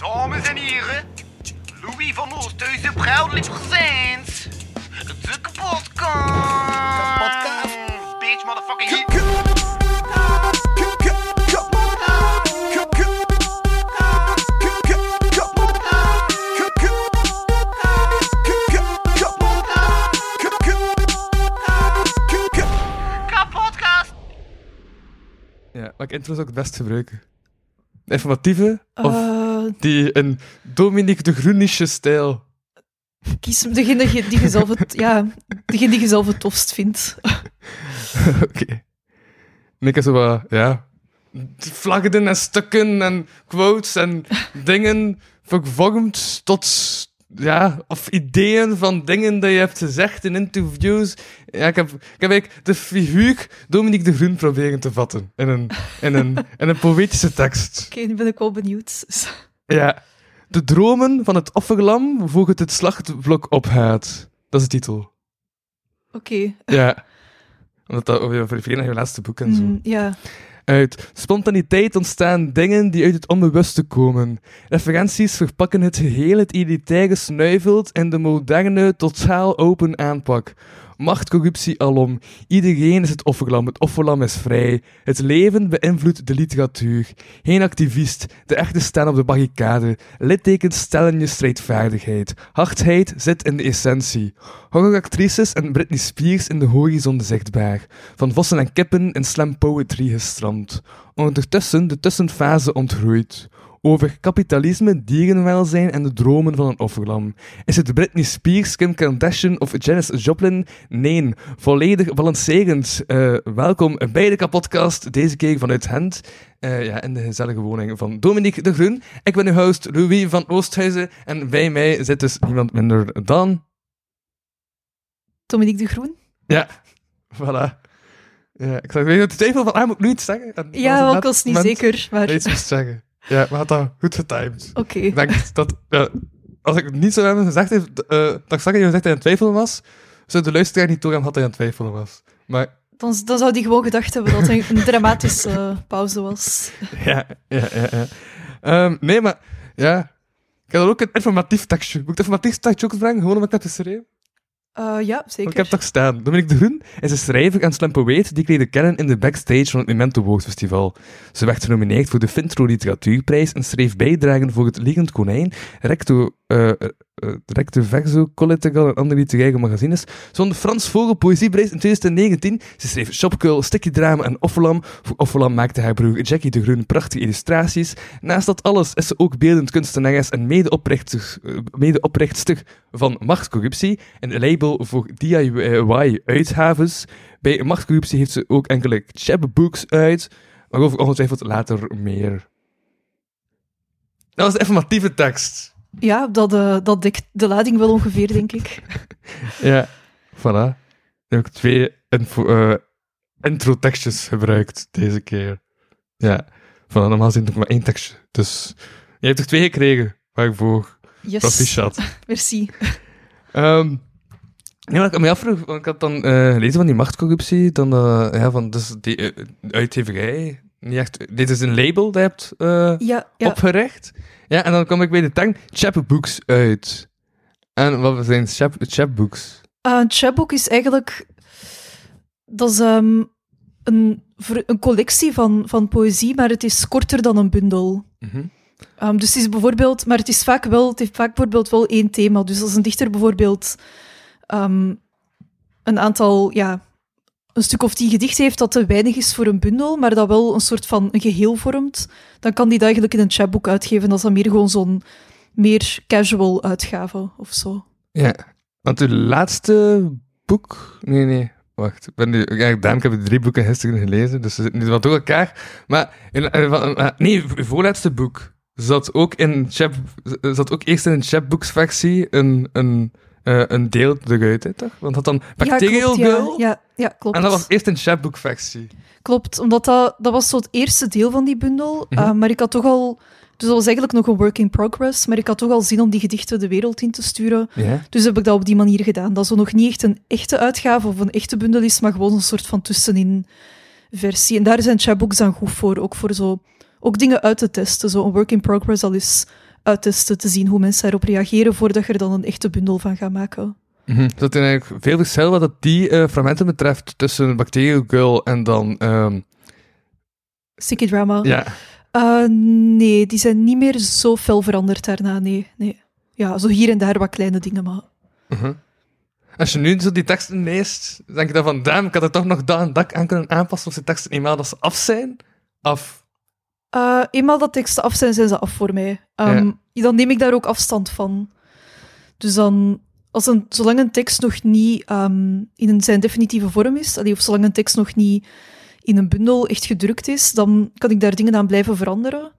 Dames en heren, Louis van Oosthuizen proudly presents de kapotkast. Kapotkast. Bitch, motherfucking hit. Ja, welke intro zou ik het best gebruiken? Informatieve of Die een Dominique de Groenische stijl? kies degene die die je zelf het, ja, degene die je zelf het tofst vindt. Oké. En ik heb zo wat, ja, vlaggen en stukken en quotes en dingen vervormd tot, ja, of ideeën van dingen dat je hebt gezegd in interviews. Ja, ik heb, ik heb eigenlijk de figuur Dominique de Groen proberen te vatten in een, in een, in een poëtische tekst. Oké, nu ben ik wel benieuwd. Ja. De dromen van het offerlam voor het het slachtblok ophaat. Dat is de titel. Oké. Ja. Omdat dat over voor je laatste boek en zo. Mm, ja. Uit spontaniteit ontstaan dingen die uit het onbewuste komen. Referenties verpakken het geheel, het elitaire snuivelt en de moderne, totaal open aanpak. Macht, corruptie alom. Iedereen is het offerlam. Het offerlam is vrij. Het leven beïnvloedt de literatuur. Geen activist. De echte staan op de barricade. Littekens stellen je strijdvaardigheid. Hardheid zit in de essentie. Horroractrices en Britney Spears in de horizon zichtbaar. Van vossen en kippen in slam poetry gestramd. Ondertussen de tussenfase ontgroeid. Over kapitalisme, dierenwelzijn en de dromen van een offerlam. Is het Britney Spears, Kim Kardashian of Janis Joplin? Nee, volledig balancerend. Eh, welkom bij de kapotkast, deze keer vanuit Gent. Eh, ja, in de gezellige woning van Dominique de Groen. Ik ben uw host Louis van Oosthuizen en bij mij zit dus niemand minder dan... Dominique de Groen? Ja, voilà. Ja, ik zag weer de twijfel van, ah, moet ik nu iets zeggen? En Ja, het wel, ik net was niet moment zeker, maar... iets moest zeggen. Ja, maar had dat goed getimed. Oké. Ik denk dat, als ik het niet zo hebben gezegd heeft, eh, dat ik zag dat je gezegd dat hij aan het twijfelen was, zou de luisteraar niet doorgaan had hij aan het twijfelen was. Maar Dan, dan zou die gewoon gedacht hebben dat het een, een dramatische pauze was. ja, ja, ja. ja. Ehm, nee, maar ja. Ik heb er ook een informatief tekstje. Moet ik het informatief tekstje ook brengen? Gewoon om het net te schrijven? Eh, ja, Want zeker. ik heb toch staan. Dominique de Groen is een schrijver en poëet die leerde kennen in de backstage van het Memento Woordfestival. Ze werd genomineerd voor de Fintro Literatuurprijs en schreef bijdragen voor het Liggend Konijn, Recto, eh, eh, Recto Verso, Colletegal en andere literaire magazines. Zo'n de Frans Vogel Poëzieprijs in 2019. Ze schreef Shopkul, Sticky Drama en Offerlam. Voor Offerlam maakte haar broer Jackie de Groen prachtige illustraties. Naast dat alles is ze ook beeldend kunstenares en medeoprichter medeoprichtster van Machtscorruptie, een label voor DIY-uitgaves. Bij Machtscorruptie heeft ze ook enkele chapbooks uit, waarover ongetwijfeld later meer. Dat was de informatieve tekst. Ja, dat, eh, dat dekt de lading wel ongeveer, denk ik. Ja, voilà. Ik heb twee info, eh, intro-tekstjes gebruikt deze keer. Ja, van normaal gezien ik maar één tekstje. Dus je hebt er twee gekregen, waarvoor Yes. proficiat. Merci. Ehm ja, wat ik me afvroeg, want ik had dan eh, gelezen van die machtscorruptie, dan eh, ja, van dus die eh, uitgeverij, niet echt, dit is een label dat je hebt Ja, ja. opgericht. Ja, en dan kwam ik bij de tang chapbooks uit. En wat zijn chap chapbooks? Uh, een chapbook is eigenlijk... Dat is ehm, een, een collectie van, van poëzie, maar het is korter dan een bundel. Mhm. Ehm, dus het is bijvoorbeeld... Maar het, is vaak wel, het heeft vaak bijvoorbeeld wel één thema. Dus als een dichter bijvoorbeeld ehm, een aantal... Ja, een stuk of tien gedichten heeft dat te weinig is voor een bundel, maar dat wel een soort van een geheel vormt, dan kan die dat eigenlijk in een chapbook uitgeven. Dat is dan meer gewoon zo'n meer casual uitgave of zo. Ja, want uw laatste boek... Nee, nee, wacht. Ik ben nu... Daan, ik heb drie boeken gisteren gelezen, dus ze zitten nu wat door elkaar. Maar, in, eh, van- eh, nee, uw voorlaatste boek zat ook, in chap, zat ook eerst in een chapbooks-versie een, een, eh, een deel eruit, hè, toch? Want dat dan Bacterial ja, klopt, Girl, Ja, ja, ja, klopt. en dat was eerst een chapbook-versie. Klopt, omdat dat, dat was zo het eerste deel van die bundel. Mhm. Uh, maar ik had toch al... Dus dat was eigenlijk nog een work in progress, maar ik had toch al zin om die gedichten de wereld in te sturen. Dus heb ik dat op die manier gedaan. Dat zo nog niet echt een echte uitgave of een echte bundel is, maar gewoon een soort van tussenin versie. En daar zijn chatbooks dan goed voor, ook voor zo... Ook dingen uit te testen. Zo een work in progress al eens uittesten, te zien hoe mensen daarop reageren, voordat je er dan een echte bundel van gaat maken. Mhm. Er zit eigenlijk veel verschil wat dat die eh, fragmenten betreft tussen Bacterial Girl en dan... ehm, Sticky drama. ja. Eh, nee, die zijn niet meer zo fel veranderd daarna, nee. nee. Ja, zo hier en daar wat kleine dingen, maar... Mhm. Als je nu zo die teksten leest, denk je dan van, damn, ik had er toch nog dat en dat aan kunnen aanpassen of de teksten eenmaal dat ze af zijn? Af. Eh, eenmaal dat teksten af zijn, zijn ze af voor mij. Ehm, Dan neem ik daar ook afstand van. Dus dan, als een, zolang een tekst nog niet ehm, in een, zijn definitieve vorm is, allee, of zolang een tekst nog niet in een bundel echt gedrukt is, dan kan ik daar dingen aan blijven veranderen.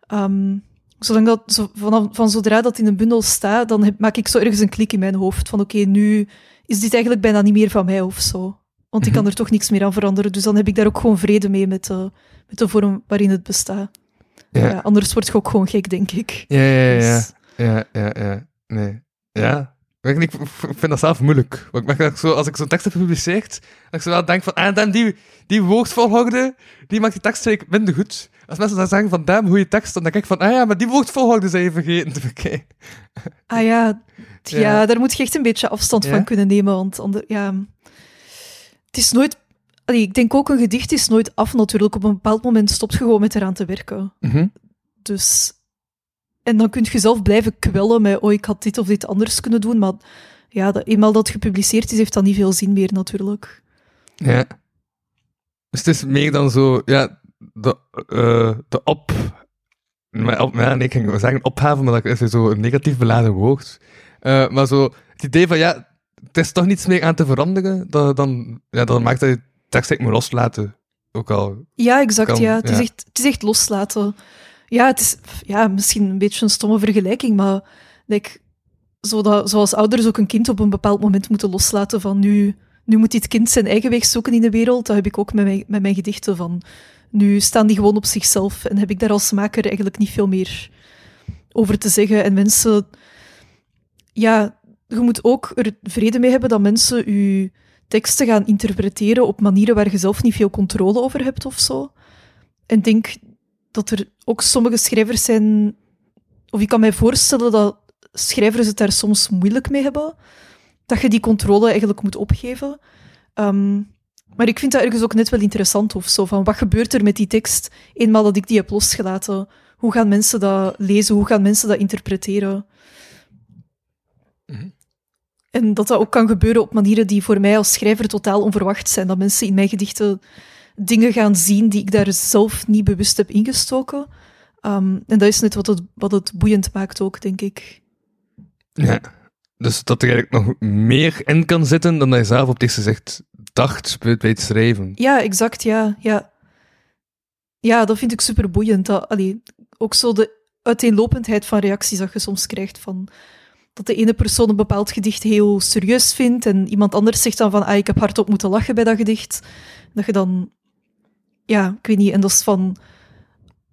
Ehm, zolang dat, zo, vanaf, van zodra dat in een bundel staat, dan heb- maak ik zo ergens een klik in mijn hoofd van oké, nu is dit eigenlijk bijna niet meer van mij of zo. Want ik kan er toch niks meer aan veranderen. Dus dan heb ik daar ook gewoon vrede mee met met de vorm waarin het bestaat. Ja. Ja, anders word je ook gewoon gek, denk ik. Ja, ja, ja. Dus- Ja, ja, ja. Nee. Ja. Ik vind dat zelf moeilijk. Want ik merk dat ik zo, als ik zo'n tekst heb gepubliceerd, dat ik zo wel denk van, ah, damn, die, die woordvolgorde, die maakt die tekst eigenlijk minder goed. Als mensen dan zeggen van, damn, goede tekst, dan denk ik van, ah ja, maar die woordvolgorde zijn je vergeten te bekijken. Ah ja, ja. Ja. daar moet je echt een beetje afstand Ja? van kunnen nemen. Want ander, ja, het is nooit. Allee, ik denk ook een gedicht is nooit af natuurlijk. Op een bepaald moment stopt je gewoon met eraan te werken. Mhm. Dus, en dan kun je zelf blijven kwellen met, oh, ik had dit of dit anders kunnen doen. Maar ja, dat, eenmaal dat het gepubliceerd is, heeft dat niet veel zin meer natuurlijk. Ja. Dus het is meer dan zo, ja, de, eh, de op... Maar op ja, nee, ik ging zeggen ophaven, maar dat is zo een negatief beladen woord. Eh, maar zo, het idee van, ja, het is toch niets meer aan te veranderen, dat, dan, ja, dan maakt dat je tekst eigenlijk moet loslaten. Ook al. Ja, exact. Kan, ja. Het, Is echt, het is echt loslaten. Ja, het is ja, misschien een beetje een stomme vergelijking, maar like, zodat, zoals ouders ook een kind op een bepaald moment moeten loslaten van nu, nu moet dit kind zijn eigen weg zoeken in de wereld. Dat heb ik ook met mijn, met mijn gedichten van nu staan die gewoon op zichzelf en heb ik daar als maker eigenlijk niet veel meer over te zeggen. En mensen, ja, je moet ook er vrede mee hebben dat mensen je teksten gaan interpreteren op manieren waar je zelf niet veel controle over hebt of zo. En denk dat er ook sommige schrijvers zijn, of ik kan mij voorstellen dat schrijvers het daar soms moeilijk mee hebben, dat je die controle eigenlijk moet opgeven. Ehm, maar ik vind dat ergens ook net wel interessant of zo, van wat gebeurt er met die tekst eenmaal dat ik die heb losgelaten? Hoe gaan mensen dat lezen? Hoe gaan mensen dat interpreteren? En dat dat ook kan gebeuren op manieren die voor mij als schrijver totaal onverwacht zijn. Dat mensen in mijn gedichten dingen gaan zien die ik daar zelf niet bewust heb ingestoken. Ehm, en dat is net wat het, wat het boeiend maakt ook, denk ik. Ja. Dus dat er eigenlijk nog meer in kan zitten dan dat je zelf op eerste zicht dacht bij bij het schrijven. Ja, exact, ja. Ja, ja dat vind ik super boeiend. Dat, allee, ook zo de uiteenlopendheid van reacties dat je soms krijgt van dat de ene persoon een bepaald gedicht heel serieus vindt en iemand anders zegt dan van ah, ik heb hardop moeten lachen bij dat gedicht. Dat je dan... Ja, ik weet niet. En dat is van...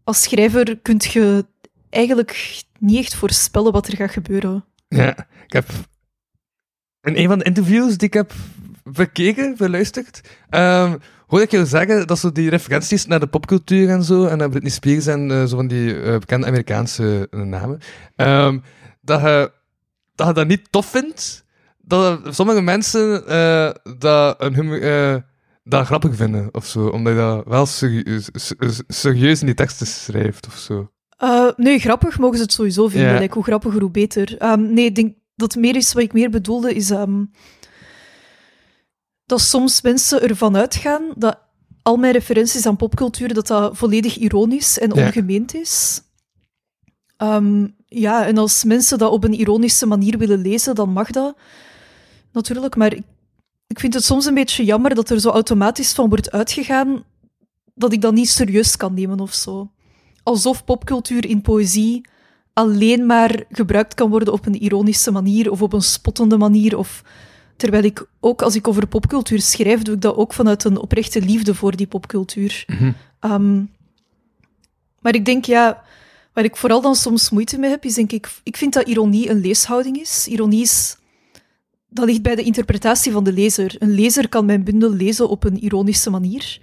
Als schrijver kun je eigenlijk niet echt voorspellen wat er gaat gebeuren. Ja, ik heb in een van de interviews die ik heb bekeken, beluisterd, ehm hoorde ik jou zeggen dat zo die referenties naar de popcultuur en zo, en naar Britney Spears en eh, zo van die eh, bekende Amerikaanse eh, namen, ehm, dat, je, dat je dat niet tof vindt, dat sommige mensen eh, dat, een eh, dat grappig vinden, of zo, omdat je dat wel serieus, serieus in die teksten schrijft, of zo. Eh, nee, grappig mogen ze het sowieso vinden. Like, hoe grappiger, hoe beter. Ehm, nee, ik denk dat meer is wat ik meer bedoelde, is ehm, dat soms mensen ervan uitgaan dat al mijn referenties aan popcultuur, dat dat volledig ironisch en Ja. ongemeend is. Ehm, ja, en als mensen dat op een ironische manier willen lezen, dan mag dat natuurlijk. Maar ik, ik vind het soms een beetje jammer dat er zo automatisch van wordt uitgegaan dat ik dat niet serieus kan nemen of zo alsof popcultuur in poëzie alleen maar gebruikt kan worden op een ironische manier of op een spottende manier. Of, terwijl ik ook, als ik over popcultuur schrijf, doe ik dat ook vanuit een oprechte liefde voor die popcultuur. Ehm, maar ik denk, ja, waar ik vooral dan soms moeite mee heb, is denk ik, ik vind dat ironie een leeshouding is. Ironie is, dat ligt bij de interpretatie van de lezer. Een lezer kan mijn bundel lezen op een ironische manier.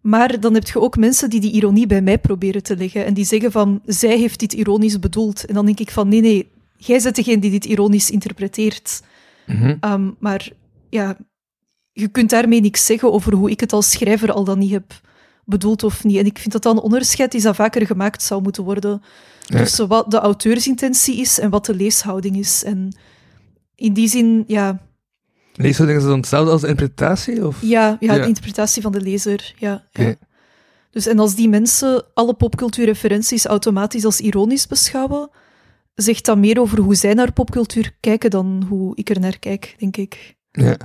Maar dan heb je ook mensen die die ironie bij mij proberen te leggen. En die zeggen van, zij heeft dit ironisch bedoeld. En dan denk ik van, nee, nee, jij bent degene die dit ironisch interpreteert. Mhm. Um, maar ja, je kunt daarmee niks zeggen over hoe ik het als schrijver al dan niet heb bedoeld of niet. En ik vind dat dan een onderscheid is dat vaker gemaakt zou moeten worden Ja. tussen wat de auteursintentie is en wat de leeshouding is. En in die zin, ja, Leeshouding is dan hetzelfde als de interpretatie? Of? ja, ja, Ja. de interpretatie van de lezer. Ja. Dus en als die mensen alle popcultuurreferenties automatisch als ironisch beschouwen, zegt dat meer over hoe zij naar popcultuur kijken dan hoe ik er naar kijk, denk ik. Ja.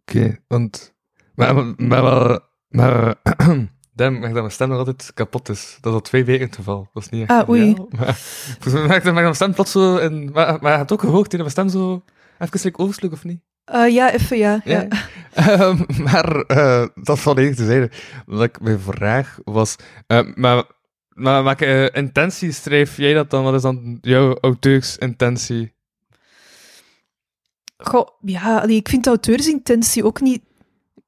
Oké, want... Maar, maar, maar, wel- maar Damn, mag dat mijn stem nog altijd kapot is. Dat is al twee weken het geval. Dat is niet echt Ah, oei. ideaal, Maar volgens mij dat mijn stem plots zo... In, maar, maar je hebt ook gehoord dat mijn stem zo... Even like, oversloeg, of niet? Eh, ja, even ja. ja. Ehm, maar eh, dat valt even te zeggen. Wat ik mijn vraag was... eh, maar, maar eh, intentie streef jij dat dan? Wat is dan jouw auteursintentie? Goh, ja, allee, ik vind de auteursintentie ook niet...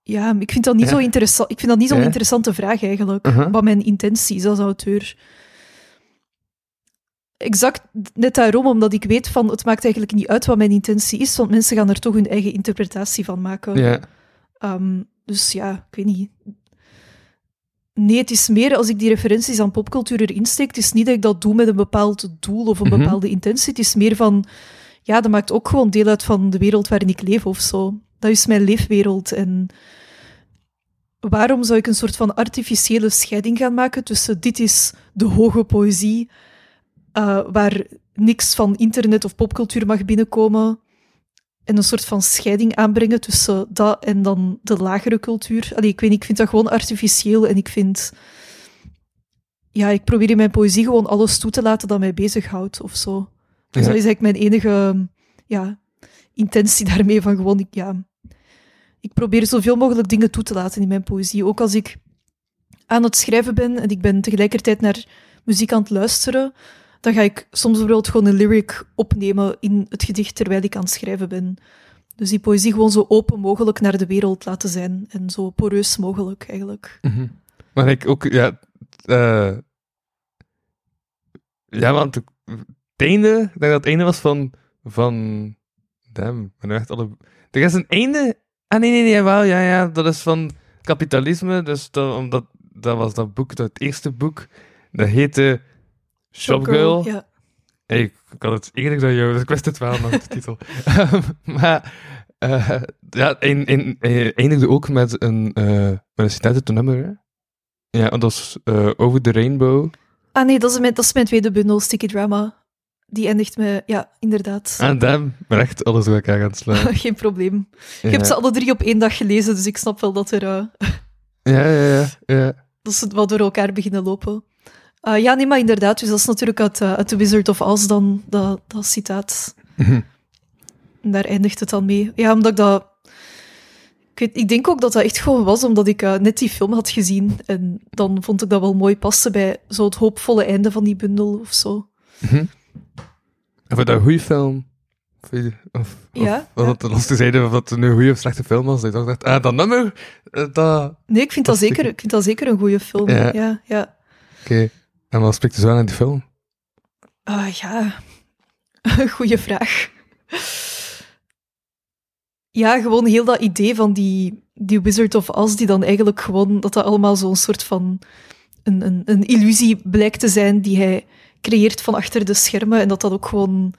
Ja, ik vind dat niet Ja. zo interessant. Ik vind dat niet zo'n Ja. interessante vraag eigenlijk. Uh-huh. Wat mijn intentie is als auteur. Exact net daarom, omdat ik weet van het maakt eigenlijk niet uit wat mijn intentie is, want mensen gaan er toch hun eigen interpretatie van maken. Ja. Ehm, dus ja, ik weet niet. Nee, het is meer als ik die referenties aan popcultuur erin steek. Het is niet dat ik dat doe met een bepaald doel of een Mhm. bepaalde intentie. Het is meer van, ja, dat maakt ook gewoon deel uit van de wereld waarin ik leef of zo. Dat is mijn leefwereld. En waarom zou ik een soort van artificiële scheiding gaan maken tussen dit is de hoge poëzie, eh, waar niks van internet of popcultuur mag binnenkomen, en een soort van scheiding aanbrengen tussen dat en dan de lagere cultuur. Allee, ik weet niet, ik vind dat gewoon artificieel en ik vind... Ja, ik probeer in mijn poëzie gewoon alles toe te laten dat mij bezighoudt of zo. Dus Ja. dat is eigenlijk mijn enige ja, intentie daarmee van gewoon... Ik, ja, ik probeer zoveel mogelijk dingen toe te laten in mijn poëzie. Ook als ik aan het schrijven ben en ik ben tegelijkertijd naar muziek aan het luisteren, dan ga ik soms bijvoorbeeld gewoon een lyric opnemen in het gedicht terwijl ik aan het schrijven ben. Dus die poëzie gewoon zo open mogelijk naar de wereld laten zijn en zo poreus mogelijk eigenlijk. Mhm. Maar ik ook, ja... eh, ja, want het einde... Ik denk dat het einde was van... van damn, nu echt alle... Er is een einde... Ah, nee, nee, nee, jawel, ja, ja. Dat is van kapitalisme. Dus dat, omdat, dat was dat boek, dat eerste boek. Dat heette Shopgirl. Ja. Hey, ik, ik had het eerder dan jou, dus ik wist het wel nog, de titel. Ehm, maar eh, ja, een, een, hij eindigde ook met een, eh met een citaat uit nummer. Hè? Ja, en dat is eh, Over the Rainbow. Ah nee, dat is, mijn, dat is mijn tweede bundel, Sticky Drama. Die eindigt met... Ja, inderdaad. En dan ben echt alles door elkaar aan het slaan. Geen probleem. Ja. Ik heb ze alle drie op één dag gelezen, dus ik snap wel dat, er, eh, ja, ja, ja, ja. dat ze wat door elkaar beginnen lopen. Ah, ja, nee, maar inderdaad. Dus dat is natuurlijk uit, eh, uit The Wizard of Oz dan, dat, dat citaat. Mhm. En daar eindigt het dan mee. Ja, omdat ik dat... Ik, weet, ik denk ook dat dat echt gewoon was omdat ik eh, net die film had gezien. En dan vond ik dat wel mooi passen bij zo het hoopvolle einde van die bundel of zo. En voor dat een goede film. Of, je- Ja, of laatste zeiden of dat een goede of slechte film was. Dat ik dacht, ah, dat nummer, eh, dat... Nee, ik vind Dat zeker, ik vind dat zeker een goede film. Ja. Ja, ja. Oké. En wat spreekt er zo aan in die film? Ah, ja. Goeie vraag. Ja, gewoon heel dat idee van die, die Wizard of Oz, die dan eigenlijk gewoon, dat dat allemaal zo'n soort van een, een, een illusie blijkt te zijn die hij creëert van achter de schermen en dat dat ook gewoon...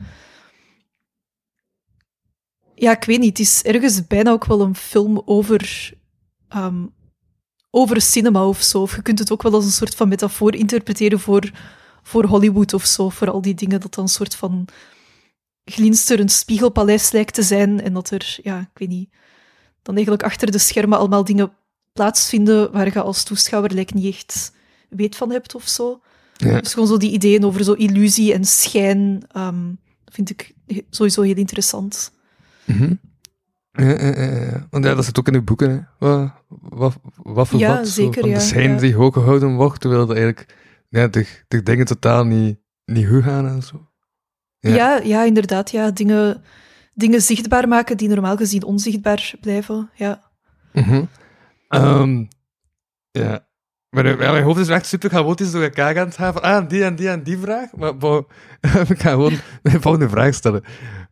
Ja, ik weet niet, het is ergens bijna ook wel een film over, ehm, over cinema of zo. Of je kunt het ook wel als een soort van metafoor interpreteren voor voor Hollywood of zo, voor al die dingen, dat dan een soort van glinsterend spiegelpaleis lijkt te zijn en dat er, ja, ik weet niet, dan eigenlijk achter de schermen allemaal dingen plaatsvinden waar je als toeschouwer lijkt niet echt weet van hebt of zo. Ja. Dus gewoon zo die ideeën over zo illusie en schijn ehm, vind ik sowieso heel interessant. Mhm. Ja, ja, ja, ja. Want ja, dat zit ook in de boeken, hè. Wat, wat, wat voor Ja, wat, zeker, van de schijn ja. die hoog gehouden wordt, terwijl dat eigenlijk ja, de, de dingen totaal niet, niet goed gaan en zo. Ja. Ja, ja, inderdaad. Ja. Dingen, dingen zichtbaar maken die normaal gezien onzichtbaar blijven. Ja. Mhm. Ehm, Ja. Maar eh, ja, mijn hoofd is echt super chaotisch door elkaar aan het gaan van, ah, die en die en die vraag. Maar bon, ik ga gewoon de volgende vraag stellen.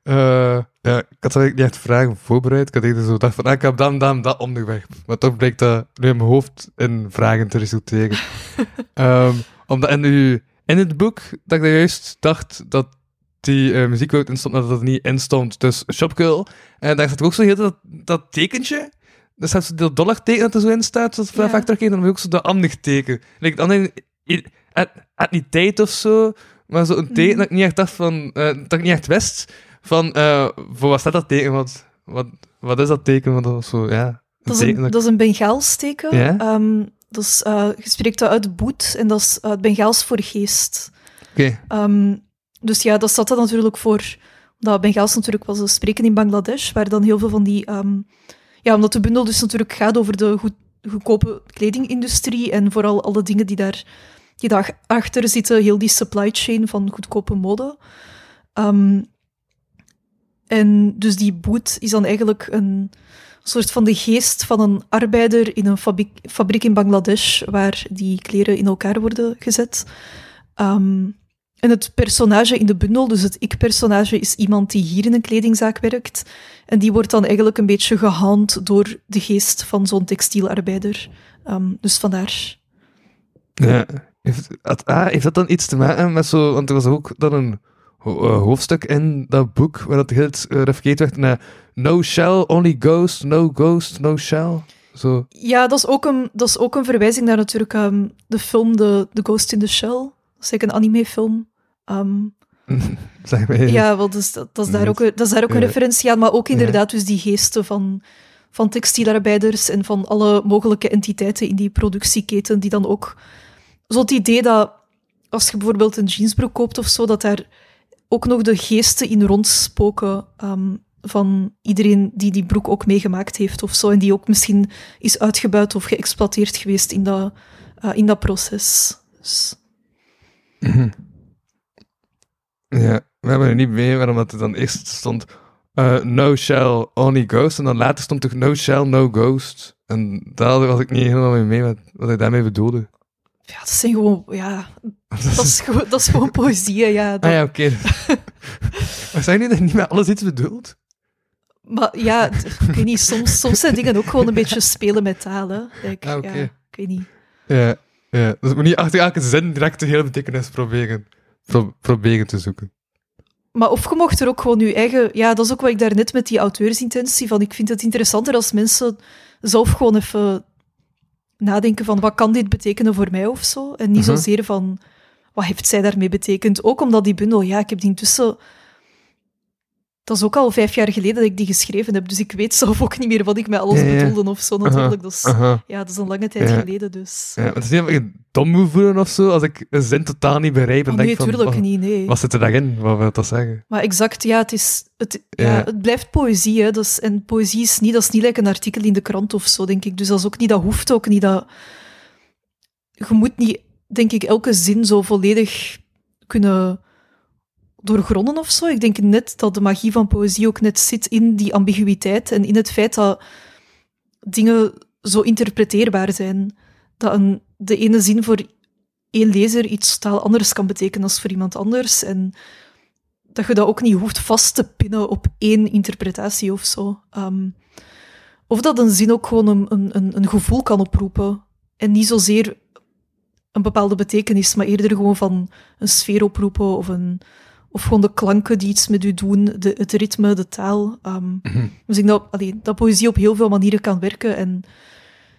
Eh, ja, ik had eigenlijk niet echt vragen voorbereid. Ik had zo gedacht van, ah, ik heb dan, dan, dat onderweg. Maar toch blijkt dat nu in mijn hoofd in vragen te resulteren. Ehm, omdat in, uw, in het boek, dat ik daar juist dacht dat die uh, muziekwoord in stond, dat dat er niet in stond. Dus Shopgirl. En daar staat ook zo heel dat, dat tekentje. Dus dat is dat dollarteken dat er zo in staat, dat Ja. vaak dan heb je ook zo dat ander teken. Like, dan in, in, et- etniteit of zo, maar zo een teken Mhm. dat ik niet echt dacht van, eh, dat ik niet echt wist van, eh, voor wat staat dat teken? Wat, wat, wat is dat teken? Want dat zo, ja, Dat is teken een, dat- dat is een Bengaals teken. Ja? Ehm, dat is, eh je spreekt dat uit boet en dat is het Bengaals voor geest. Oké, Ehm, dus ja, dat staat er natuurlijk voor. Omdat Bengaals natuurlijk was spreken in Bangladesh, waar dan heel veel van die. ehm, ja, omdat de bundel dus natuurlijk gaat over de goed, goedkope kledingindustrie en vooral alle dingen die daar die daarachter zitten, heel die supply chain van goedkope mode. Ehm, en dus die boet is dan eigenlijk een soort van de geest van een arbeider in een fabriek, fabriek in Bangladesh, waar die kleren in elkaar worden gezet. Ehm, en het personage in de bundel, dus het ik-personage, is iemand die hier in een kledingzaak werkt. En die wordt dan eigenlijk een beetje gehaand door de geest van zo'n textielarbeider. Ehm, dus vandaar. ja. Heeft, ah, heeft dat dan iets te maken met zo, want er was ook dan een eh, hoofdstuk in dat boek, waar dat heel uh, refereerd werd naar no shell, only ghost, no ghost, no shell. Zo. Ja, dat is ook een, dat is ook een verwijzing naar natuurlijk ehm, de film The, The Ghost in the Shell. Dat is eigenlijk een animefilm. Ehm, zeg maar. Ja, wel, dus dat, dat is daar ook, een- dat is daar ook een Ja. referentie aan, maar ook inderdaad dus die geesten van, van textielarbeiders en van alle mogelijke entiteiten in die productieketen, die dan ook... Zo het idee dat als je bijvoorbeeld een jeansbroek koopt of zo, dat daar ook nog de geesten in rondspoken ehm, van iedereen die die broek ook meegemaakt heeft of zo, en die ook misschien is uitgebuit of geëxploiteerd geweest in dat, eh, in dat proces. Dus. Ja, we hebben er niet mee waarom dat er dan eerst stond eh, no shell, only ghost. En dan later stond er no shell, no ghost. En daar was ik niet helemaal mee mee met wat hij daarmee bedoelde. ja, dat zijn gewoon... Ja, dat is gewoon, dat is gewoon poëzie, ja. Dat- Ah ja, oké. maar zijn jullie dat niet met alles iets bedoeld? Maar ja, ik weet niet, soms, soms zijn dingen ook gewoon een beetje spelen met taal, hè. Like, Ah, ja, ik weet niet. Ja, ja. Dus ik moet niet achter elke zin direct de hele betekenis proberen, pro- proberen te zoeken. Maar of je mocht er ook gewoon je eigen... Ja, dat is ook wat ik daarnet met die auteursintentie van... Ik vind het interessanter als mensen zelf gewoon even nadenken van wat kan dit betekenen voor mij of zo. En niet Mhm. zozeer van wat heeft zij daarmee betekend. Ook omdat die bundel, ja, ik heb die intussen... Dat is ook al vijf jaar geleden dat ik die geschreven heb, dus ik weet zelf ook niet meer wat ik met alles Ja, ja. bedoelde of zo, natuurlijk. Dat is, ja, dat is een lange tijd Ja. geleden, dus... Ja, het is niet dat ik dom moet voelen of zo, als ik een zin totaal niet begrijp en Oh, denk nee, van, tuurlijk wat, niet, nee. wat zit er daarin? Wat wil dat zeggen? Maar exact, ja, het, is, het, ja. Het blijft poëzie. Hè, dus, en poëzie is niet, dat is niet like een artikel in de krant of zo, denk ik. Dus dat is ook niet, dat hoeft ook niet. Dat, je moet niet, denk ik, elke zin zo volledig kunnen doorgronden of zo. Ik denk net dat de magie van poëzie ook net zit in die ambiguïteit en in het feit dat dingen zo interpreteerbaar zijn. Dat een, de ene zin voor één lezer iets totaal anders kan betekenen dan voor iemand anders. En dat je dat ook niet hoeft vast te pinnen op één interpretatie of zo. Ehm, of dat een zin ook gewoon een, een, een, een gevoel kan oproepen. En niet zozeer een bepaalde betekenis, maar eerder gewoon van een sfeer oproepen of, een, of gewoon de klanken die iets met u doen, de, het ritme, de taal. Ehm, Dus ik denk dat, allee, dat poëzie op heel veel manieren kan werken. En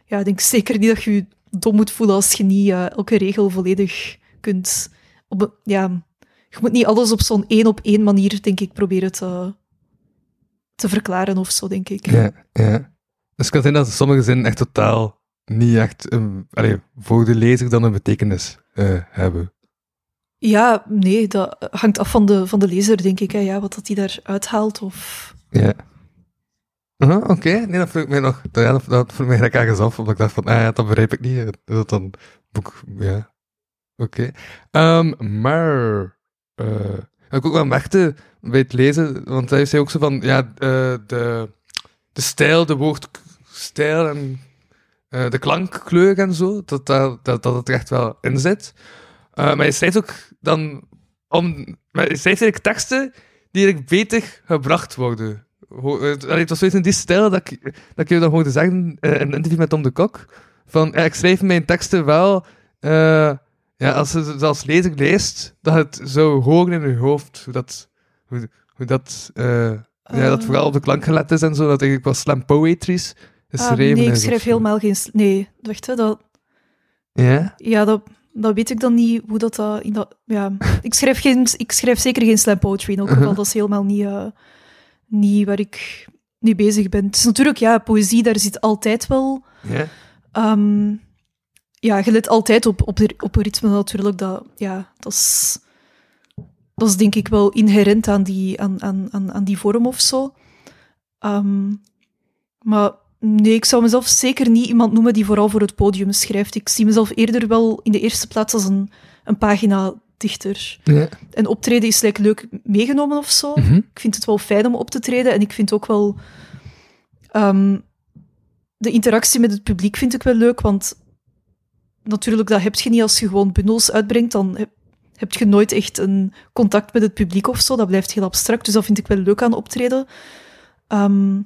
ja, ik denk zeker niet dat je je dom moet voelen als je niet eh, elke regel volledig kunt... Op, ja, je moet niet alles op zo'n één-op-één manier, denk ik, proberen te, te verklaren of zo, denk ik. Ja, ja. Dus het kan zijn dat sommige zinnen echt totaal niet echt allee, voor de lezer dan een betekenis eh, hebben. Ja, nee, dat hangt af van de, van de lezer, denk ik. Hè, ja, wat dat hij daar uithaalt. Of... Ja. Oké, nee, dat vroeg ik mij nog. Dat, ja, dat, dat vroeg mij ergens af, omdat ik dacht van, ah ja, dat begrijp ik niet. Is dat dan boek, ja. Oké. Ehm, maar, wat ik ook wel merkte bij het lezen, want hij zei ook zo van, ja, eh, de, de stijl, de woord k- stijl en eh, de klankkleur en zo, dat, dat, dat, dat het er echt wel in zit. Eh, maar je schrijft ook dan om. Maar je schrijft eigenlijk teksten die eigenlijk beter gebracht worden. Ho- eh, allee, Het was zoiets in die stijl dat ik, dat ik je dan hoorde zeggen in een interview met Tom de Kok. Van ja, ik schrijf mijn teksten wel. eh, ja, als je het als lezer leest, dat het zo horen in je hoofd. Hoe dat. Hoe, hoe dat ja, dat Eh. vooral op de klank gelet is en zo. Dat eigenlijk wel slam poetries Ah, geschreven nee, ik schrijf helemaal geen... Nee, wacht, hè, dat, Ja? ja, dat, dat weet ik dan niet, hoe dat... dat, in dat ja. ik, schrijf geen, ik schrijf zeker geen slam poetry in elk geval. Mhm. Dat is helemaal niet, eh, niet waar ik mee bezig ben. Het is natuurlijk, ja, poëzie, daar zit altijd wel... Ja? ehm, ja, je let altijd op, op, de, op een ritme natuurlijk. Dat, ja, dat is, dat is denk ik wel inherent aan die, aan, aan, aan, aan die vorm of zo. Ehm, maar nee, ik zou mezelf zeker niet iemand noemen die vooral voor het podium schrijft. Ik zie mezelf eerder wel in de eerste plaats als een, een pagina-dichter. Ja. En optreden is like, leuk meegenomen of zo. Mhm. Ik vind het wel fijn om op te treden en ik vind ook wel... ehm, de interactie met het publiek vind ik wel leuk, want natuurlijk, dat heb je niet als je gewoon bundels uitbrengt, dan heb, heb je nooit echt een contact met het publiek of zo. Dat blijft heel abstract, dus dat vind ik wel leuk aan optreden. Ehm,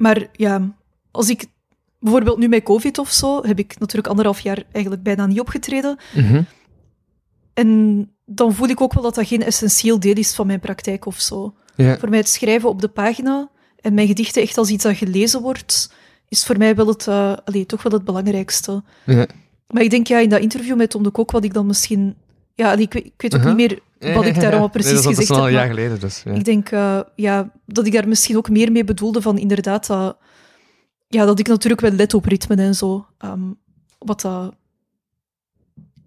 maar ja, als ik bijvoorbeeld nu met COVID of zo, heb ik natuurlijk anderhalf jaar eigenlijk bijna niet opgetreden. Mhm. En dan voel ik ook wel dat dat geen essentieel deel is van mijn praktijk of zo. Ja. Voor mij het schrijven op de pagina en mijn gedichten echt als iets dat gelezen wordt, is voor mij wel het, allee, toch wel het belangrijkste. Ja. Maar ik denk ja, in dat interview met Tom de Kok, wat ik dan misschien... Ja, ik, weet, ik weet ook Uh-huh. niet meer wat ik daar allemaal precies nee, dat is gezegd al heb. een jaar geleden, dus. Ja. Ik denk eh, ja, dat ik daar misschien ook meer mee bedoelde van inderdaad dat... Ja, dat ik natuurlijk wel let op ritmen en zo. Ehm, wat dat...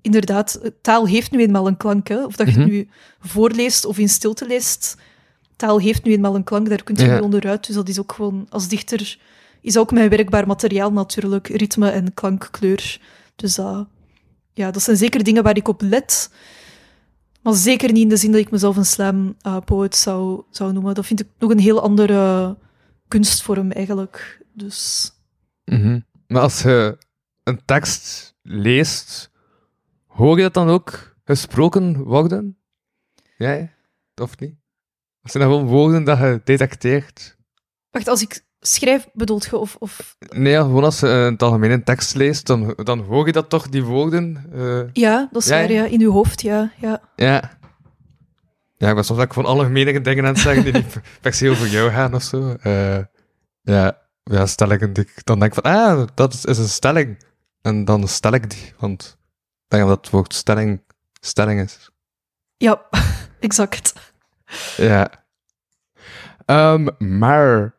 Inderdaad, taal heeft nu eenmaal een klank, hè. Of dat je Mhm. het nu voorleest of in stilte leest. Taal heeft nu eenmaal een klank, daar kun je Ja. niet onderuit. Dus dat is ook gewoon... Als dichter is ook mijn werkbaar materiaal natuurlijk. Ritme en klankkleur. Dus dat... Ja, dat zijn zeker dingen waar ik op let. Maar zeker niet in de zin dat ik mezelf een slam eh, poet zou, zou noemen. Dat vind ik nog een heel andere kunstvorm eigenlijk. Dus Mhm. Maar als je een tekst leest, hoor je dat dan ook gesproken worden? Jij? Of niet? Of zijn dat gewoon woorden dat je detecteert? wacht, als ik schrijf, bedoelt je of... of... Nee, gewoon als je in het algemeen een tekst leest, dan, dan hoor je dat toch, die woorden? Eh, Ja, dat is Ja, waar, ja. In uw hoofd, ja. ja. ja. Ja, ik ben soms ook van algemene dingen aan het zeggen die niet per se over jou gaan of zo. Eh, ja, ja, stellingen die ik dan denk van, ah, dat is, is een stelling. En dan stel ik die, want ik denk dat het woord stelling stelling is. Ja, exact. Ja. Ehm, maar,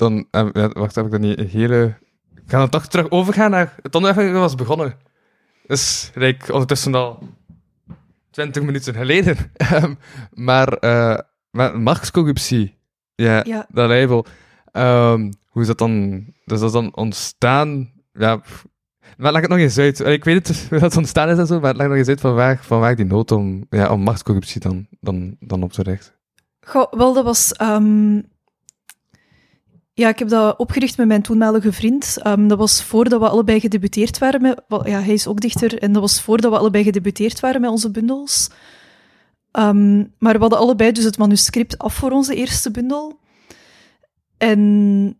dan, eh, wacht, heb ik dan niet een hele... Ik ga dan toch terug overgaan naar het onderwerp dat was begonnen. Dus, like, ondertussen al 20 minuten geleden. Ehm, maar, eh maar machtscorruptie, ja, Ja. dat label. Ehm, hoe is dat dan... Dus dat is dan ontstaan... Ja, maar leg het nog eens uit. Eh, Ik weet het, hoe dat ontstaan is en zo, maar leg nog eens uit van waar, van waar die nood om, ja, om machtscorruptie dan, dan, dan op te richten. Goh, wel, dat was... ehm, Ja, ik heb dat opgericht met mijn toenmalige vriend. Ehm, dat was voordat we allebei gedebuteerd waren Ja, hij is ook dichter. En dat was voordat we allebei gedebuteerd waren met onze bundels. Ehm, maar we hadden allebei dus het manuscript af voor onze eerste bundel. En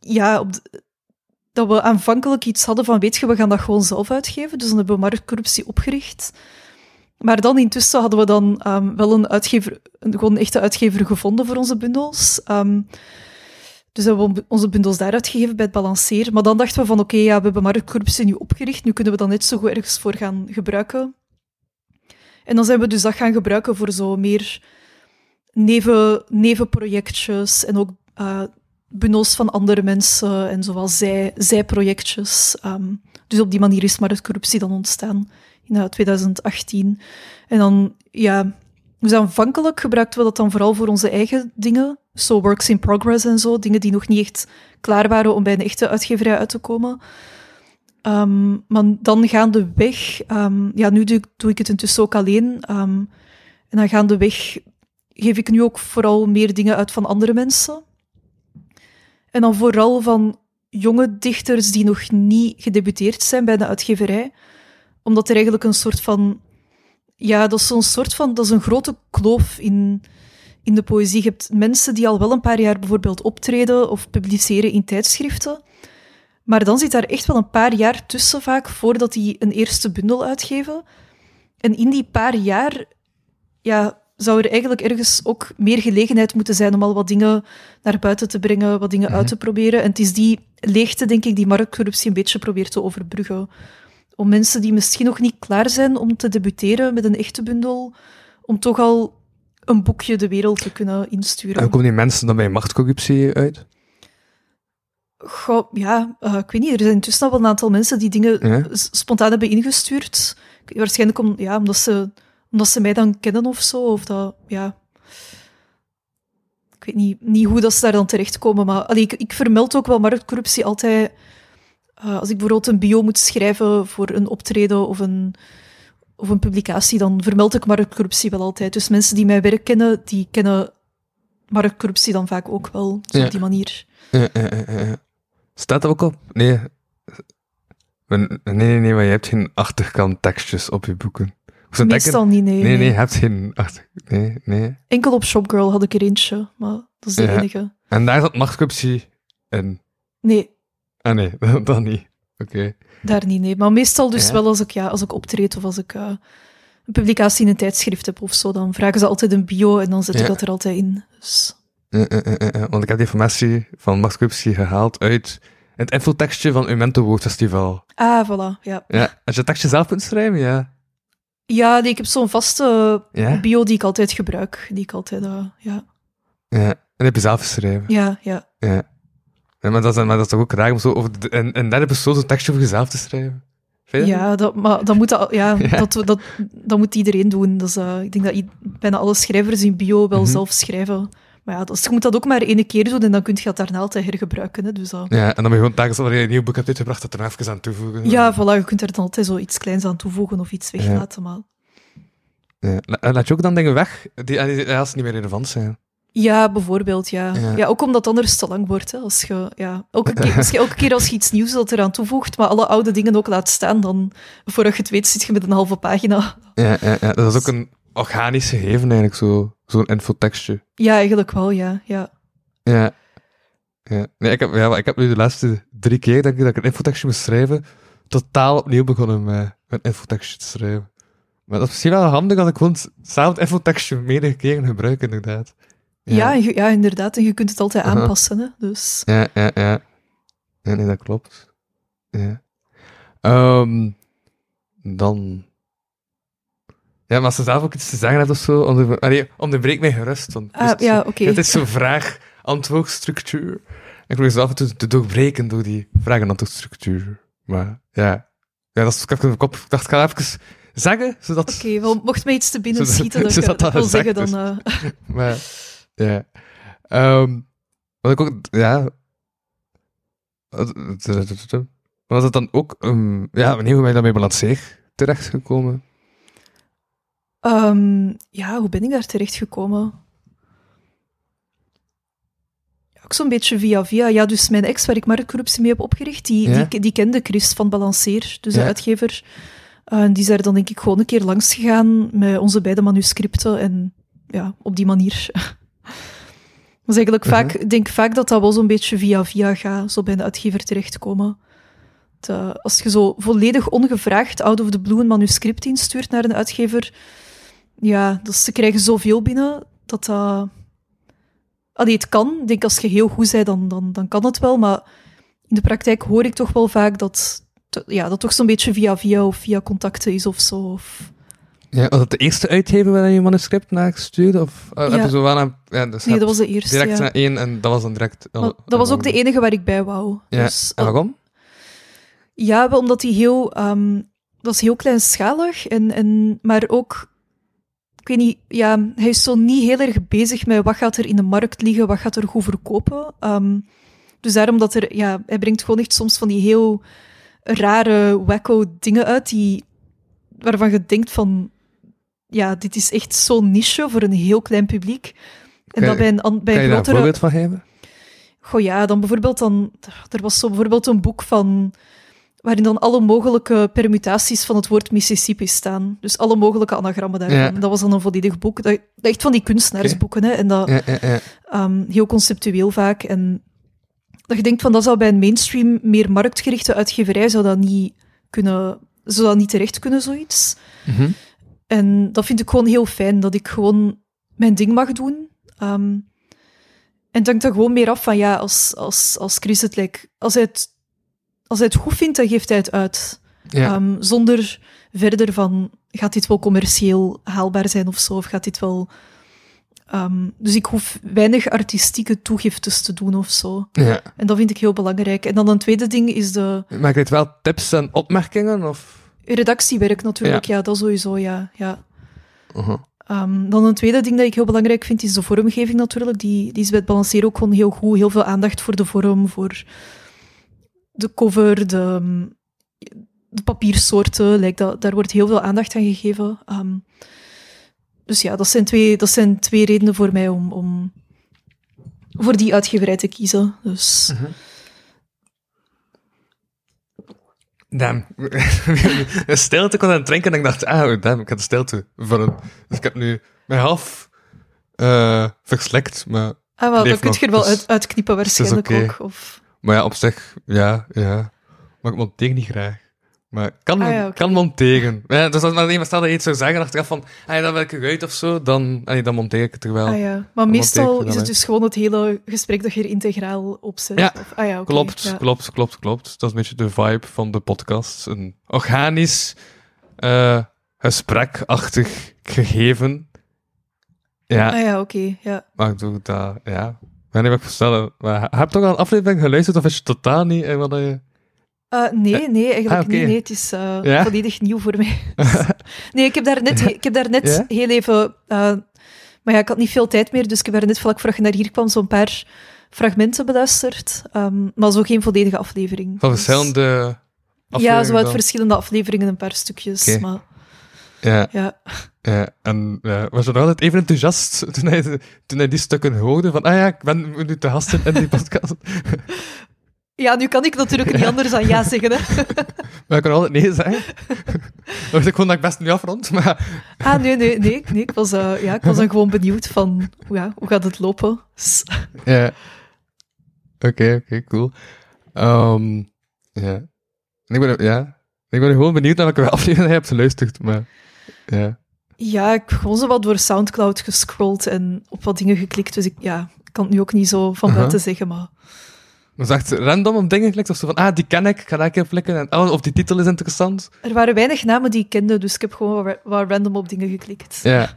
ja, op dat we aanvankelijk iets hadden van, weet je, we gaan dat gewoon zelf uitgeven. Dus dan hebben we marktcorruptie opgericht. Maar dan intussen hadden we dan ehm, wel een uitgever, een, gewoon een echte uitgever gevonden voor onze bundels. Ehm, dus hebben we onze bundels daaruit gegeven bij het balanceren. Maar dan dachten we van, oké, ja, we hebben marktcorruptie nu opgericht, nu kunnen we dat net zo goed ergens voor gaan gebruiken. En dan zijn we dus dat gaan gebruiken voor zo meer neven, nevenprojectjes en ook eh bundels van andere mensen en zoals zij, zijprojectjes. Ehm, dus op die manier is marktcorruptie dan ontstaan in eh, 2018. En dan, ja, dus aanvankelijk gebruikten we dat dan vooral voor onze eigen dingen, zo works in progress en zo, dingen die nog niet echt klaar waren om bij een echte uitgeverij uit te komen. Ehm, maar dan gaandeweg, um, ja, nu doe, ik- doe ik het intussen ook alleen. ehm, en dan gaandeweg geef ik nu ook vooral meer dingen uit van andere mensen. En dan vooral van jonge dichters die nog niet gedebuteerd zijn bij de uitgeverij. Omdat er eigenlijk een soort van... Ja, dat is zo'n soort van... Dat is een grote kloof in, in de poëzie. Je hebt mensen die al wel een paar jaar bijvoorbeeld optreden of publiceren in tijdschriften. Maar dan zit daar echt wel een paar jaar tussen vaak voordat die een eerste bundel uitgeven. En in die paar jaar ja, zou er eigenlijk ergens ook meer gelegenheid moeten zijn om al wat dingen naar buiten te brengen, wat dingen uit te proberen. En het is die leegte, denk ik, die marktcorruptie een beetje probeert te overbruggen. Om mensen die misschien nog niet klaar zijn om te debuteren met een echte bundel, om toch al een boekje de wereld te kunnen insturen. En hoe komen die mensen dan bij machtcorruptie uit? Goh, ja, eh, ik weet niet. Er zijn intussen al wel een aantal mensen die dingen Ja? spontaan hebben ingestuurd. Waarschijnlijk om, ja, omdat, ze, omdat ze mij dan kennen of zo. Of dat, ja... Ik weet niet, niet hoe dat ze daar dan terechtkomen, maar allee, ik, ik vermeld ook wel marktcorruptie altijd... eh, als ik bijvoorbeeld een bio moet schrijven voor een optreden of een, of een publicatie, dan vermeld ik marktcorruptie wel altijd. Dus mensen die mijn werk kennen, die kennen marktcorruptie dan vaak ook wel, Ja. op die manier. Ja. Staat dat ook op? Nee. Nee, nee, nee, maar je hebt geen achterkant tekstjes op je boeken. Ik zou denken- Meestal niet, nee. Nee, nee, je hebt geen achter... Nee, nee. Enkel op Shopgirl had ik er eentje, maar dat is de enige. En daar zat machtcorruptie in. Nee, Ah nee, dat niet. Oké. daar niet, nee. Maar meestal dus Ja. wel als ik, ja, als ik optreed of als ik eh, een publicatie in een tijdschrift heb of zo, dan vragen ze altijd een bio en dan zet ik dat er altijd in. Dus, Eh, eh, Want ik heb die informatie van machtcorruptie gehaald uit het infotekstje van Umento Woordfestival. ah, voilà, ja. Ja, als je het tekstje zelf kunt schrijven, ja. Ja, nee, ik heb zo'n vaste Ja? bio die ik altijd gebruik. Die ik altijd, ja. Ja. En heb je zelf geschreven. Ja, ja. Ja. Maar, dat is, maar dat is toch ook raar om zo over de, in, in derde persoon zo'n tekstje over jezelf te schrijven? Je dat? Ja, dat, maar dat moet, dat, ja, Ja. Dat, dat, dat moet iedereen doen. Dus, eh, ik denk dat bijna alle schrijvers in bio wel Mhm. zelf schrijven. Maar ja, dus je moet dat ook maar één keer doen en dan kun je dat daarna altijd hergebruiken. Hè, dus, dat- Ja, en dan ben je gewoon telkens wanneer je een nieuw boek hebt uitgebracht, dat er even aan toevoegen. Ja, voilà, je kunt er dan altijd zo iets kleins aan toevoegen of iets weglaten. Maar... Ja. En Laat je ook dan dingen weg die, die, die als niet meer relevant zijn. Ja, bijvoorbeeld, ja. Ja. ja. ook omdat het anders te lang wordt. Hè. Als, je, ja, elke, keer, als je elke keer als je iets nieuws dat eraan toevoegt, maar alle oude dingen ook laat staan, dan, voordat je het weet, zit je met een halve pagina. Ja, ja, ja. Dat is ook een organisch gegeven eigenlijk, zo, zo'n infotekstje. Ja, eigenlijk wel, ja. ja. Ja. ja. Nee, ik heb, ja, ik heb nu de laatste drie keer dat ik, dat ik een infotekstje moest schrijven, totaal opnieuw begonnen met een infotekstje te schrijven. Maar dat is misschien wel handig dat ik gewoon hetzelfde infotekstje meerdere keren gebruik, inderdaad. Ja. ja, inderdaad. En je kunt het altijd Aha. aanpassen. Hè. Dus Ja, ja, ja. Ja, nee, dat klopt. Ja. Ehm, dan... Ja, maar als ze zelf ook iets te zeggen hebt of zo, onder, allee, onderbreek mij gerust. Want Ah, het is- ja, oké. Het is zo'n vraag-antwoordstructuur. Ik probeer ze af en toe te doorbreken door die vraag-antwoordstructuur. Maar ja, ja dat is ik mijn kop. Ik dacht, ik ga even zeggen, zodat... Oké, wel, mocht mij iets te binnen schieten dat ik zodat dat dat wil zeggen, dan... eh, Maar, ja. Ehm wat ik ook, ja. Was het dan ook, ehm ja, wanneer ben je dan bij Balanceer terechtgekomen? Ehm, ja, hoe ben ik daar terecht gekomen? Ja, ook zo'n beetje via via. Ja, dus mijn ex, waar ik marktcorruptie mee heb opgericht, die, Ja? die, die kende Chris van Balanceer, dus Ja. de uitgever. En die is daar dan denk ik gewoon een keer langs gegaan met onze beide manuscripten. En ja, op die manier. Dat is eigenlijk Mhm. vaak, ik denk vaak dat dat wel zo'n beetje via via gaat, zo bij de uitgever terechtkomen. Het, eh, als je zo volledig ongevraagd out of the blue een manuscript instuurt naar een uitgever, ja, dus ze krijgen zoveel binnen dat dat... Allee, het kan. Ik denk als je heel goed bent, dan, dan, dan kan het wel. Maar in de praktijk hoor ik toch wel vaak dat ja, dat toch zo'n beetje via via of via contacten is of zo. Of... Ja, was het de eerste uitgever waar je je manuscript naar gestuurd? Of uh, heb Ja. je zo wel aan... Ja, dus Nee, dat was de eerste, Direct ja. naar één en dat was dan direct... Maar dat was ook de enige waar ik bij wou. Ja, Dus, en waarom? Ja, omdat hij heel... ehm, dat is heel kleinschalig, en, en, maar ook... Ik weet niet, ja, hij is zo niet heel erg bezig met wat gaat er in de markt liggen, wat gaat er goed verkopen. Ehm, dus daarom dat er... Ja, hij brengt gewoon echt soms van die heel rare, wacko dingen uit, die, waarvan je denkt van... Ja, dit is echt zo'n niche voor een heel klein publiek. En dat bij een, bij Kan je daar een voorbeeld van geven? Goh ja, dan bijvoorbeeld dan... Er was zo bijvoorbeeld een boek van... Waarin dan alle mogelijke permutaties van het woord Mississippi staan. Dus alle mogelijke anagrammen daarvan. Ja. Dat was dan een volledig boek. Dat, echt van die kunstenaarsboeken, hè. En dat Ja, ja, ja. ehm, heel conceptueel vaak. En dat je denkt van, dat zou bij een mainstream, meer marktgerichte uitgeverij, zou dat niet kunnen... Zou dat niet terecht kunnen, zoiets. Mhm. En dat vind ik gewoon heel fijn, dat ik gewoon mijn ding mag doen. Ehm, en hangt er gewoon meer af van, ja, als, als, als Chris het, like, als, hij het, als hij het goed vindt, dan geeft hij het uit. Ja. Ehm, zonder verder van, gaat dit wel commercieel haalbaar zijn of zo, of gaat dit wel... Ehm, dus ik hoef weinig artistieke toegiftes te doen of zo. ja. En dat vind ik heel belangrijk. En dan een tweede ding is de Maar krijg je wel tips en opmerkingen? Of? Redactiewerk natuurlijk. Ja, dat sowieso, ja. ja. Uh-huh. Ehm, dan een tweede ding dat ik heel belangrijk vind, is de vormgeving natuurlijk. Die, die is bij het balanceren ook gewoon heel goed. Heel veel aandacht voor de vorm, voor de cover, de, de papiersoorten. Like dat, daar wordt heel veel aandacht aan gegeven. Ehm, dus ja, dat zijn, twee, dat zijn twee redenen voor mij om, om voor die uitgeverij te kiezen. Dus Damn. een stilte kon aan het drinken en ik dacht, ah, damn, ik had de stilte vullen. Dus ik heb nu mijn half verslikt, maar, ah, wel, dat kun je er wel dus uit, uitknippen waarschijnlijk oké. ook. Of, maar ja, op zich, ja, ja. Maar ik monteer niet graag. Maar kan, Ah, ja, kan monteren. Ja, dus als maar iemand stel dat je iets zou zeggen achteraf van, ah, dan wil ik eruit of zo, dan, nee, dan monteer ik het er wel. ah ja, maar meestal is het uit. dus gewoon het hele gesprek dat je er integraal opzet. Ja, Of, ah ja, Klopt, klopt, klopt, klopt. Dat is een beetje de vibe van de podcast. Een organisch, eh gesprekachtig gegeven. Ja, Ah ja, oké, ja. maar ik doe dat, ja. Ik weet niet wat ik verstellen. Maar heb je toch al een aflevering geluisterd of is je totaal niet in wat je... Eh, nee, nee, eigenlijk ah, niet. Nee, het is eh, Ja? volledig nieuw voor mij. nee, ik heb daar net, ik heb daar net Ja? heel even... eh, maar ja, ik had niet veel tijd meer, dus ik heb daar net vlak voordat je naar hier kwam zo'n paar fragmenten beluisterd. Ehm, maar zo geen volledige aflevering. Van Dus- verschillende Ja, afleveringen zo uit dan? verschillende afleveringen, een paar stukjes. Maar Ja, ja, ja. En ja, was je nog altijd even enthousiast toen hij, toen hij die stukken hoorde? Van, ah ja, ik ben nu te gast in- in die podcast. ja, nu kan ik natuurlijk niet anders dan ja zeggen. Hè. Maar ik kan altijd nee zeggen. Dan ik gewoon dat ik best nu afrond, maar... Ah, nee, nee, nee. nee ik, was, eh, ja, ik was dan gewoon benieuwd van, ja, hoe gaat het lopen? Ja. Oké, oké, cool. Ehm, ja. Ik ben, ja. Ik ben gewoon benieuwd naar welke aflevering je hebt geluisterd, maar... Ja. Ja, ik heb gewoon zo wat door Soundcloud gescrolld en op wat dingen geklikt. Dus ik, ja, ik kan het nu ook niet zo van buiten zeggen, maar... Maar zegt random op dingen geklikt of zo van, ah, die ken ik, ga daar een keer flikken. En, oh, of die titel is interessant. Er waren weinig namen die ik kende, dus ik heb gewoon wat, wat random op dingen geklikt. Ja.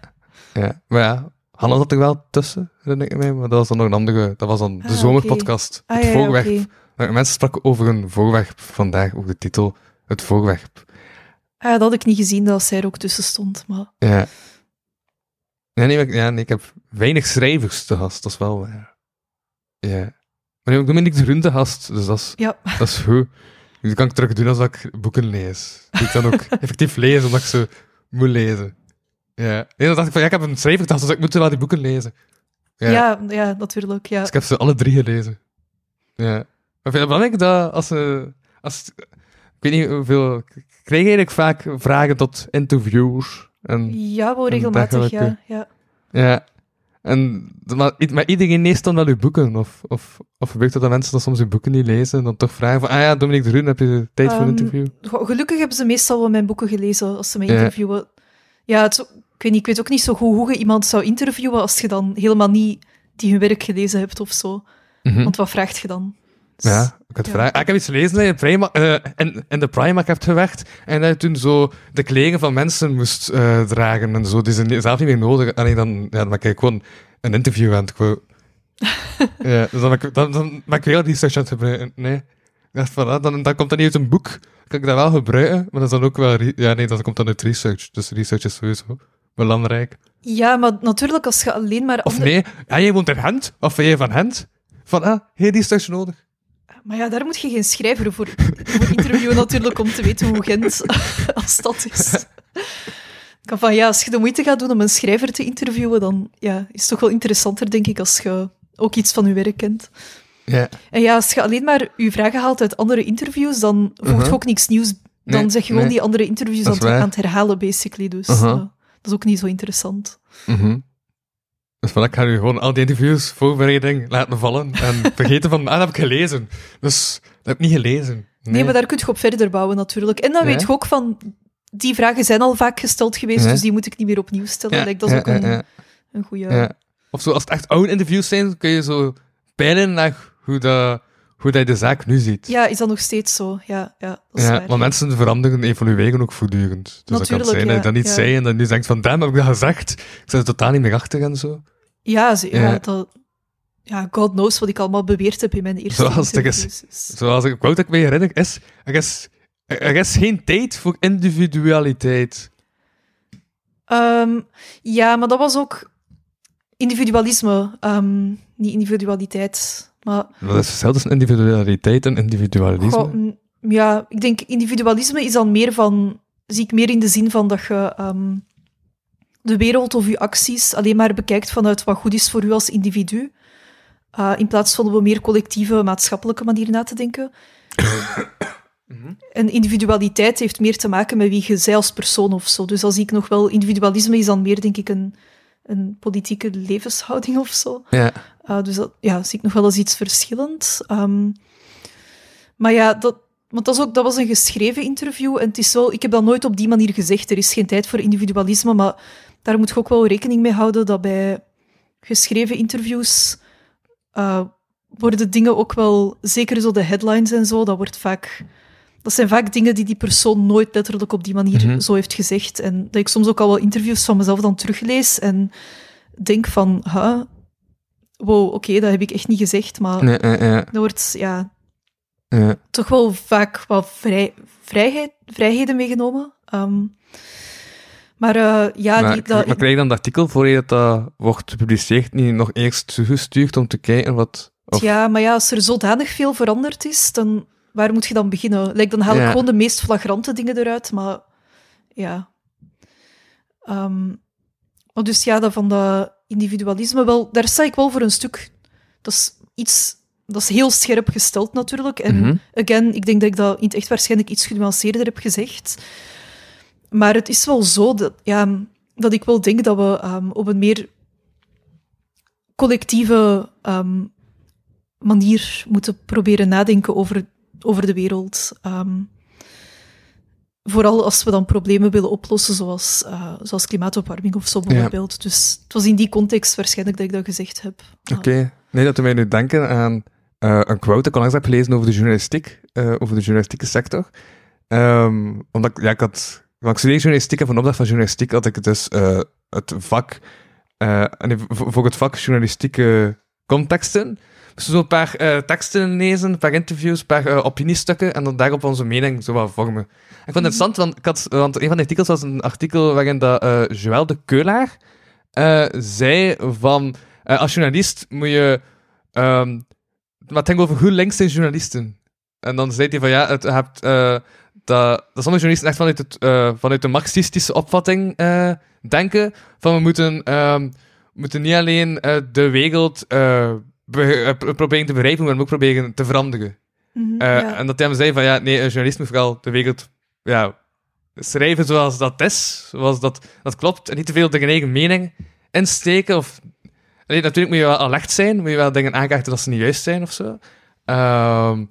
Ja. Maar ja, Hanna zat er wel tussen, herinner ik me. Maar dat was dan nog een andere... Dat was dan de Ah, zomerpodcast. Ah, het ja, ja, voorwerp. Maar Mensen spraken over een voorwerp vandaag, over de titel. Het voorwerp. Ah, dat had ik niet gezien, dat zij er ook tussen stond, maar... Ja. Nee, ik- ja, nee, ik heb weinig schrijvers te gast, dat is wel waar. Ja. Maar nu heb ik Dominique de Groen te gast, dus dat is, Ja, dat is goed. Dat kan ik terug doen als ik boeken lees. Ik dan ook effectief lees, omdat ik ze moet lezen. Ja. Nee, dan dacht ik van, ja, ik heb een schrijver dus ik moet wel die boeken lezen. Ja. ja. Ja, natuurlijk, ja. Dus ik heb ze alle drie gelezen. Ja. Maar vind je het belangrijk dat als ze... Als, ik weet niet hoeveel... Ik krijg eigenlijk vaak vragen tot interviews. En Ja, wel regelmatig, ja. ja. Ja. En, maar, maar iedereen leest dan wel uw boeken? Of, of, of gebeurt het dat mensen dat soms uw boeken niet lezen en dan toch vragen van, ah ja, Dominique de Groen, heb je tijd voor een Ehm, interview? Gelukkig hebben ze meestal wel mijn boeken gelezen als ze mij interviewen. Ja, het ik, weet niet, ik weet ook niet zo goed hoe je iemand zou interviewen als je dan helemaal niet die hun werk gelezen hebt of zo. Mhm. Want wat vraagt je dan? Ja, ik had Ja. vragen. Ah, ik heb iets gelezen dat je in, Primark, eh, in, in de Primark hebt gewerkt en dat je toen zo de kleren van mensen moest eh, dragen en zo, die ze zelf niet meer nodig Alleen dan, ja, dan ben ik gewoon een interview aan het quote. ja, dus dan ik, dan, dan ben ik heel research aan het gebruiken. Nee. Van, ah, dan, dan komt dat niet uit een boek. Kan ik dat wel gebruiken, maar dat is dan ook wel... Ja, nee, dat komt dan uit research. Dus research is sowieso belangrijk. Ja, maar natuurlijk als je alleen maar... Of nee, ja, jij woont in Gent, of jij van Gent? Van, ah, heel research nodig. Maar ja, daar moet je geen schrijver voor, voor interviewen natuurlijk, om te weten hoe Gent als stad is. Ik kan van, ja, als je de moeite gaat doen om een schrijver te interviewen, dan ja, is het toch wel interessanter, denk ik, als je ook iets van je werk kent. Ja. En ja, als je alleen maar je vragen haalt uit andere interviews, dan Uh-huh. je ook niks nieuws. Dan Nee, zeg je gewoon nee. die andere interviews aan aan het herhalen, basically. Dus Uh-huh. eh, dat is ook niet zo interessant. Mhm. Dus van, ik ga nu gewoon al die interviews, voorbereiding, laten vallen en vergeten van, ah, dat heb ik gelezen. Dus, dat heb ik niet gelezen. Nee, maar daar kun je op verder bouwen, natuurlijk. En dan weet je ook van... Die vragen zijn al vaak gesteld geweest, dus die moet ik niet meer opnieuw stellen. Ja, Like, dat is ja, ook een, ja, een goede... Ja. Of zo, als het echt oude interviews zijn, kun je zo peilen naar hoe, dat, hoe dat je de zaak nu ziet. Ja, is dat nog steeds zo? Ja, ja dat is Ja, waar. mensen veranderen, evolueren ook voortdurend. Dus dat kan zijn dat je dat niet ja. zei en dan nu denkt van, damn, heb ik dat gezegd? Ik zit er totaal niet meer achter en zo. Ja, ze- ja, Ja. dat... Ja, God knows wat ik allemaal beweerd heb in mijn eerste Zoals is- dus- Zoals ik wou dat ik me herinner, is er, is er is geen tijd voor individualiteit. Ehm, ja, maar dat was ook individualisme, ehm, niet individualiteit. Maar Dat is hetzelfde als individualiteit en individualisme. goh, ja, ik denk individualisme is dan meer van, zie ik meer in de zin van dat je ehm, de wereld of je acties alleen maar bekijkt vanuit wat goed is voor u als individu. Uh, in plaats van op een meer collectieve, maatschappelijke manier na te denken. En individualiteit heeft meer te maken met wie je zij als persoon of zo. Dus zie ik nog wel, individualisme is dan meer, denk ik, een, een politieke levenshouding of zo. Ja. Uh, dus dat ja, zie ik nog wel eens iets verschillend. Ehm, maar ja, dat, want dat, is ook, dat was een geschreven interview. En het is wel, ik heb dat nooit op die manier gezegd. Er is geen tijd voor individualisme. Maar daar moet je ook wel rekening mee houden dat bij geschreven interviews uh, worden dingen ook wel, zeker zo de headlines en zo, dat wordt vaak. Dat zijn vaak dingen die die persoon nooit letterlijk op die manier Mhm. zo heeft gezegd. En dat ik soms ook al wel interviews van mezelf dan teruglees en denk van, huh, wow, oké, dat heb ik echt niet gezegd, maar Ja, ja, ja, dat wordt ja, toch wel vaak wat vrij, vrijheid, vrijheden meegenomen. Ehm, maar eh, ja, maar, die, dat, maar krijg je dan het artikel voor je dat dat wordt gepubliceerd niet nog eerst toegestuurd om te kijken wat... Of, ja, maar ja, als er zodanig veel veranderd is, dan waar moet je dan beginnen? Like, dan haal ik Ja. gewoon de meest flagrante dingen eruit, maar ja. Maar dus ja, dat van dat individualisme, wel, daar sta ik wel voor een stuk. Dat is iets, dat is heel scherp gesteld natuurlijk. En Mhm. again, ik denk dat ik dat in het echt waarschijnlijk iets genuanceerder heb gezegd. Maar het is wel zo dat, ja, dat ik wel denk dat we ehm, op een meer collectieve ehm, manier moeten proberen nadenken over, over de wereld. Ehm, vooral als we dan problemen willen oplossen, zoals, eh, zoals klimaatopwarming of zo bijvoorbeeld. Dus het was in die context waarschijnlijk dat ik dat gezegd heb. Oké. Nee, dat doet mij nu denken aan eh, een quote dat ik onlangs heb gelezen over de journalistiek, eh, over de journalistieke sector. Ehm, omdat ik, ja, ik had, want ik journalistiek en van opdracht van journalistiek had ik dus eh, het vak, voor voor het vak journalistieke contexten. Zo een paar eh, teksten lezen, een paar interviews, een paar eh, opiniestukken en dan daarop onze mening zo wat vormen. Ik vond het interessant, want, ik had, want een van de artikels was een artikel waarin dat, eh Joël de Keulaar zei van als journalist moet je. maar het ging over hoe links zijn journalisten. En dan zei hij van ja, het, hebt, dat, dat sommige journalisten echt vanuit, het, vanuit de marxistische opvatting denken. Van we moeten, ehm, moeten niet alleen de wereld proberen te begrijpen, maar ook proberen te veranderen. Mhm, Eh, ja. En dat hij hem zei van ja, nee, een journalist moet vooral de wereld ja, schrijven zoals dat is, zoals dat, dat klopt, en niet te veel tegen eigen mening insteken. Of... Nee, natuurlijk moet je wel alert zijn, moet je wel dingen aankaarten dat ze niet juist zijn of zo. Ehm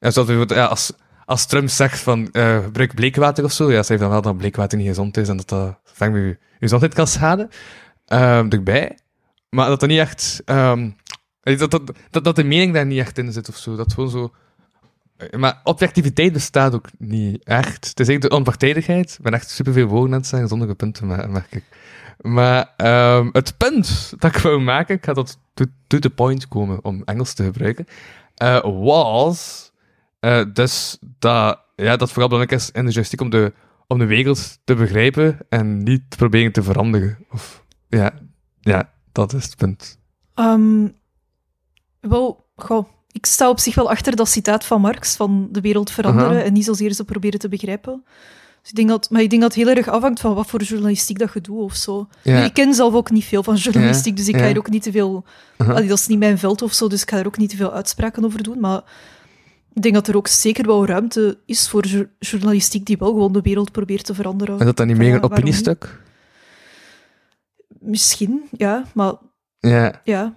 ja, zoals bijvoorbeeld, ja, als, als Trump zegt van eh, gebruik bleekwater of zo, ja, zei dan wel dat bleekwater niet gezond is en dat dat vaak je, je gezondheid kan schaden. Ehm erbij. Maar dat er niet echt. ehm, dat, dat, dat, dat de mening daar niet echt in zit of zo. Dat gewoon zo. Maar objectiviteit bestaat ook niet echt. Het is echt de onpartijdigheid. Ik ben echt superveel woorden aan het zeggen zonder punten, merk ik. Maar ehm, het punt dat ik wou maken, ik ga tot to, the point komen om Engels te gebruiken, eh, was eh, dus dat, ja, dat vooral belangrijk is in de journalistiek om de, om de wereld te begrijpen en niet te proberen te veranderen. Of, ja, ja, dat is het punt. Ehm, wel, goh, ik sta op zich wel achter dat citaat van Marx van de wereld veranderen Aha. en niet zozeer ze proberen te begrijpen. Dus ik denk dat, maar ik denk dat het heel erg afhangt van wat voor journalistiek dat je doet of zo. Ja. Nu, ik ken zelf ook niet veel van journalistiek, dus ik ga ja. er ook niet te veel... Allee, dat is niet mijn veld of zo, dus ik ga er ook niet te veel uitspraken over doen. Maar ik denk dat er ook zeker wel ruimte is voor jour- journalistiek die wel gewoon de wereld probeert te veranderen. Is dat dan niet meer een opiniestuk? Misschien, ja, maar Ja. ja,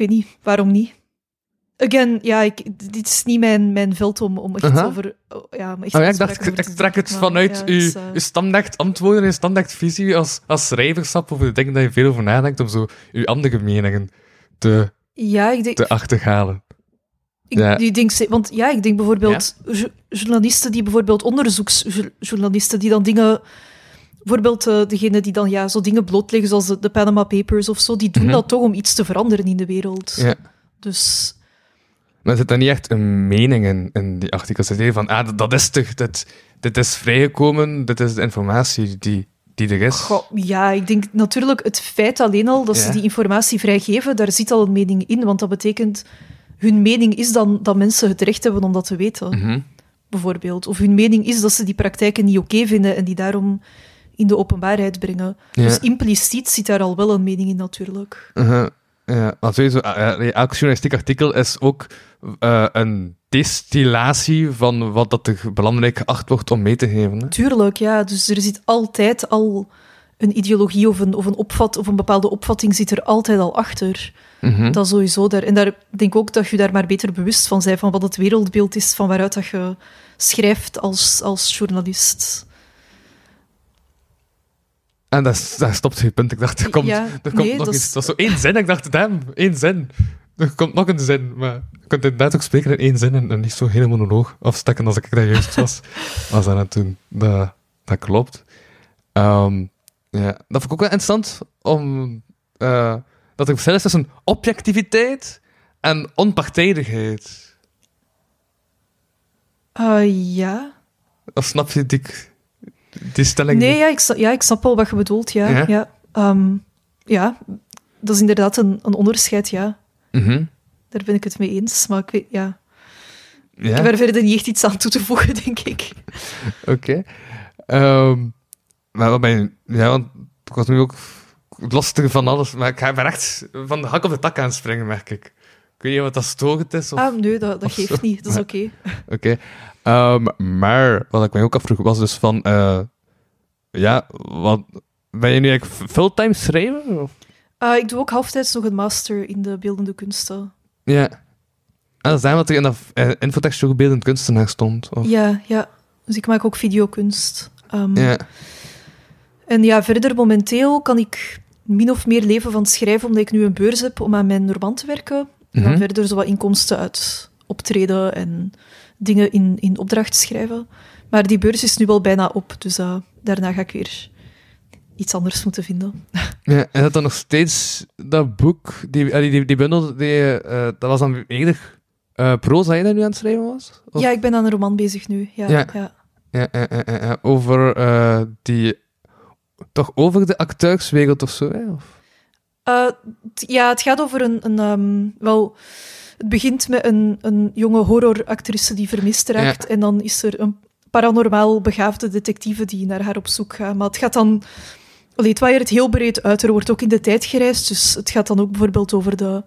ik weet niet, waarom niet? Again, ja, ik, dit is niet mijn, mijn veld om, om echt Aha. over... oh, ja, echt Oh ja, ik dacht, ik trek het Maar vanuit uw, is, eh, uw standaard antwoorden en standaard visie als, als schrijverschap over de dingen dat je veel over nadenkt, om zo uw andere meningen te, Ja, ik denk... te achterhalen. Ik, Ja. ik denk, want ja, ik denk bijvoorbeeld jo- journalisten die bijvoorbeeld onderzoeksjournalisten die dan dingen, bijvoorbeeld eh, degene die dan ja, zo dingen blootleggen zoals de, de Panama Papers of zo, die doen Mhm. dat toch om iets te veranderen in de wereld. Ja. Dus Maar er zit dan niet echt een mening in, in die artikels. Het van, ah, dat, dat is toch, dit, dit is vrijgekomen, dit is de informatie die, die er is. goh, ja, ik denk natuurlijk het feit alleen al dat Ja. ze die informatie vrijgeven, daar zit al een mening in, want dat betekent hun mening is dan dat mensen het recht hebben om dat te weten. Mhm. bijvoorbeeld. Of hun mening is dat ze die praktijken niet oké vinden en die daarom in de openbaarheid brengen. Ja. Dus impliciet zit daar al wel een mening in, natuurlijk. Uh-huh. Ja, want sowieso, ah, elk journalistiek artikel is ook eh, een destillatie van wat dat er belangrijk geacht wordt om mee te geven. Hè? Tuurlijk, ja. Dus er zit altijd al een ideologie of een, of een opvat of een bepaalde opvatting zit er altijd al achter. Mhm. Dat sowieso. Daar, en daar denk ik ook dat je daar maar beter bewust van bent, van wat het wereldbeeld is van waaruit dat je schrijft als, als journalist. En dat, daar stopt je punt. Ik dacht, er komt, Ja, er komt nee, nog dat iets. Dat was zo één zin. Ik dacht, damn, één zin. Er komt nog een zin. Maar je kunt inderdaad ook spreken in één zin en, en niet zo'n hele monoloog afstekken als ik dat juist was, was aan het doen. Dat, dat klopt. Ehm, ja, dat vond ik ook wel interessant, om, eh, dat verschil is tussen objectiviteit en onpartijdigheid. Ah, ja. Of snap je die, die stelling Nee, ja ik, ja, ik snap wel wat je bedoelt. Ja, Ja? ja. Ehm, ja dat is inderdaad een, een onderscheid, ja. Mhm. Daar ben ik het mee eens. Maar ik weet, ja. Ik heb er verder niet echt iets aan toe te voegen, denk ik. oké. Ehm, maar wat ben je... Ja, want ik was nu ook lastig van alles, maar ik ga ben echt van de hak op de tak aan springen, merk ik. Weet niet wat dat storend is, of... Ah, nee, dat, dat geeft niet. Dat is oké. Oké. Ehm, maar wat ik mij ook afvroeg was dus van... eh, ja, wat... Ben je nu eigenlijk fulltime schrijver? Of? Ah, ik doe ook halftijds nog een master in de beeldende kunsten. Ja. En dat is daarom dat er in dat uh, infotekst ook beeldend kunstenaar stond. Of? Ja, ja. Dus ik maak ook videokunst. Ehm, Ja. En ja, verder momenteel kan ik min of meer leven van het schrijven, omdat ik nu een beurs heb om aan mijn roman te werken. En dan Mhm. verder zo wat inkomsten uit optreden en dingen in, in opdracht schrijven. Maar die beurs is nu wel bijna op, dus eh, daarna ga ik weer iets anders moeten vinden. Ja, en dat dan nog steeds dat boek, die, die, die bundel, die, eh, dat was dan eerder eh proza je dat nu aan het schrijven was? Of- Ja, ik ben aan een roman bezig nu. Ja, Ja. ja. Over die... Toch over de acteurswereld of zo, hè? Of? Eh, ja, het gaat over een... een ehm, wel, het begint met een, een jonge horroractrice die vermist raakt. En dan is er een paranormaal begaafde detectieve die naar haar op zoek gaat. Maar het gaat dan... Allee, het waaiert heel breed uit. Er wordt ook in de tijd gereisd. Dus het gaat dan ook bijvoorbeeld over de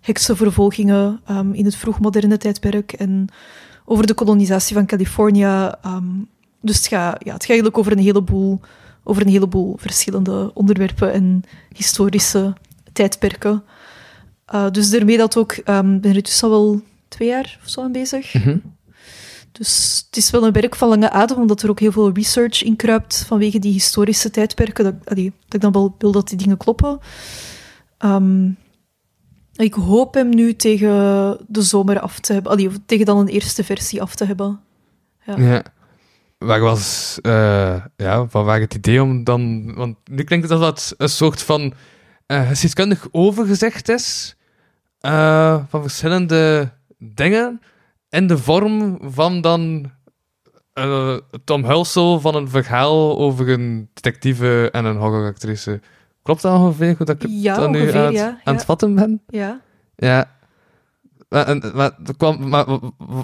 heksenvervolgingen ehm, in het vroegmoderne tijdperk. En over de kolonisatie van Californië. ehm, dus het gaat, ja, het gaat eigenlijk over een heleboel, over een heleboel verschillende onderwerpen en historische tijdperken. Uh, dus daarmee dat ook, um, ben er intussen al wel twee jaar of zo aan bezig. Mhm. Dus het is wel een werk van lange adem, omdat er ook heel veel research in kruipt vanwege die historische tijdperken. Dat, allee, dat ik dan wel wil dat die dingen kloppen. Um, ik hoop hem nu tegen de zomer af te hebben. Allee, of tegen dan een eerste versie af te hebben. Ja. Ja. Waar was... eh, ja, van waar het idee om dan... Want nu klinkt het alsof dat een soort van eh geschiedkundig overgezegd is eh, van verschillende dingen in de vorm van dan Tom Hulsel van een verhaal over een detectieve en een horroractrice. Klopt dat ongeveer goed dat ik Ja, dat nu ongeveer, aan, het- ja, aan het vatten ben? ja. Ja. Maar, en- maar, kwam, maar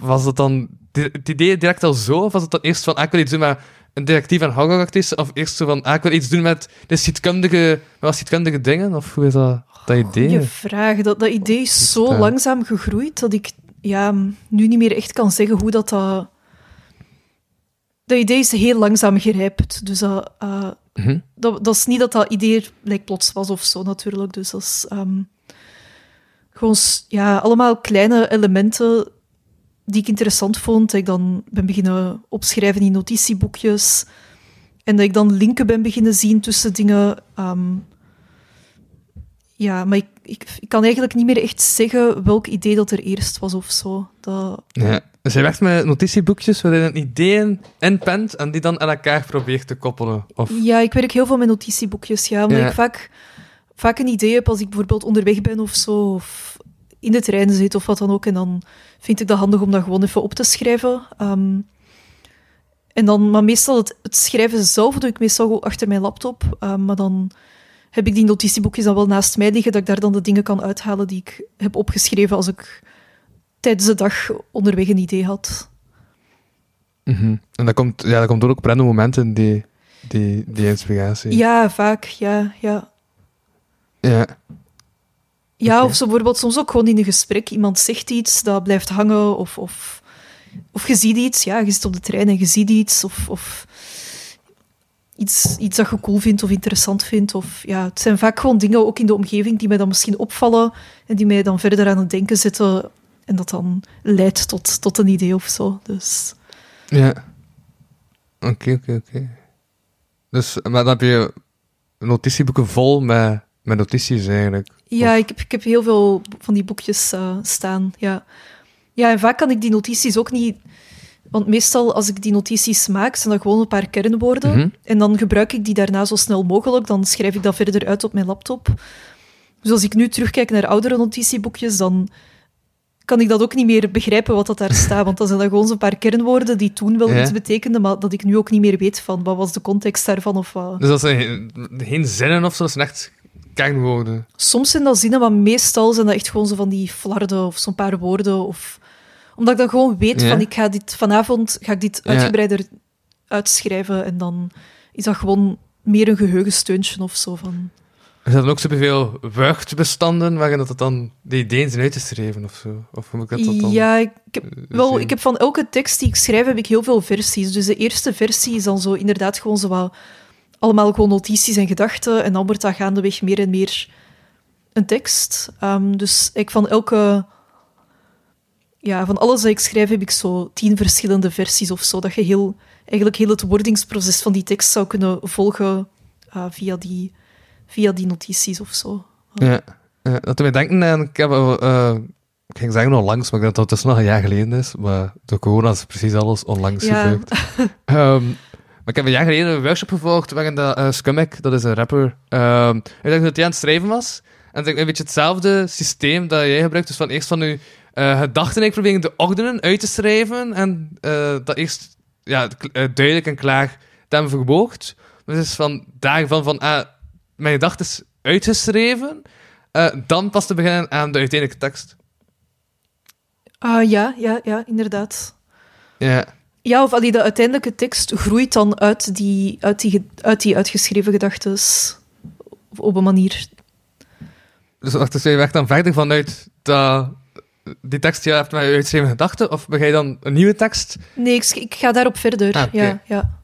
was dat dan het idee direct al zo? Of was het dan eerst van, ah, ik wil iets doen met een detectief en horroractrice, of eerst zo van, ah, ik wil iets doen met de schietkundige, met schietkundige dingen, of hoe is dat, dat idee? Goeie vraag. Dat, dat idee is zo Ja. langzaam gegroeid dat ik ja, nu niet meer echt kan zeggen hoe dat... Dat, dat idee is heel langzaam gerijpt. Dus dat, eh, Mhm. dat, dat is niet dat dat idee like, plots was of zo, natuurlijk. Dus dat is ehm, gewoon ja, allemaal kleine elementen die ik interessant vond. Dat ik dan ben beginnen opschrijven in notitieboekjes. En dat ik dan linken ben beginnen zien tussen dingen. ehm, ja, maar ik, ik, ik kan eigenlijk niet meer echt zeggen welk idee dat er eerst was of zo. Dat, Ja. Dus hij werkt met notitieboekjes waarin een ideeën inpent en die dan aan elkaar probeert te koppelen. Of... Ja, ik werk heel veel met notitieboekjes, ja. Omdat Ja. ik vaak, vaak een idee heb als ik bijvoorbeeld onderweg ben of zo, of in de trein zit of wat dan ook. En dan vind ik dat handig om dat gewoon even op te schrijven. Ehm, en dan, maar meestal het, het schrijven zelf doe ik meestal gewoon achter mijn laptop. Ehm, maar dan heb ik die notitieboekjes dan wel naast mij liggen, dat ik daar dan de dingen kan uithalen die ik heb opgeschreven als ik tijdens de dag onderweg een idee had. Mhm. En dat komt, ja, dat komt door ook op random momenten, die, die, die inspiratie. Ja, vaak, ja, ja. Ja. Ja, of zo bijvoorbeeld soms ook gewoon in een gesprek. Iemand zegt iets, dat blijft hangen. Of, of, of je ziet iets, ja, je zit op de trein en je ziet iets. Of, of iets, iets dat je cool vindt of interessant vindt. Of, ja, het zijn vaak gewoon dingen ook in de omgeving die mij dan misschien opvallen. En die mij dan verder aan het denken zetten. En dat dan leidt tot, tot een idee of zo. Dus Ja. Oké, oké, oké. Dus, maar dan heb je notitieboeken vol met, met notities eigenlijk. Ja, ik heb, ik heb heel veel van die boekjes eh, staan. Ja. ja, en vaak kan ik die notities ook niet. Want meestal als ik die notities maak, zijn dat gewoon een paar kernwoorden. Mhm. En dan gebruik ik die daarna zo snel mogelijk. Dan schrijf ik dat verder uit op mijn laptop. Dus als ik nu terugkijk naar oudere notitieboekjes, dan kan ik dat ook niet meer begrijpen wat dat daar staat. Want dan zijn dat gewoon zo'n paar kernwoorden die toen wel Ja. iets betekenden, maar dat ik nu ook niet meer weet van wat was de context daarvan of wat. Dus dat zijn geen, geen zinnen of zo, dat zijn echt kernwoorden. Soms zijn dat zinnen, maar meestal zijn dat echt gewoon zo van die flarden of zo'n paar woorden. Of... Omdat ik dan gewoon weet Ja. van, ik ga dit, vanavond ga ik dit Ja. uitgebreider uitschrijven. En dan is dat gewoon meer een geheugensteuntje of zo. Van... Er zijn ook superveel Word-bestanden waarin dat het dan de ideeën zijn uitgeschreven of zo. Of hoe moet ik dat dan Ja, ik heb, eh, wel, ik heb van elke tekst die ik schrijf, heb ik heel veel versies. Dus de eerste versie is dan zo inderdaad gewoon zo wat... Allemaal gewoon notities en gedachten. En dan wordt dat gaandeweg meer en meer een tekst. Ehm, dus ik van elke... Ja, van alles dat ik schrijf heb ik zo tien verschillende versies of zo. Dat je heel, eigenlijk heel het wordingsproces van die tekst zou kunnen volgen eh, via, die, via die notities of zo. Ja, ja, dat doet mij denken aan... Ik heb... eh, ik ging zeggen onlangs, maar ik denk dat het dus nog een jaar geleden is. Maar door corona is precies alles onlangs Ja. gebeurd. Ehm, ik heb een jaar geleden een workshop gevolgd waarin dat, Scumic, dat is een rapper, ehm ik denk dat hij aan het schrijven was. En het een beetje hetzelfde systeem dat jij gebruikt. Dus van eerst van je eh, gedachten eigenlijk proberen te ordenen, uit te schrijven. En eh, dat eerst ja, duidelijk en klaar te hebben verwoord. Dus van daarvan van, ah, mijn gedachten is uitgeschreven. eh, dan pas te beginnen aan de uiteindelijke tekst. Ah, ja, ja, ja, inderdaad. Ja. Ja, of allee, de uiteindelijke tekst groeit dan uit die, uit die, uit die uitgeschreven gedachten. Op een manier. Dus wacht, je werkt dan verder vanuit dat, die tekst die je hebt met je uitgeschreven gedachten? Of begin je dan een nieuwe tekst? Nee, ik, ik ga daarop verder. Ah, ja, ja.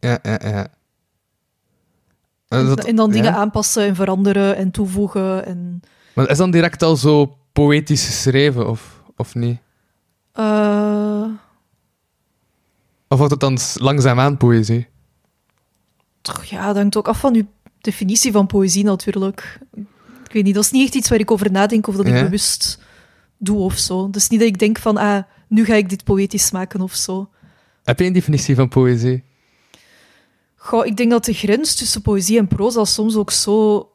Ja, ja, ja. En, En, dat- en dan dingen ja? aanpassen en veranderen en toevoegen. En, Maar is dan direct al zo poëtisch geschreven, of, of niet? eh, Of wordt het dan langzaamaan poëzie? toch, ja, dat hangt ook af van uw definitie van poëzie natuurlijk. Ik weet niet, dat is niet echt iets waar ik over nadenk of dat Ja. ik bewust doe of zo. Dus niet dat ik denk van, ah, nu ga ik dit poëtisch maken of zo. Heb je een definitie van poëzie? Goh, ik denk dat de grens tussen poëzie en proza soms ook zo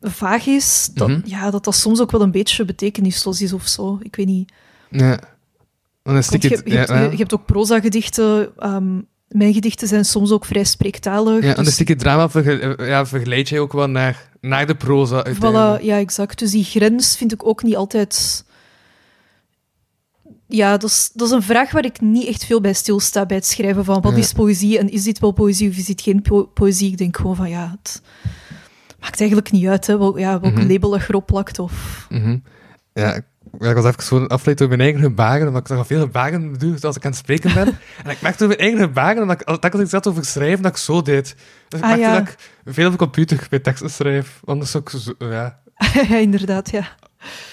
vaag is, dat, Mhm. ja, dat dat soms ook wel een beetje betekenisloos is of zo. Ik weet niet. Ja. Dan Want je, je, hebt, ja, ja. je, je hebt ook proza-gedichten. ehm, mijn gedichten zijn soms ook vrij spreektalig. Ja, en dus, stieke drama verge- eh, ja, vergeleid je ook wel naar, naar de proza voilà, ja, exact. Dus die grens vind ik ook niet altijd... ja, dat is, dat is een vraag waar ik niet echt veel bij stilsta bij het schrijven van wat Ja. is poëzie en is dit wel poëzie of is dit geen po- poëzie. Ik denk gewoon van ja, het maakt eigenlijk niet uit hè, wel, ja, welk Mhm. label je erop plakt. Of... Mhm. Ja, ja, ik was even gewoon afgeleid door mijn eigen gebaren, maar ik zag al veel gebaren doen als ik aan het spreken ben. en ik merkte door mijn eigen gebaren, dat ik, dat als ik zat over schrijven, dat ik zo deed. Dus ik Ah, merkte ja. dat ik veel op de computer bij teksten schrijf. Anders ik zo, ja... ja, inderdaad, ja.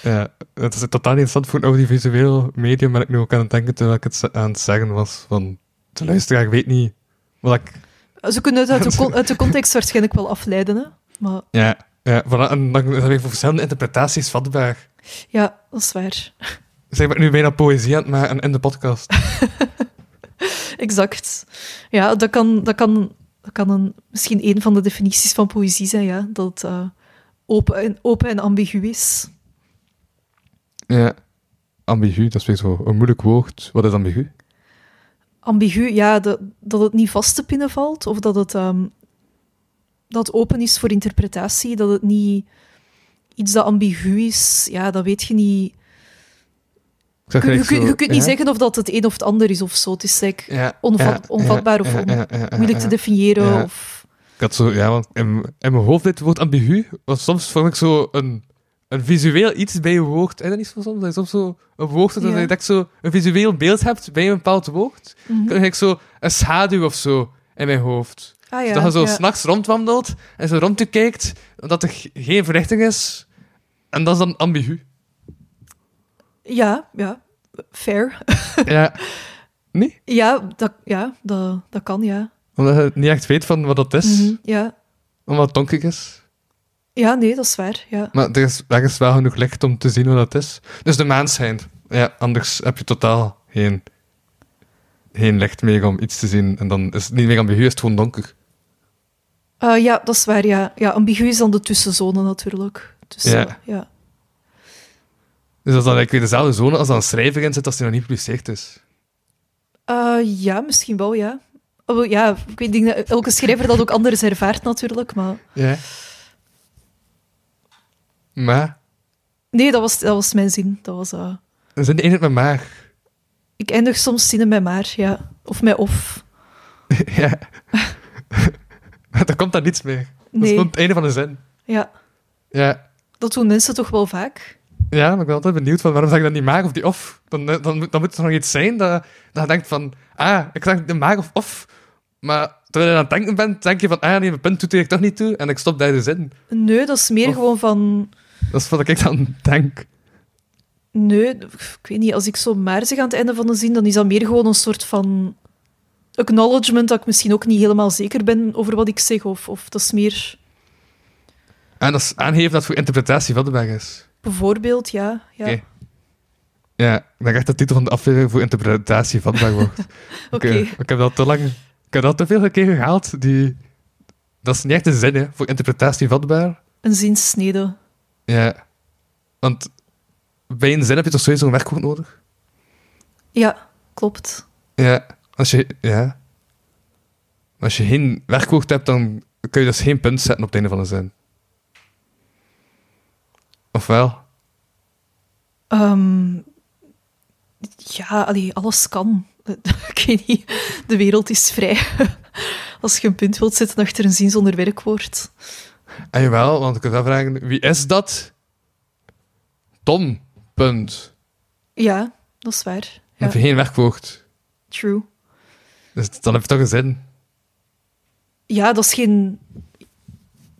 Ja, het is totaal niet interessant voor een audiovisueel medium, maar ik nu ook aan het denken terwijl ik het aan het zeggen was van... De luisteraar weet niet wat ik... Ze kunnen het uit de, con- uit de context waarschijnlijk wel afleiden, hè. Maar Ja, ja voilà, en dan heb ik voor verschillende interpretaties vatbaar. Ja, dat is waar. Zeg maar nu bijna poëzie aan het maken in de podcast. Exact. Ja, dat kan, dat kan, dat kan een, misschien een van de definities van poëzie zijn, ja. Dat het eh, open, en, open en ambigu is. Ja. Ambigu, dat is weer zo een moeilijk woord. Wat is ambigu? Ambigu, ja, dat, dat het niet vast te pinnen valt, of dat het, ehm, dat het open is voor interpretatie, dat het niet iets dat ambigu is, ja, dat weet je niet. Je, je, gelijk kun- zo- je kunt niet zeggen of dat het een of het ander is of zo. Het is like, Ja, onvat- onvatbaar of on- moeilijk te ja. definiëren. Ja. Of... Ik had zo, ja, want in, in mijn hoofd dit woord ambigu, was soms vond ik zo een, een visueel iets bij je woord. Is dat niet zo soms? Dat soms zo een woord, dat je dat zo een visueel beeld hebt bij een bepaald woord. Mhm. Dan heb ik zo een schaduw of zo in mijn hoofd. Ah, ja, Dus dat je zo ja. s'nachts rondwandelt en zo rond je kijkt, dat er geen verrichting is. En dat is dan ambigu. ja, ja, fair. ja. Nee? Ja, dat, ja dat, dat kan, ja. Omdat je niet echt weet van wat dat is. Mhm, ja. Omdat het donker is. ja, nee, dat is waar. Ja. Maar er is, er is wel genoeg licht om te zien wat dat is. Dus de maan schijnt. Ja, anders heb je totaal geen, geen licht meer om iets te zien. En dan is het niet meer ambigu, is het gewoon donker. Eh, ja, dat is waar, ja. ja. Ambigu is dan de tussenzone natuurlijk. Dus, Ja. ja. Dus dat is dan eigenlijk weer dezelfde zone als dan een schrijver in zit als die nog niet gepubliceerd is. Eh, ja, misschien wel, ja. Oh, ja, ik weet niet, dat elke schrijver dat ook anders ervaart natuurlijk, maar... Ja. Maar, Nee, dat was, dat was mijn zin. Dat was, eh, dan zijn met maar. Ik eindig soms zinnen met maar, ja. Of met of. ja. Maar dan komt daar niets meer. Dat is Nee, het einde van de zin. ja. Ja. Dat doen mensen toch wel vaak. Ja, maar ik ben altijd benieuwd van waarom zeg je dan niet maar of die of? Dan, dan, dan, moet- dan moet er nog iets zijn dat, dat je denkt van, ah, ik zeg de maar of of. Maar terwijl je aan het denken bent, denk je van, ah nee, mijn punt doet er toch niet toe. En ik stop daar de zin. Nee, dat is meer Of- gewoon van... Dat is wat ik dan denk. Nee, ik weet niet. Als ik zo maar zeg aan het einde van de zin, dan is dat meer gewoon een soort van acknowledgement dat ik misschien ook niet helemaal zeker ben over wat ik zeg. Of, of dat is meer... En dat is aangeven dat voor interpretatie weg is. Bijvoorbeeld, ja. ja. Ja, ik denk echt dat de titel van de aflevering voor interpretatie weg wordt. Oké. Ik, ik heb dat te lang... Ik heb dat te veel keer gehaald. Die... Dat is niet echt een zin, hè, voor interpretatie vatbaar. Een zinsnede. Ja. Want bij een zin heb je toch sowieso een werkwoord nodig? Ja, klopt. Ja. Als je... Ja. Als je geen werkwoord hebt, dan kun je dus geen punt zetten op het einde van een zin. Of wel? Ehm, ja, allee, alles kan. ik weet niet. De wereld is vrij. Als je een punt wilt zetten achter een zin zonder werkwoord. En jawel, want ik kan vragen, wie is dat? Tom. Punt. Ja, dat is waar. Ja, heb je geen werkwoord. true. Dus dan heb je toch een zin. Ja, dat is geen...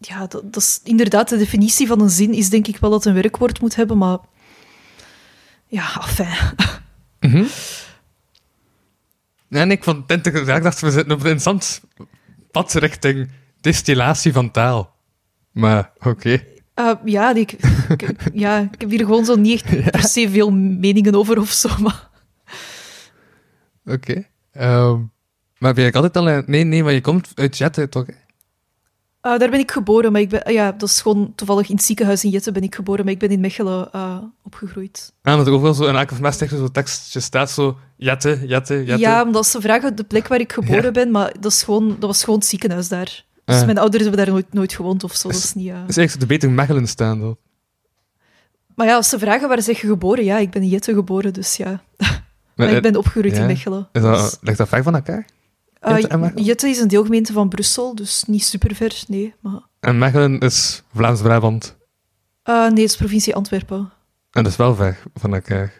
Ja, dat, dat is inderdaad de definitie van een zin is denk ik wel dat een werkwoord moet hebben, maar... Ja. Mhm. Nee, nee, ik vond het. Ik dacht, we zitten op een interessant pad richting distillatie van taal. Maar, oké. Eh, ja, ik, ik- ja, ik heb hier gewoon zo niet echt per se veel meningen over of zo, maar... Oké. Ehm, maar ben je altijd al... in- Nee, nee, maar je komt uit Jetten, toch? Eh, daar ben ik geboren, maar ik ben... ja, dat is gewoon toevallig in het ziekenhuis in Jette ben ik geboren, maar ik ben in Mechelen eh, opgegroeid. Ah, want er overal zo in elke van teksten zo'n tekstje staat zo... Jetten, Jetten, Jetten. Ja, omdat ze vragen de plek waar ik geboren Ja. ben, maar dat, is gewoon, dat was gewoon het ziekenhuis daar. Dus Ah. mijn ouders hebben daar nooit, nooit gewoond of zo. Dat Is- is niet, eh. Dus eigenlijk er beter Mechelen staan, dan. Maar ja, als ze vragen waar zeg je geboren, ja, ik ben in Jette geboren, dus ja. Maar Maar, ik ben opgegroeid ja. in Mechelen. is Dus, dat, ligt dat ver van elkaar? Jette is een deelgemeente van Brussel, dus niet super ver, nee. Maar, En Mechelen is Vlaams-Brabant. eh, nee, het is provincie Antwerpen. En dat is wel ver van elkaar.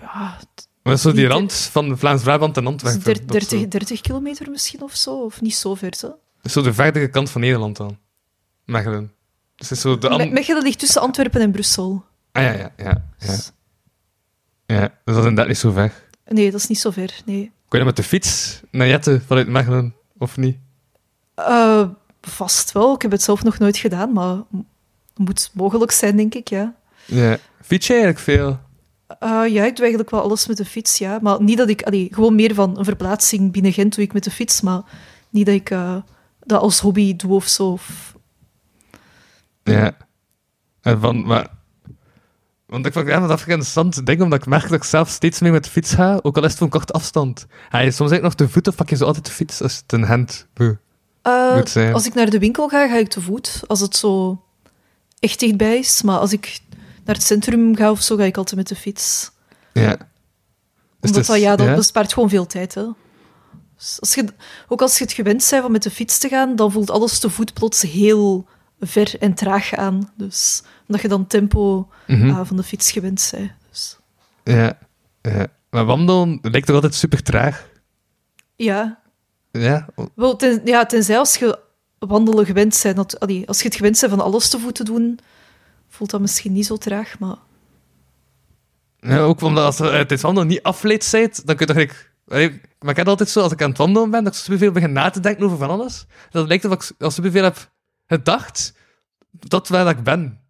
Ja, Maar is zo die rand van Vlaams-Brabant en Antwerpen. der- of zo. 30, 30 kilometer misschien of zo, of niet zo ver. Zo. Dat is zo de verdere kant van Nederland dan. Mechelen. Dus het is zo de Me- an- Mechelen ligt tussen Antwerpen en Brussel. Ah ja, ja, ja. ja. Dus- ja. Dus dat is inderdaad niet zo ver. Nee, dat is niet zo ver, nee. Kun je met de fiets naar Jette vanuit Mechelen, of niet? Eh, vast wel, ik heb het zelf nog nooit gedaan, maar moet mogelijk zijn, denk ik, ja. Ja. Fiets je eigenlijk veel? Eh, ja, ik doe eigenlijk wel alles met de fiets, ja. Maar niet dat ik... Allee, gewoon meer van een verplaatsing binnen Gent doe ik met de fiets, maar niet dat ik eh, dat als hobby doe of zo. Of... Ja. En van, maar... Want ik vond het echt een interessant ding, omdat ik merk dat ik zelf steeds meer met de fiets ga, ook al is het voor een korte afstand. Ga je soms eigenlijk nog te voet of pak je zo altijd de fiets als het een hand moet Eh, moet zijn? als ik naar de winkel ga, ga ik te voet. Als het zo echt dichtbij is. Maar als ik naar het centrum ga of zo, ga ik altijd met de fiets. Ja. Dus Omdat dat, ja, dat bespaart gewoon veel tijd. Hè. Dus als je, ook als je het gewend bent om met de fiets te gaan, dan voelt alles te voet plots heel ver en traag aan. Dus omdat je dan tempo Mhm. ah, van de fiets gewend bent. Dus, Ja. ja. Maar wandelen lijkt toch altijd super traag? ja, Ja? wel, ten, ja, tenzij als je wandelen gewend bent. Dat, allee, als je het gewend bent van alles te voet te doen, voelt dat misschien niet zo traag. Maar Ja, ook omdat als je uit het wandelen niet afgeleid bent, dan kun je toch. Allee, Maar ik heb altijd zo, als ik aan het wandelen ben, dat ik superveel begin na te denken over van alles. Dat lijkt alsof ik al superveel heb gedacht tot waar dat ik ben.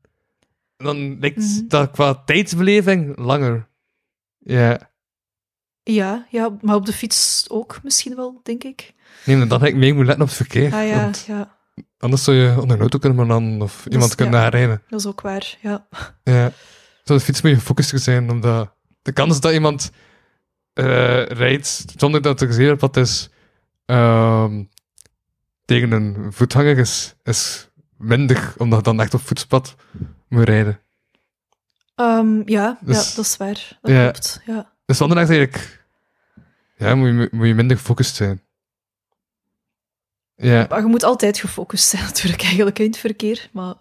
Dan lijkt Mhm. dat qua tijdsbeleving langer. Ja. ja, ja, maar op de fiets ook misschien wel, denk ik. Nee, dan heb ik mee moeten letten op het verkeer. Ah ja, ja anders zou je onder een auto kunnen belanden of iemand kunnen ja. narijden. dat is ook waar. Ja. Ja. Zou de fiets moet je gefocust zijn, omdat de kans dat iemand eh, rijdt zonder dat er gezien wat is ehm, tegen een voetganger is, is minder, omdat je dan echt op voetspad moet rijden. Ehm, ja, Dus- ja, dat is waar. Dat ja. klopt. Ja. Dus wandelen is eigenlijk... Ja, moet je, moet je minder gefocust zijn. Ja. Maar je moet altijd gefocust zijn, natuurlijk, eigenlijk in het verkeer. Maar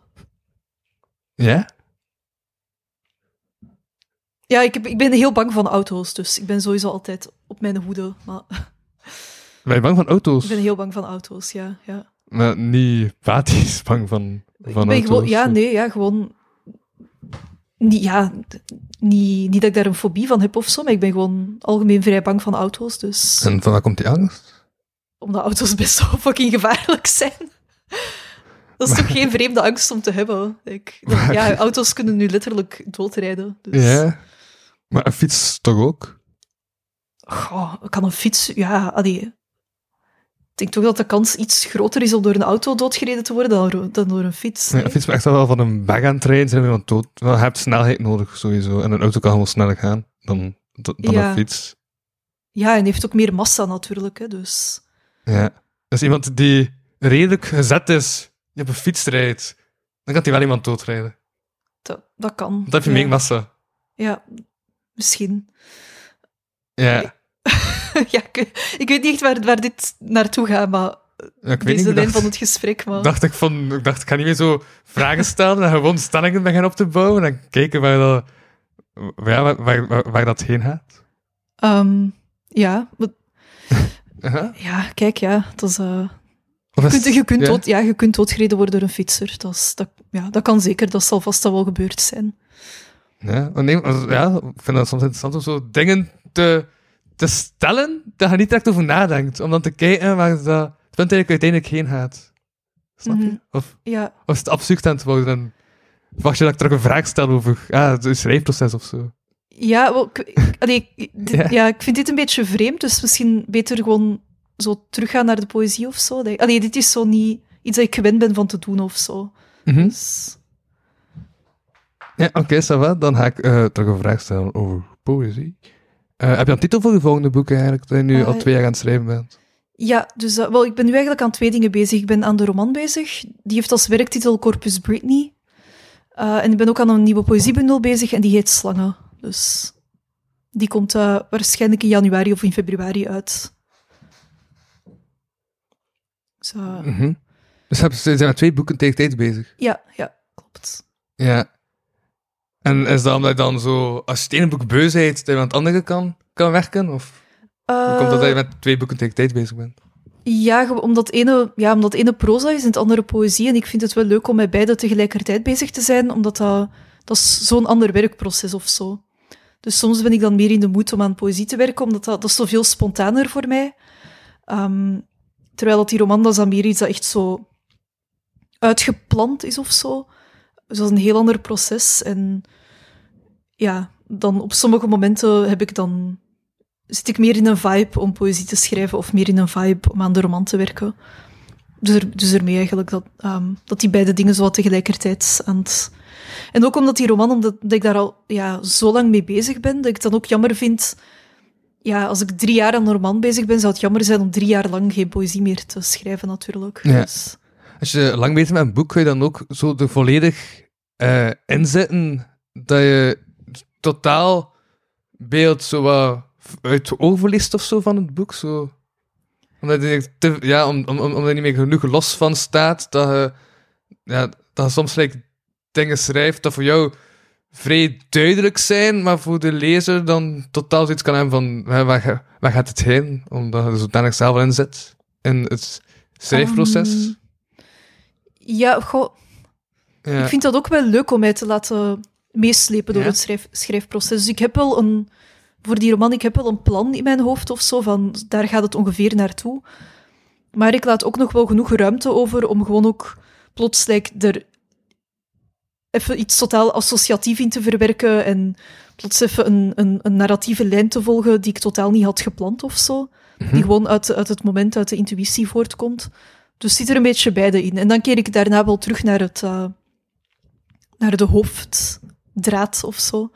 Ja? ja, ik, heb, ik ben heel bang van auto's, dus ik ben sowieso altijd op mijn hoede. Maar Ben je bang van auto's? ik ben heel bang van auto's, ja. ja. Maar niet patisch bang van, van ik ben auto's? gewoon, ja, nee, ja, gewoon. Niet, ja, niet, niet dat ik daar een fobie van heb of zo, maar ik ben gewoon algemeen vrij bang van auto's. Dus En van waar komt die angst? omdat auto's best zo fucking gevaarlijk zijn. Dat is toch geen vreemde angst om te hebben. Ik, Maar- ja, auto's kunnen nu letterlijk doodrijden. Dus. Ja. Maar een fiets toch ook? Goh, kan een fiets... Ja, allee. Ik denk toch dat de kans iets groter is om door een auto doodgereden te worden dan, door- een fiets. Nee? een fiets echt wel van een bag aan het rijden zijn, dood. Wel, je hebt snelheid nodig, sowieso. En een auto kan gewoon sneller gaan dan, dan Ja. een fiets. Ja, en heeft ook meer massa natuurlijk. Hè, dus. Ja. Dus iemand die redelijk gezet is, die op een fiets rijdt, dan kan hij wel iemand doodrijden. Dat, dat kan. Dan heb je ja. meer massa. Ja, misschien. Ja. ja, ik, ik weet niet echt waar, waar dit naartoe gaat, maar Ja, ik weet niet, van het gesprek. Maar... dacht ik van, ik dacht, ik ga niet meer zo vragen stellen en gewoon stellingen beginnen op te bouwen en kijken waar dat, ja, waar, waar, waar, waar dat heen gaat. Ehm, ja, maar- ja, kijk, ja, dat is... eh, Of Je is kunt, je, kunt ja? dood, ja, je kunt doodgereden worden door een fietser. Dat, is, dat, ja, dat kan zeker, dat zal vast wel gebeurd zijn. Ja, maar nee, ja, ik vind het soms interessant om zo dingen te, te stellen dat je niet direct over nadenkt. Om dan te kijken waar dat, het punt eigenlijk uiteindelijk heen gaat. Snap je? Mhm. Of, Ja, of is het absurd aan het worden en wacht je dat ik terug een vraag stel over ja, het schrijfproces of zo. ja, wel, ik, allee, dit- Ja. ja. ik vind dit een beetje vreemd, dus misschien beter gewoon zo teruggaan naar de poëzie of zo. Dat- Allee, dit is zo niet iets dat ik gewend ben van te doen of zo. Mhm. Dus, Ja, oké, va. Dan ga ik eh, terug een vraag stellen over poëzie. Eh, heb je een titel voor je volgende boek eigenlijk, dat je nu al Eh, twee jaar aan het schrijven bent? ja, dus eh, wel, ik ben nu eigenlijk aan twee dingen bezig. Ik ben aan de roman bezig. Die heeft als werktitel Corpus Britney. En ik ben ook aan een nieuwe poëziebundel bezig en die heet Slangen. Dus Die komt waarschijnlijk in januari of in februari uit. Dus, eh, Mhm. Dus hebben- ze zijn met twee boeken tegelijkertijd bezig. ja, ja, klopt. Ja. En is dat omdat je dan zo, als je het ene boek dat je aan het andere kan, kan werken? Of komt dat dat je Eh, met twee boeken tegelijkertijd bezig bent? Ja, omdat ene, ja, omdat ene proza is en het andere poëzie. En ik vind het wel leuk om met beide tegelijkertijd bezig te zijn, omdat dat, dat is zo'n ander werkproces of zo. Dus soms ben ik dan meer in de moed om aan poëzie te werken, omdat dat, dat is zoveel spontaner voor mij. Ehm, terwijl dat die roman, dat is dan meer iets dat echt zo uitgepland is of zo. Dus dat is een heel ander proces. En ja, dan op sommige momenten heb ik dan zit ik meer in een vibe om poëzie te schrijven of meer in een vibe om aan de roman te werken. Dus, er, dus ermee eigenlijk dat, ehm, dat die beide dingen zo wat tegelijkertijd aan het... En ook omdat die roman, omdat dat ik daar al ja, zo lang mee bezig ben, dat ik het dan ook jammer vind... Ja, als ik drie jaar aan een roman bezig ben, zou het jammer zijn om drie jaar lang geen poëzie meer te schrijven, natuurlijk. Ja. Dus, Als je lang bezig met een boek, kun je dan ook zo er volledig eh, inzetten dat je totaal beeld zo uit het oog verliest of zo van het boek. Zo. Omdat je, ja, om, om, om- omdat je niet meer genoeg los van staat, dat je, ja, dat soms like, dingen schrijft dat voor jou vrij duidelijk zijn, maar voor de lezer dan totaal zoiets kan hebben van waar, waar gaat het heen? Omdat je er zodanig zelf in zit in het schrijfproces. Ehm, ja, goh, ja. Ik vind dat ook wel leuk om mij te laten meeslepen door Ja? het schrijf, schrijfproces. Dus ik heb wel een, voor die roman, ik heb wel een plan in mijn hoofd of zo, van daar gaat het ongeveer naartoe. Maar ik laat ook nog wel genoeg ruimte over om gewoon ook plots like, er even iets totaal associatief in te verwerken en plots even een, een, een narratieve lijn te volgen die ik totaal niet had gepland of zo. Die gewoon uit, uit het moment, uit de intuïtie voortkomt. Dus zit er een beetje beide in. En dan keer ik daarna wel terug naar, het, eh, naar de hoofddraad of zo.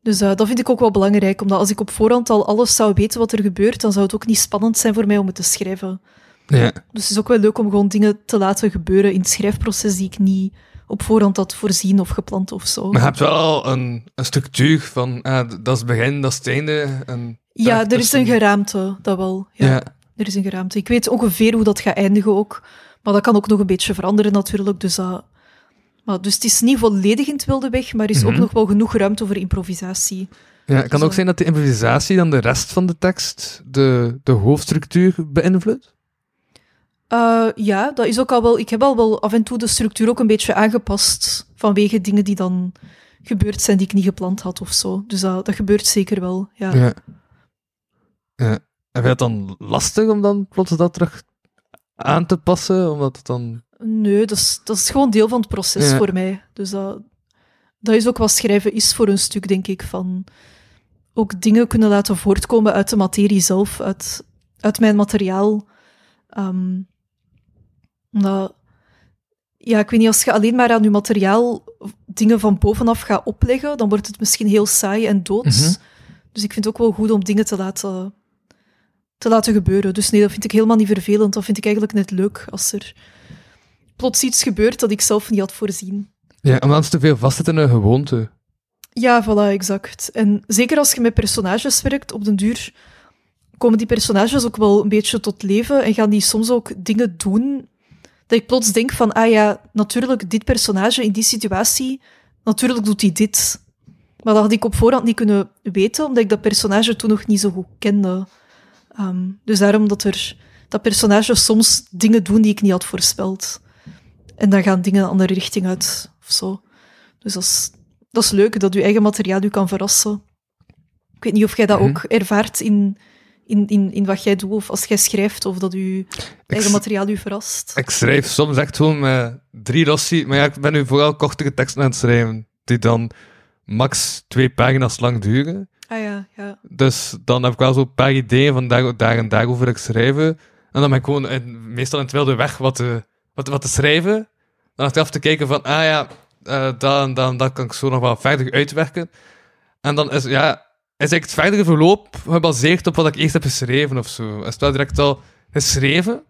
Dus eh, dat vind ik ook wel belangrijk, omdat als ik op voorhand al alles zou weten wat er gebeurt, dan zou het ook niet spannend zijn voor mij om het te schrijven. Ja. Dus het is ook wel leuk om gewoon dingen te laten gebeuren in het schrijfproces die ik niet op voorhand had voorzien of gepland of zo. Maar je hebt wel een, een structuur van, ah, dat is het begin, dat is het einde. En ja, er is een geraamte, dat wel. Ja, Ja. Er is een geraamte. Ik weet ongeveer hoe dat gaat eindigen ook, maar dat kan ook nog een beetje veranderen natuurlijk. Dus, dat- maar, dus het is niet volledig in het wilde weg, maar er is ook Mhm. nog wel genoeg ruimte voor improvisatie. Ja, het kan Zo. ook zijn dat de improvisatie dan de rest van de tekst, de, de hoofdstructuur, beïnvloedt. Eh, ja, dat is ook al wel. Ik heb al wel af en toe de structuur ook een beetje aangepast vanwege dingen die dan gebeurd zijn die ik niet gepland had of zo. Dus dat, dat gebeurt zeker wel. Ja. Ja. ja. En vind je het dan lastig om dan plots dat terug aan te passen? Omdat het dan... Nee, dat is, dat is gewoon deel van het proces Ja. voor mij. Dus dat, dat is ook wat schrijven is voor een stuk, denk ik. Van ook dingen kunnen laten voortkomen uit de materie zelf, uit, uit mijn materiaal. Ehm, omdat, ja, ik weet niet, als je alleen maar aan je materiaal dingen van bovenaf gaat opleggen, dan wordt het misschien heel saai en doods. Mhm. Dus ik vind het ook wel goed om dingen te laten, te laten gebeuren. Dus nee, dat vind ik helemaal niet vervelend. Dat vind ik eigenlijk net leuk als er plots iets gebeurt dat ik zelf niet had voorzien. Ja, omdat het te veel vastzit in een gewoonte. Ja, voilà, exact. En zeker als je met personages werkt, op den duur komen die personages ook wel een beetje tot leven en gaan die soms ook dingen doen dat ik plots denk van, ah ja, natuurlijk, dit personage in die situatie, natuurlijk doet hij dit. Maar dat had ik op voorhand niet kunnen weten, omdat ik dat personage toen nog niet zo goed kende. Ehm, dus daarom dat er dat personages soms dingen doen die ik niet had voorspeld. En dan gaan dingen een andere richting uit, of zo. Dus dat is, dat is leuk, dat je eigen materiaal u kan verrassen. Ik weet niet of jij dat Mhm. ook ervaart in, in, in, in wat jij doet, of als jij schrijft, of dat je eigen materiaal u verrast. Ik schrijf soms echt gewoon met drie rossi, maar ja, ik ben nu vooral kortere teksten aan het schrijven, die dan max twee pagina's lang duren. Ah ja, ja. Dus dan heb ik wel zo'n paar ideeën van daar, daar en daarover ik schrijven. En dan ben ik gewoon in- meestal in het wilde weg wat te, wat, wat te schrijven. Dan achteraf te kijken van, ah ja, eh dat en dat en dat kan ik zo nog wel verder uitwerken. En dan is, ja, is eigenlijk het verdere verloop gebaseerd op wat ik eerst heb geschreven of zo. Is het wel direct al geschreven.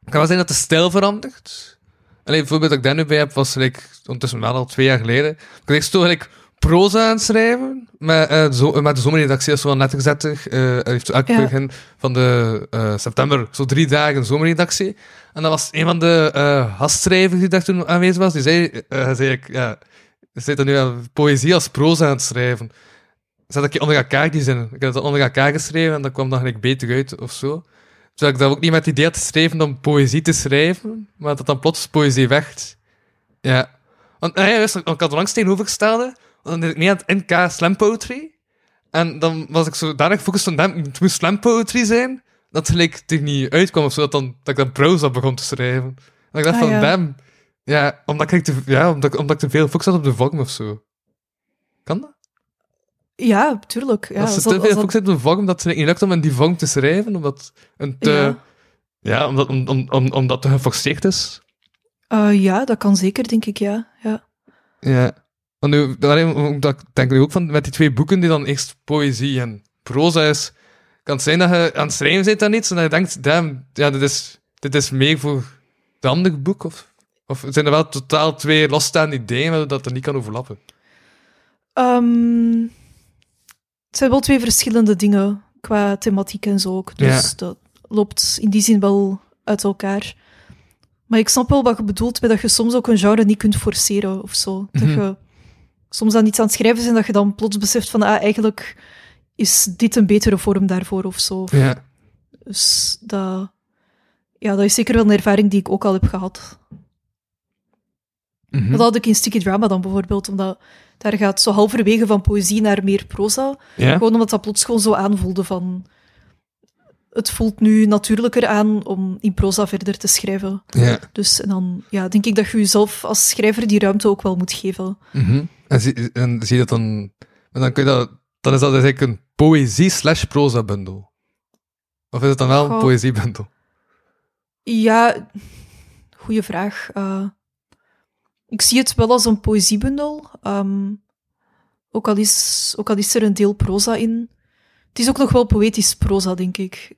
Het kan wel zijn dat de stijl verandert. Alleen het voorbeeld dat ik daar nu bij heb, was like, ondertussen wel al twee jaar geleden. Ik eerst zo like, proza aan het schrijven. Met, eh, zo, met de zomerredactie is zo net gezet. eh hij heeft zo elk Ja. begin van de eh, september zo drie dagen zomerredactie. En dat was een van de gastschrijvers die daar toen aanwezig was. Die zei, zei ik, ja, zit er nu aan poëzie als proza aan het schrijven. Zet ik je onder elkaar die zin. Ik heb dat onder elkaar geschreven en dat kwam dan gelijk beter uit of zo. Terwijl ik dat ook niet met het idee had geschreven om poëzie te schrijven, maar dat dan plots poëzie werd. Ja. Want ah ja, juist, ik had langs tegenovergestelde, dan deed ik mee aan het NK Slam Poetry. En dan was ik zo daarna gefocust van, damn, het moest slam poetry zijn, dat het gelijk er niet uitkwam of zo, dat, dan, dat ik dan proza begon te schrijven. En ik dacht Ah, van, ja. damn, ja, omdat ik te, ja, omdat, omdat ik te veel focus had op de vorm of zo. Kan dat? Ja, tuurlijk. Ja, als je als te veel focus op de vorm, dat het niet lukt om in die vorm te schrijven, omdat een te... Ja, Ja. omdat, om, om, om, omdat het geforceerd is. Eh, ja, dat kan zeker, denk ik, ja. ja. Ja. Want nu, dat ik denk nu ook van, met die twee boeken die dan eerst poëzie en proza is, kan het zijn dat je aan het schrijven bent aan iets en dat je denkt, damn, ja, dit is, dit is meer voor het andere boek, of, of zijn er wel totaal twee losstaande ideeën dat er niet kan overlappen? Ehm, het zijn wel twee verschillende dingen qua thematiek en zo ook. Dus Ja. dat loopt in die zin wel uit elkaar. Maar ik snap wel wat je bedoelt met dat je soms ook een genre niet kunt forceren of zo. Dat Mhm. je soms aan iets aan het schrijven en dat je dan plots beseft van ah, eigenlijk is dit een betere vorm daarvoor of zo. Ja. Dus dat, ja, dat is zeker wel een ervaring die ik ook al heb gehad. Mhm. Dat had ik in Sticky Drama dan bijvoorbeeld, omdat daar gaat zo halverwege van poëzie naar meer proza. Ja? Gewoon omdat dat plots gewoon zo aanvoelde van... Het voelt nu natuurlijker aan om in proza verder te schrijven. Ja. Dus en dan ja, denk ik dat je jezelf als schrijver die ruimte ook wel moet geven. Mhm. En, zie, en zie je dat dan... En dan, kun je dat, dan is dat dus eigenlijk een poëzie-slash-proza-bundel. Of is het dan wel een Goh. poëziebundel? Ja, goede vraag. Eh, ik zie het wel als een poëziebundel. Ehm, ook, al is, ook al is er een deel proza in. Het is ook nog wel poëtisch proza, denk ik.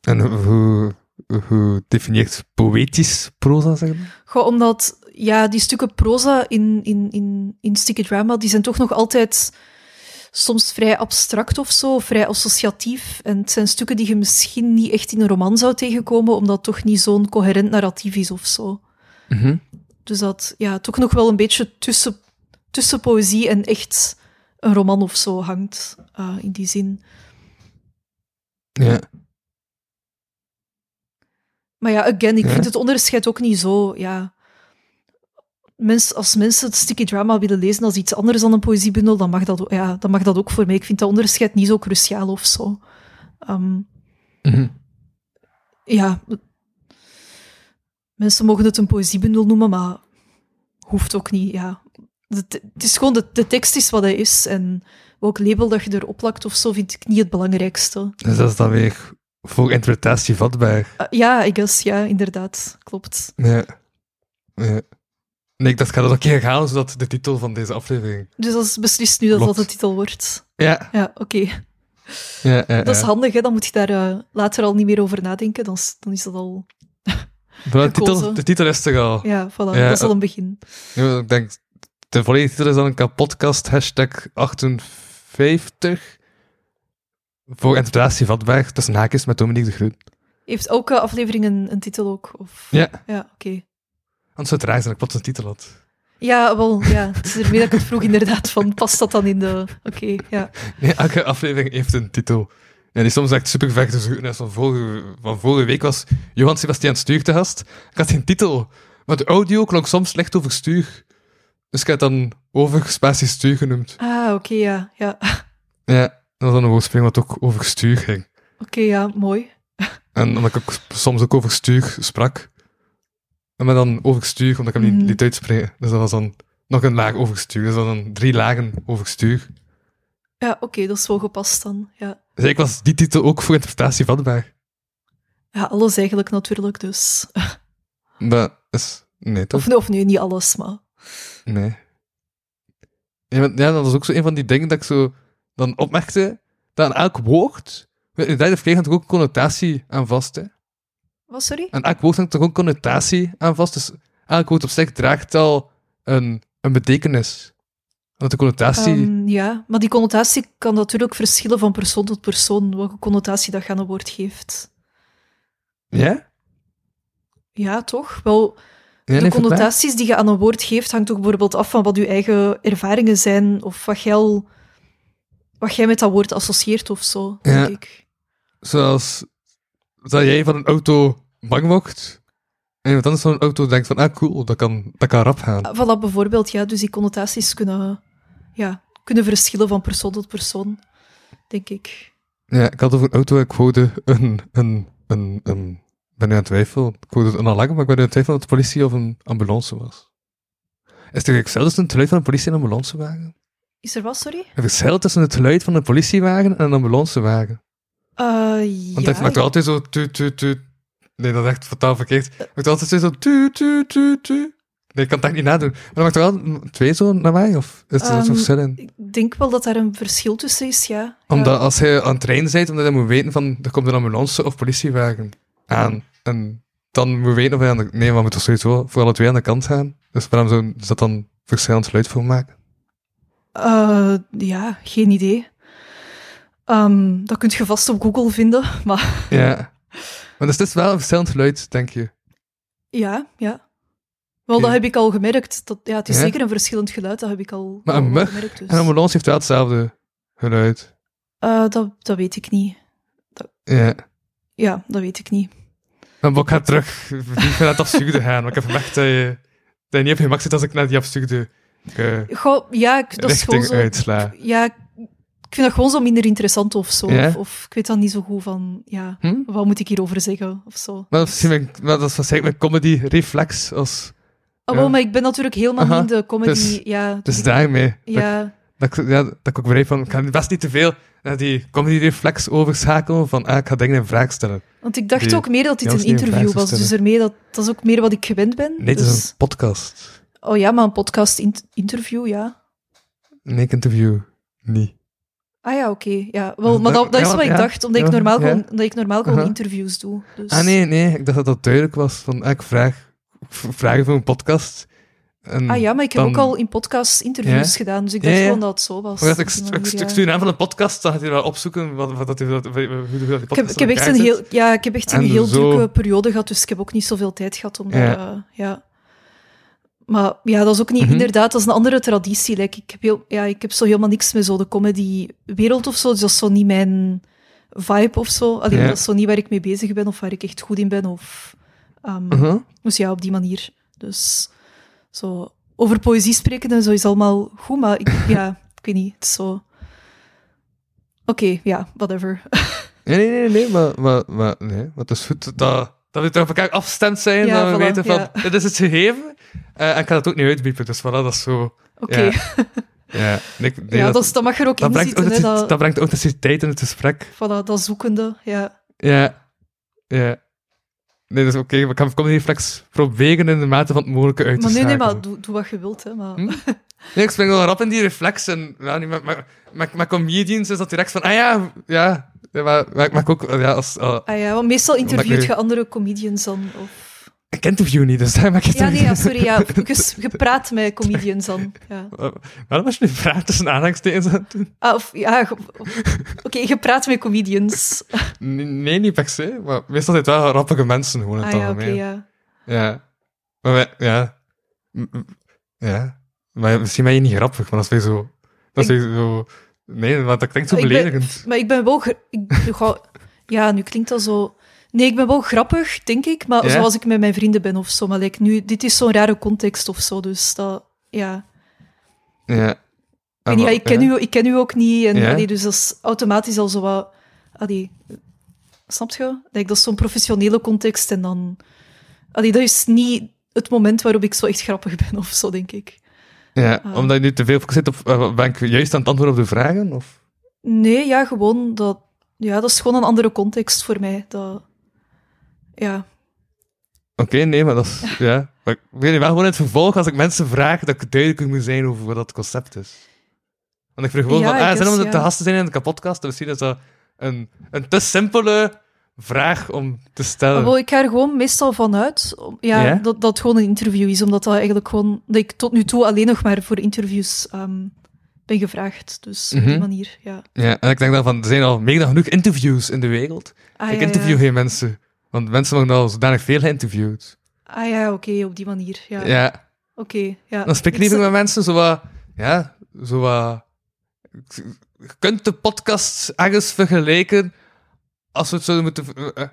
En hoe, hoe definieert poëtisch proza, zeg maar? Goh, omdat ja, die stukken proza in, in, in, in Sticky Drama, die zijn toch nog altijd soms vrij abstract of zo, vrij associatief. En het zijn stukken die je misschien niet echt in een roman zou tegenkomen, omdat het toch niet zo'n coherent narratief is of zo. Mhm. Dus dat ja, toch nog wel een beetje tussen, tussen poëzie en echt een roman of zo hangt, eh, in die zin. Ja. Maar ja, again, ik vind het onderscheid ook niet zo, ja... Mens, als mensen het sticky drama willen lezen als iets anders dan een poëziebundel, dan mag, dat, ja, dan mag dat ook voor mij. Ik vind dat onderscheid niet zo cruciaal of zo. Ehm, Mhm. ja, mensen mogen het een poëziebundel noemen, maar hoeft ook niet, ja. Het, het is gewoon, de, de tekst is wat hij is en welk label dat je erop plakt of zo, vind ik niet het belangrijkste. Dus dat is dan weer voor interpretatie vatbaar. Ah, ja, I guess, ja, inderdaad, klopt. Ja. ja. Nee, ik dacht, ik ga dat een keer gaan, zodat de titel van deze aflevering... Dus dat is beslist nu dat dat de titel wordt. Ja. Ja, oké. ja, ja, Dat is ja. handig, hè? dan moet je daar eh, later al niet meer over nadenken. Dan is, dan is dat al... De, titel, de titel is toch al... Ja, voilà, dat is al eh, een begin. Ja, ik denk, de volledige titel is dan een kapotcast hashtag 58 voor interpretatie vatbaar, tussen haakjes met Dominique de Groen. Heeft elke aflevering een, een titel ook? Of... Ja. Ja, oké. Zou het raar zijn dat ik plots een titel had. Ja, wel, ja. Het is ermee dat ik het vroeg inderdaad van, past dat dan in de... Oké, ja. Nee, elke aflevering heeft een titel. En die soms echt super ver te zoeken. is. Van vorige, van vorige week was Johan Sebastian Stuur te gast. Ik had geen titel, maar de audio klonk soms slecht over Stuur. Dus ik heb het dan over spatie Stuur genoemd. Ah, oké, ja. Ja, Ja, dat was dan een woordspeling wat ook over Stuur ging. oké, ja, mooi. En omdat ik ook soms ook over stuur sprak. En maar dan over stuur, omdat ik hem niet Mhm. liet uitspreken. Dus dat was dan nog een laag over stuur. Dus dat was dan drie lagen over stuur. Ja, oké, dat is wel gepast dan. Ja. Dus ik was die titel ook voor interpretatie vatbaar. ja, alles eigenlijk natuurlijk, dus... Dat is... Nee, toch? Of, of nee, niet alles, maar... Nee. Ja, maar- ja, dat was ook zo een van die dingen dat ik zo dan opmerkte, dat aan elk woord... In de hangt er ook een connotatie aan vast, hè. Wat, sorry? En elk woord hangt er ook een connotatie aan vast. Dus elk woord op zich draagt al een, een betekenis. Want de connotatie... Ehm, ja, maar die connotatie kan natuurlijk verschillen van persoon tot persoon, welke connotatie dat je aan een woord geeft. ja? Ja, toch? Wel, Ja, de connotaties die je aan een woord geeft, hangt toch bijvoorbeeld af van wat je eigen ervaringen zijn, of wat jij, al- wat jij met dat woord associeert of zo, Ja. denk ik. Zoals dat jij van een auto bang wordt. En iemand anders van een auto denkt van, ah cool, dat kan, dat kan rap gaan. Ah, Voilà, bijvoorbeeld, ja. Dus die connotaties kunnen, ja, kunnen verschillen van persoon tot persoon, denk ik. Ja, ik had over een auto, ik hoorde een, een, een, een, ik ben nu aan het twijfelen. Ik hoorde een alarm, maar ik ben nu aan het twijfelen dat het politie of een ambulance was. Is er hetzelfde tussen het geluid van een politie en een ambulancewagen? Is er wat, sorry? Is verschil tussen het geluid van een politiewagen en een ambulancewagen. Eh Want het maakt altijd zo tu tu tu. Nee, dat is echt totaal verkeerd. Het maakt altijd zo tu tu tu tu. Nee, ik kan het echt niet nadoen. Maar dan maakt er wel twee zo naar mij, of is er Ehm, zo'n verschil in? Ik denk wel dat daar een verschil tussen is, ja. Omdat Ja. als je aan het rijden bent, omdat je moet weten van, er komt een ambulance of politiewagen aan. En dan moet je weten of je aan de... Nee, maar we moeten sowieso voor alle twee aan de kant gaan. Dus waarom zou dat dan verschillend geluid voor maken? Eh, ja, geen idee. Ehm, dat kun je vast op Google vinden, maar Ja. Maar dus het is wel een verschillend geluid, denk je. ja, ja. Wel, dat heb ik al gemerkt. Dat, ja, het is Ja? zeker een verschillend geluid, dat heb ik al, Maar al een wel mug gemerkt. Dus. En een heeft wel hetzelfde geluid. Eh, dat, dat weet ik niet. Ja. Ja, dat weet ik niet. Maar ik ga terug naar het absurde gaan. Maar ik heb gemerkt dat je, dat je niet op je gemak zit als ik naar die eh, Goh, ja, ik- dat is gewoon zo... Ja, ik vind dat gewoon zo minder interessant of zo. Ja? Of, of ik weet dan niet zo goed van, ja, Hm? wat moet ik hierover zeggen of zo. Maar dat is, misschien mijn- maar dat is waarschijnlijk mijn comedy-reflex. Als, Ja. wel, maar ik ben natuurlijk helemaal Aha, niet in de comedy... dus- ja, dus daarmee. ja, Dat, ik- ja, dat ik ook begrijp van, ik ga best niet te veel naar die comedy-reflex overschakelen van, ah, ik ga dingen in vraag stellen. want ik dacht Die ook meer dat dit een in interview was. Dus ermee dat, dat is ook meer wat ik gewend ben. Nee, het is dus- een podcast. Oh ja, maar een podcast-interview, ja. Nee, ik interview niet. Ah ja, oké. ja. Wel, Dat- maar dat, dat is wat ik dacht, omdat ik normaal gewoon, dat ik normaal gewoon interviews doe. Dus. Ah, nee, nee, ik dacht dat dat duidelijk was. Van, ah, ik vraag, vraag voor een podcast. En Ah ja, maar ik heb dan- ook al in podcasts interviews Ja? gedaan, dus ik dacht ja. gewoon dat het zo was. Maar als ik, ik, ik, stuur een van een podcast, dan gaat hij wel opzoeken wat, wat hoe, hoe dat die podcast Ik heb, ik heb in echt een heel, ja, ik heb echt een En heel zo- drukke periode gehad, dus ik heb ook niet zoveel tijd gehad om Ja. dat... eh, ja. Maar ja, dat is ook niet... Mhm. Inderdaad, dat is een andere traditie. Like, ik, heb heel, ja, ik heb zo helemaal niks met zo de comedy-wereld of zo, dus dat is zo niet mijn vibe of zo. Alleen, Ja. dat is zo niet waar ik mee bezig ben of waar ik echt goed in ben. Of, ehm, Uh-huh. Dus ja, op die manier. Dus zo... Over poëzie spreken en zo is allemaal goed, maar ik, ja, ik weet niet, het is zo... Oké, ja, whatever. Nee, nee, nee, nee, maar, maar, maar, nee, maar het is goed dat, dat we toch op elkaar afgestemd zijn, Ja, dat we voilà, weten van, ja. dit is het gegeven, eh, en ik kan het ook niet uitbiepen, dus voilà, dat is zo, Oké. Ja. ja, nee, nee, Ja, dat, dat, dat mag er ook dat in zitten, authentic- dat, dat brengt authenticiteit in het gesprek. voilà, dat zoekende, ja. Ja, ja. Nee, dat is oké, maar ik ga mijn comedy-reflex proberen in de mate van het mogelijke uit te Maar nee, nee, maar doe, doe wat je wilt, hè. Maar... Hm? Nee, ik spring wel rap in die reflex en ja, met, met, met comedians is dat direct van, ah ja, ja, ja maar, maar ik maak ook, ja, als, uh, Ah ja, want meestal interviewt nu- je andere comedians dan. Of... ik interview niet, dus daar maak ik Ja, nee, ja, sorry, ja. Je, je praat met comedians dan. Ja. Waarom was je nu praat tussen aanhalingstekens aan het doen? Ah, of, ja, oké, je praat met comedians. Nee, nee, niet per se, maar meestal zijn het wel grappige mensen gewoon in Ah het ja, oké, algemeen. ja. Ja. Maar wij, ja. Ja. Maar misschien ben je niet grappig, maar dat is weer zo... Dat is weer zo... Nee, want dat klinkt zo Ik ben- beledigend. Maar ik ben wel... Ik, ja, nu klinkt dat zo... Nee, ik ben wel grappig, denk ik, maar zoals ik met mijn vrienden ben of zo. Maar like, nu, dit is zo'n rare context of zo, dus dat... Ja. Ja. En Ah, ja, ik ken, U, ik ken u ook niet. En, Ja? allee, dus dat is automatisch al zo wat... Allee, snap je? Dat is zo'n professionele context en dan... Allee, dat is niet het moment waarop ik zo echt grappig ben of zo, denk ik. Ja, Ah. omdat je nu te veel zit op... eh, ben ik juist aan het antwoorden op de vragen? Of? Nee, ja, gewoon dat... Ja, dat is gewoon een andere context voor mij. Dat, ja. Oké, nee, maar dat is... ja. Maar ik weet wel gewoon in het vervolg, als ik mensen vraag, dat ik duidelijker moet zijn over wat dat concept is. Want ik vraag gewoon Ja, van, ah, zijn om ja. te gasten zijn in de podcast? Misschien is dat een, een te simpele vraag om te stellen. Maar wel, ik ga er gewoon meestal vanuit ja, Ja? Dat, dat het gewoon een interview is, omdat dat eigenlijk gewoon... Dat ik tot nu toe alleen nog maar voor interviews ehm, ben gevraagd. Dus op Mhm. die manier, ja. Ja, en ik denk dan van, er zijn al meer dan genoeg interviews in de wereld. Ah, ik ja, interview ja. geen mensen. Want mensen worden al zodanig veel geïnterviewd. Ah ja, oké, op die manier. Ja, Ja, oké. ja. dan spreek ik liever met mensen zo wat, ja, zo wat... Je kunt de podcast ergens vergelijken als we het zouden moeten... eh,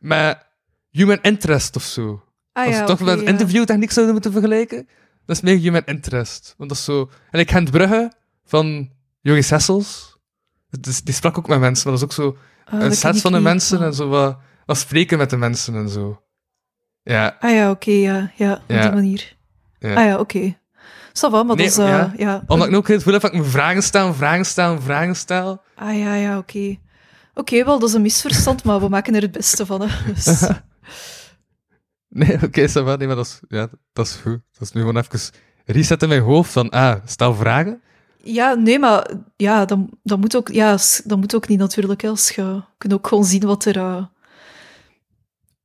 met human interest of zo. Ah, als ja, we toch oké, met ja. interviewtechniek zouden moeten vergelijken, dat is meer human interest. Want dat is zo... En ik Gent Brugge van Joris Hessels, het is- die sprak ook met mensen, maar dat is ook zo Ah, een ken set van de mensen maar- en zo wat, wat spreken met de mensen en zo. Ja, Ah ja, oké, ja, ja, op Ja. die manier. Ja. Ah ja, oké. Ça va, maar Nee, dat is... eh, ja. ja. omdat ik nu ook het gevoel heb dat ik me vragen stel, vragen stel, vragen stel. Ah ja, ja, oké. Oké, wel, dat is een misverstand, maar we maken er het beste van. Hè. Dus, Nee, oké, va, nee, maar dat is, ja, dat is goed. Dat is nu gewoon even reset in mijn hoofd van, ah, stel vragen. ja, nee, maar ja, dat, dat, moet ook, ja, dat moet ook niet natuurlijk. Hè. Als je, kunt ook gewoon zien wat er... eh,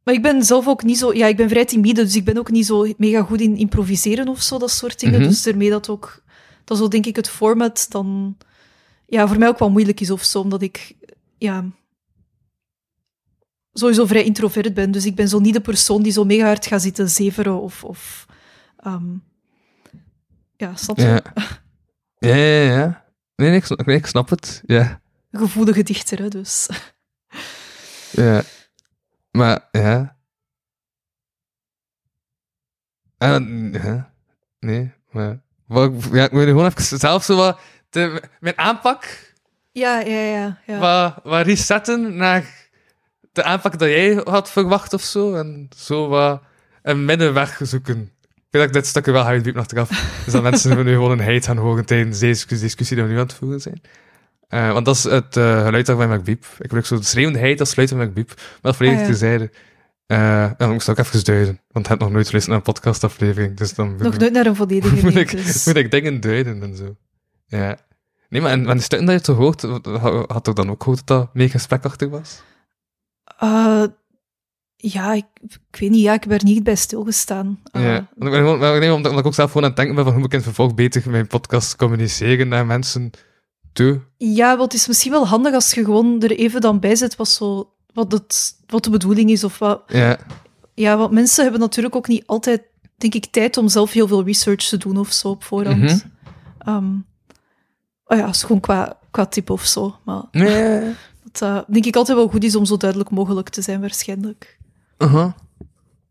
Maar ik ben zelf ook niet zo... Ja, ik ben vrij timide, dus ik ben ook niet zo mega goed in improviseren of zo, dat soort dingen. Mhm. Dus daarmee dat ook... Dat is zo, denk ik, het format dan... Ja, voor mij ook wel moeilijk is of zo, omdat ik... Ja, sowieso vrij introvert ben. Dus ik ben zo niet de persoon die zo mega hard gaat zitten zeveren of... of ehm, ja, snap je? Ja. Ja, ja, ja. Nee, nee, ik snap, nee, ik snap het. Ja, gevoelige dichter, hè, dus... ja. Maar, ja. En, ja. Nee, maar... Ja, ik nu gewoon even zelf zo wat... De, mijn aanpak Ja, ja, ja. ja. wat, wat resetten naar de aanpak dat jij had verwacht of zo. En zo wat een middenweg zoeken. Ik weet dat ik dit stukje wel ga uitdiepen achteraf. Dus dat mensen nu gewoon een heid gaan horen tijdens deze discussie die we nu aan het voeren zijn. Eh, want dat is het eh, geluid dat bij McBeep. Ik wil ook zo de schreeuwende heid als sluiten met McBeep. Maar dat volledig Ah, ja. terzijde. Eh, en dan moest ik ook even duiden. Want ik heb nog nooit geluisterd naar een podcastaflevering. Dus dan Nog nooit naar een volledige moet, ik, dus. moet ik dingen duiden en zo. Ja. Nee, maar en, en de stukken dat je toch hoort, had- ik dan ook gehoord dat dat meer gesprekachtig was? Eh, ja, ik, ik weet niet. Ja, ik heb er niet bij stilgestaan. Eh, ja. Ben maar nee, omdat, omdat ik ook zelf gewoon aan het denken ben van hoe ik in het vervolg beter mijn podcast communiceren naar mensen toe. Ja, het is misschien wel handig als je gewoon er even dan bij zet wat, zo, wat, het, wat de bedoeling is. Of wat, Ja, ja, want mensen hebben natuurlijk ook niet altijd, denk ik, tijd om zelf heel veel research te doen of zo op voorhand. Mhm. Ehm, oh ja, is gewoon qua, qua tip of zo. Maar nee. dat eh, denk ik altijd wel goed is om zo duidelijk mogelijk te zijn, waarschijnlijk. Uh-huh.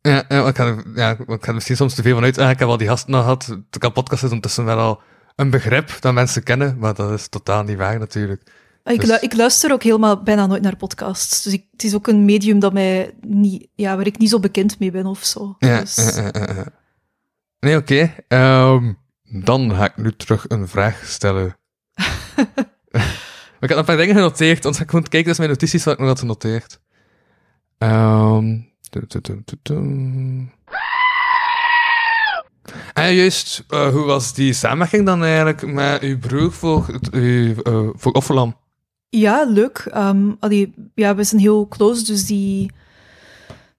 Ja, ja, ik ga, er- ja, ik ga er misschien soms te veel van uit. Ah, ik heb al die gasten nog gehad. De podcast is ondertussen wel al een begrip dat mensen kennen, maar dat is totaal niet waar natuurlijk. Ik, Dus- lu- ik luister ook helemaal bijna nooit naar podcasts. Dus ik, het is ook een medium dat mij niet, ja, waar ik niet zo bekend mee ben of zo. Ja, Dus. Nee, oké. Ehm, dan ga ik nu terug een vraag stellen. Ik had een paar dingen genoteerd, want ik moet kijken, dus mijn notities wat ik nog had genoteerd. Ehm. En juist, eh, hoe was die samenwerking dan eigenlijk met uw broer voor, eh, voor Offerlam? Ja, leuk. Ehm, allee, ja, we zijn heel close, dus die...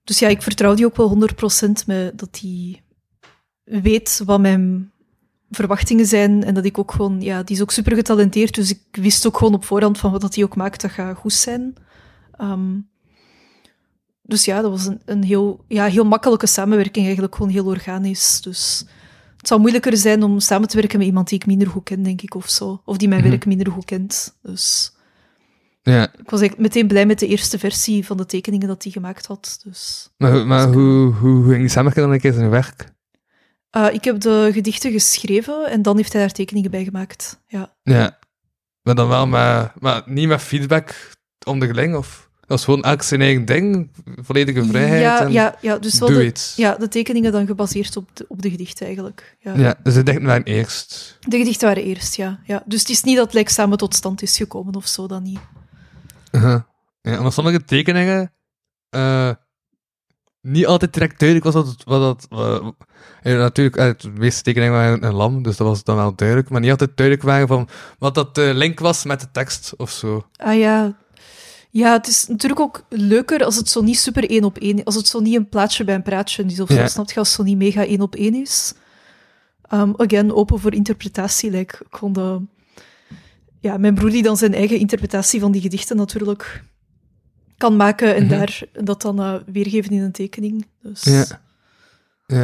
Dus ja, ik vertrouw die ook wel 100% met dat die weet wat mijn verwachtingen zijn en dat ik ook gewoon... Ja, die is ook super getalenteerd, dus ik wist ook gewoon op voorhand van wat hij ook maakt, dat gaat goed zijn. Ehm, dus ja, dat was een, een heel, ja, heel makkelijke samenwerking, eigenlijk gewoon heel organisch. Dus het zou moeilijker zijn om samen te werken met iemand die ik minder goed ken, denk ik, of zo. Of die mijn Mhm. werk minder goed kent. Dus Ja, ik was eigenlijk meteen blij met de eerste versie van de tekeningen dat hij gemaakt had. Dus, maar, hoe- maar hoe, hoe, hoe ging die samenwerking dan een keer zijn werk? Eh, ik heb de gedichten geschreven en dan heeft hij daar tekeningen bij gemaakt. Ja. Ja. Maar dan wel met, maar niet met feedback onderling, of? Dat was gewoon elk zijn eigen ding, volledige vrijheid Ja, en ja, ja, dus wel de, ja, de tekeningen dan gebaseerd op de, op de gedichten eigenlijk. Ja. Ja, dus de dichten waren eerst. De gedichten waren eerst, ja, ja. Dus het is niet dat het samen tot stand is gekomen of zo, dan niet. Uh-huh. Ja, en dan sommige tekeningen eh, niet altijd direct duidelijk was het... Wat dat, wat- ja, natuurlijk, eh, de meeste tekeningen waren een lam, dus dat was dan wel duidelijk, maar niet altijd duidelijk waren van wat dat de link was met de tekst of zo. Ah ja. Ja, het is natuurlijk ook leuker als het zo niet super één op één Als het zo niet een plaatje bij een praatje is of Ja. zo, snap je? Als het zo niet mega één op één is. Um, again, open voor interpretatie. Like, ik vond ja, mijn broer die dan zijn eigen interpretatie van die gedichten natuurlijk kan maken en Mhm. daar dat dan eh, weergeven in een tekening. Dus, Ja. Ja.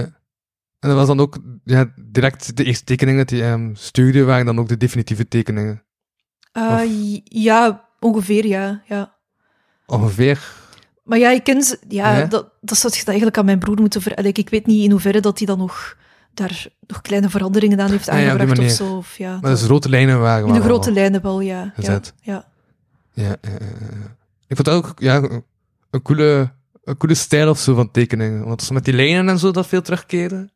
En dat was dan ook ja, direct de eerste tekeningen die hij hem stuurde, waren dan ook de definitieve tekeningen. Eh, Of- ja, ongeveer, ja, ja. Ongeveer. Maar ja, ik ken ze, ja, Ja? Dat, dat zou je dan eigenlijk aan mijn broer moeten vertellen. Ik weet niet in hoeverre dat hij dan nog daar nog kleine veranderingen aan heeft Ah ja, aangebracht of manier. zo. Of, ja, Maar dat- rode lijnen waren in de grote lijnen wel, ja. Ja, gezet. ja. Ja, ja, ja, ja. Ik vond dat ook ja, een, coole, een coole stijl of zo van tekeningen. Want met die lijnen en zo dat veel terugkeren.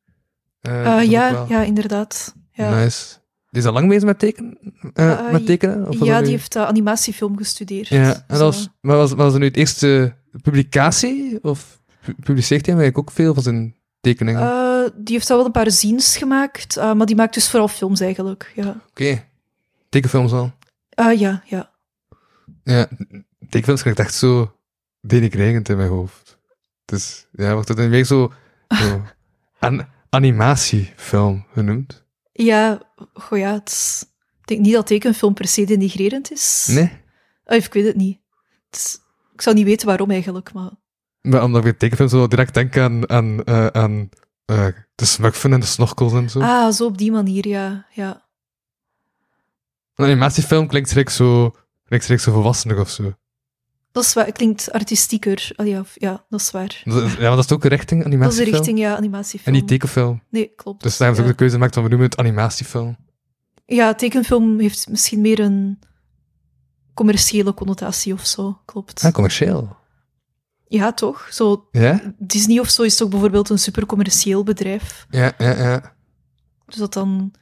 Eh, Eh, ja, ja, inderdaad. Ja, Nice. Die is al lang bezig met tekenen? eh, met tekenen? Of ja dat die heeft animatiefilm gestudeerd. Ja, en dat was, maar was, was er nu het eerste publicatie? Of pu- publiceert hij eigenlijk ook veel van zijn tekeningen? Die heeft al wel een paar zines gemaakt, maar die maakt dus vooral films eigenlijk. Ja, Oké. Tekenfilms al. Ja, ja. Ja, tekenfilms klinkt echt zo denigrerend in mijn hoofd. Dus ja, wordt het dan weer zo, zo an- animatiefilm genoemd? Ja, goh, ja, het ik denk niet dat tekenfilm per se denigrerend is. Nee? Eh, ik weet het niet. Het ik zou niet weten waarom eigenlijk, maar... Maar omdat ik bij tekenfilms zo direct denk aan, aan, eh, aan eh, de smurfen en de snorkels en zo. Ah, zo op die manier, ja. ja. Een animatiefilm klinkt direct zo, direct zo volwassener of zo. Dat is waar, klinkt artistieker. Ah, ja, ja, dat is waar. Ja, maar dat is ook een richting, Dat is animatiefilm. de richting, ja, En animatiefilm. niet tekenfilm. Nee, klopt. Dus daarom hebben ze ook de keuze gemaakt van we noemen het animatiefilm. Ja, tekenfilm heeft misschien meer een commerciële connotatie of zo, klopt. Ah, commercieel. Ja, toch? Zo, Ja? Disney of zo is toch bijvoorbeeld een super commercieel bedrijf. Ja, ja, ja. Dus dat dan,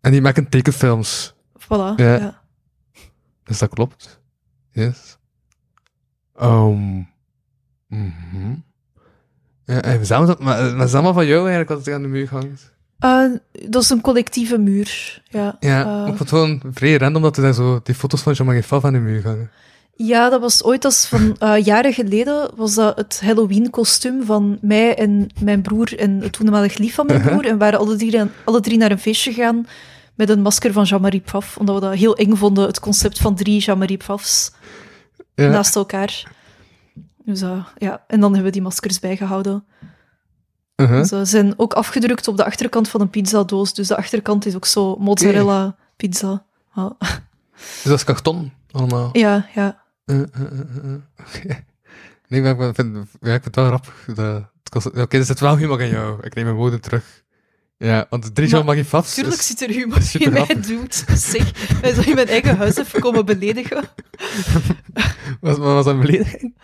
En die maken tekenfilms. voilà. Ja. Ja. Dus dat klopt. Yes. Um, mhm. Ja, en dat, maar maar het is allemaal van jou eigenlijk wat er aan de muur hangt. Eh, dat is een collectieve muur. Ja, Ja, Eh, ik vond het gewoon vrij random dat er daar zo die foto's van Jean-Marie Faf aan de muur hangen. ja dat was ooit als van eh, jaren geleden was dat het Halloween-kostuum van mij en mijn broer en het toenmalig lief van mijn broer. En we waren alle drie, alle drie naar een feestje gegaan met een masker van Jean-Marie Pfaff, omdat we dat heel eng vonden, het concept van drie Jean-Marie Pfaffs Ja. naast elkaar. Dus eh, ja, en dan hebben we die maskers bijgehouden. Uh-huh. Ze zijn ook afgedrukt op de achterkant van een pizzadoos. Dus de achterkant is ook zo mozzarella pizza. Ah, Dus dat is karton, allemaal. ja, ja. Uh, uh. Oké. Nee, maar ik vind, ja, ik vind het wel grappig. Oké, er zit wel humor in jou. Ik neem mijn woorden terug. Ja, want drie Maar Jean-Marie Fafs Tuurlijk zit er humor in super mij, dude. Zeg, zou je mijn eigen huis even komen beledigen. Wat, was dat een belediging?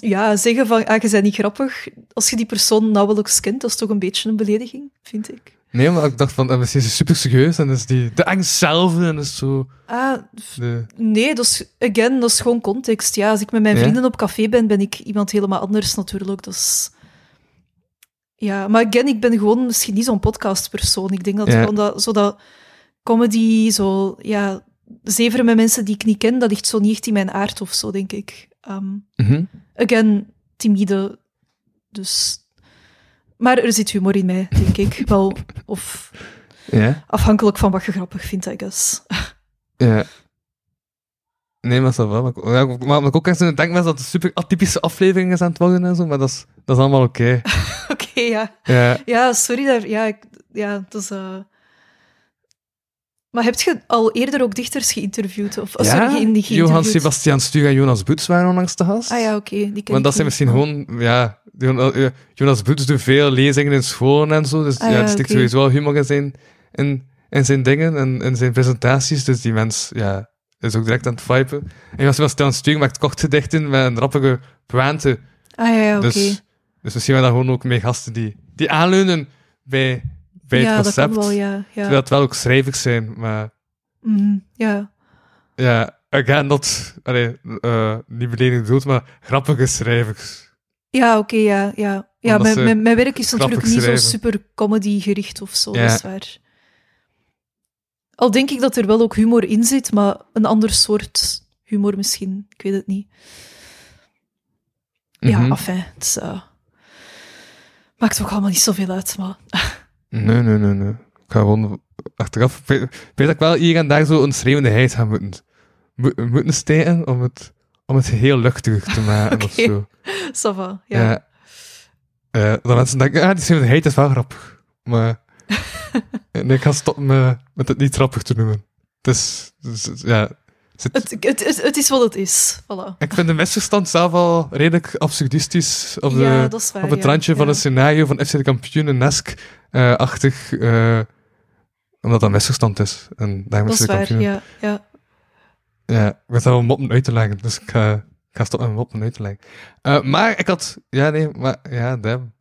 Ja, zeggen van, ah, je bent niet grappig. Als je die persoon nauwelijks kent, dat is toch een beetje een belediging, vind ik. Nee, maar ik dacht van, eh, misschien is super serieus en is die de angst zelf en is zo Ah, de... nee, dat is, again, dat is gewoon context. Ja, als ik met mijn Ja? vrienden op café ben, ben ik iemand helemaal anders natuurlijk. Dat is... Ja, maar again, ik ben gewoon misschien niet zo'n podcastpersoon. Ik denk dat Ja. gewoon dat, zo dat comedy, zo, ja, zeveren met mensen die ik niet ken, dat ligt zo niet echt in mijn aard of zo, denk ik. Ehm, Mhm. again, timide, dus... Maar er zit humor in mij, denk ik. Wel, of Ja, afhankelijk van wat je grappig vindt, I guess. ja. Nee, maar dat wel. Maar, ik- ja, maar, maar ik ook echt zo denk dat het super atypische aflevering is aan het worden en zo, maar dat is, dat is allemaal oké. Ja. Ja. Ja, sorry daar. Ja, ik, ja is. eh. Maar heb je al eerder ook dichters geïnterviewd? Of, oh, sorry, ja, niet Johan geïnterviewd. Sebastian Stuur en Jonas Boets waren onlangs te gast. Ah ja, oké. die ken ik dat zijn misschien gewoon, ja, Jon- eh, Jonas Boets doet veel lezingen in scholen en zo, dus Ah ja, er stikt sowieso wel humor in zijn, in, in zijn dingen en in zijn presentaties, dus die mens, ja, is ook direct aan het vipen. En Johan Sebastian Stuur maakt kort gedichten met een rappige pointe, Ah ja, ja oké. dus, dus misschien waren dat gewoon ook meer gasten die, die aanleunen bij, bij ja, het dat concept, kan wel, ja. Ja, terwijl het wel ook schrijvers zijn, maar Mhm, ja. ja, again, not, allee, eh, niet beledigend bedoeld, maar grappige schrijvers. ja oké, ja. ja. ja mijn, ze mijn, mijn werk is natuurlijk niet zo super comedy gericht of zo, Ja. dat is waar. Al denk ik dat er wel ook humor in zit, maar een ander soort humor misschien. Ik weet het niet. Ja, Mhm. enfin, het is, eh, maakt ook allemaal niet zoveel uit, maar... Nee, nee, nee, nee. Ik ga gewoon achteraf... Ik weet ik weet dat ik wel hier en daar zo een schreeuwende heid ga moeten, mo- moeten steken om het, om het heel luchtig te maken of Oké. zo. Ja. Ja. Eh, dat mensen denken, ah, die schreeuwende heid is wel grappig. Maar... nee, ik ga stoppen met, met het niet grappig te noemen. Dus, dus ja... zit- Het, het, het, het is wat het is. Voilà. Ik vind de misverstand zelf al redelijk absurdistisch op, de, ja, waar. op het ja. randje van een scenario van FC de Kampioenen-esk-achtig, eh, omdat dat een misverstand is. En daarom Dat is de waar, ja. ja. Ja, ik weet wel moppen uit te leggen, dus ik ga, ik ga stoppen met moppen uit te leggen. Eh, maar ik had, ja nee, maar ja, damn.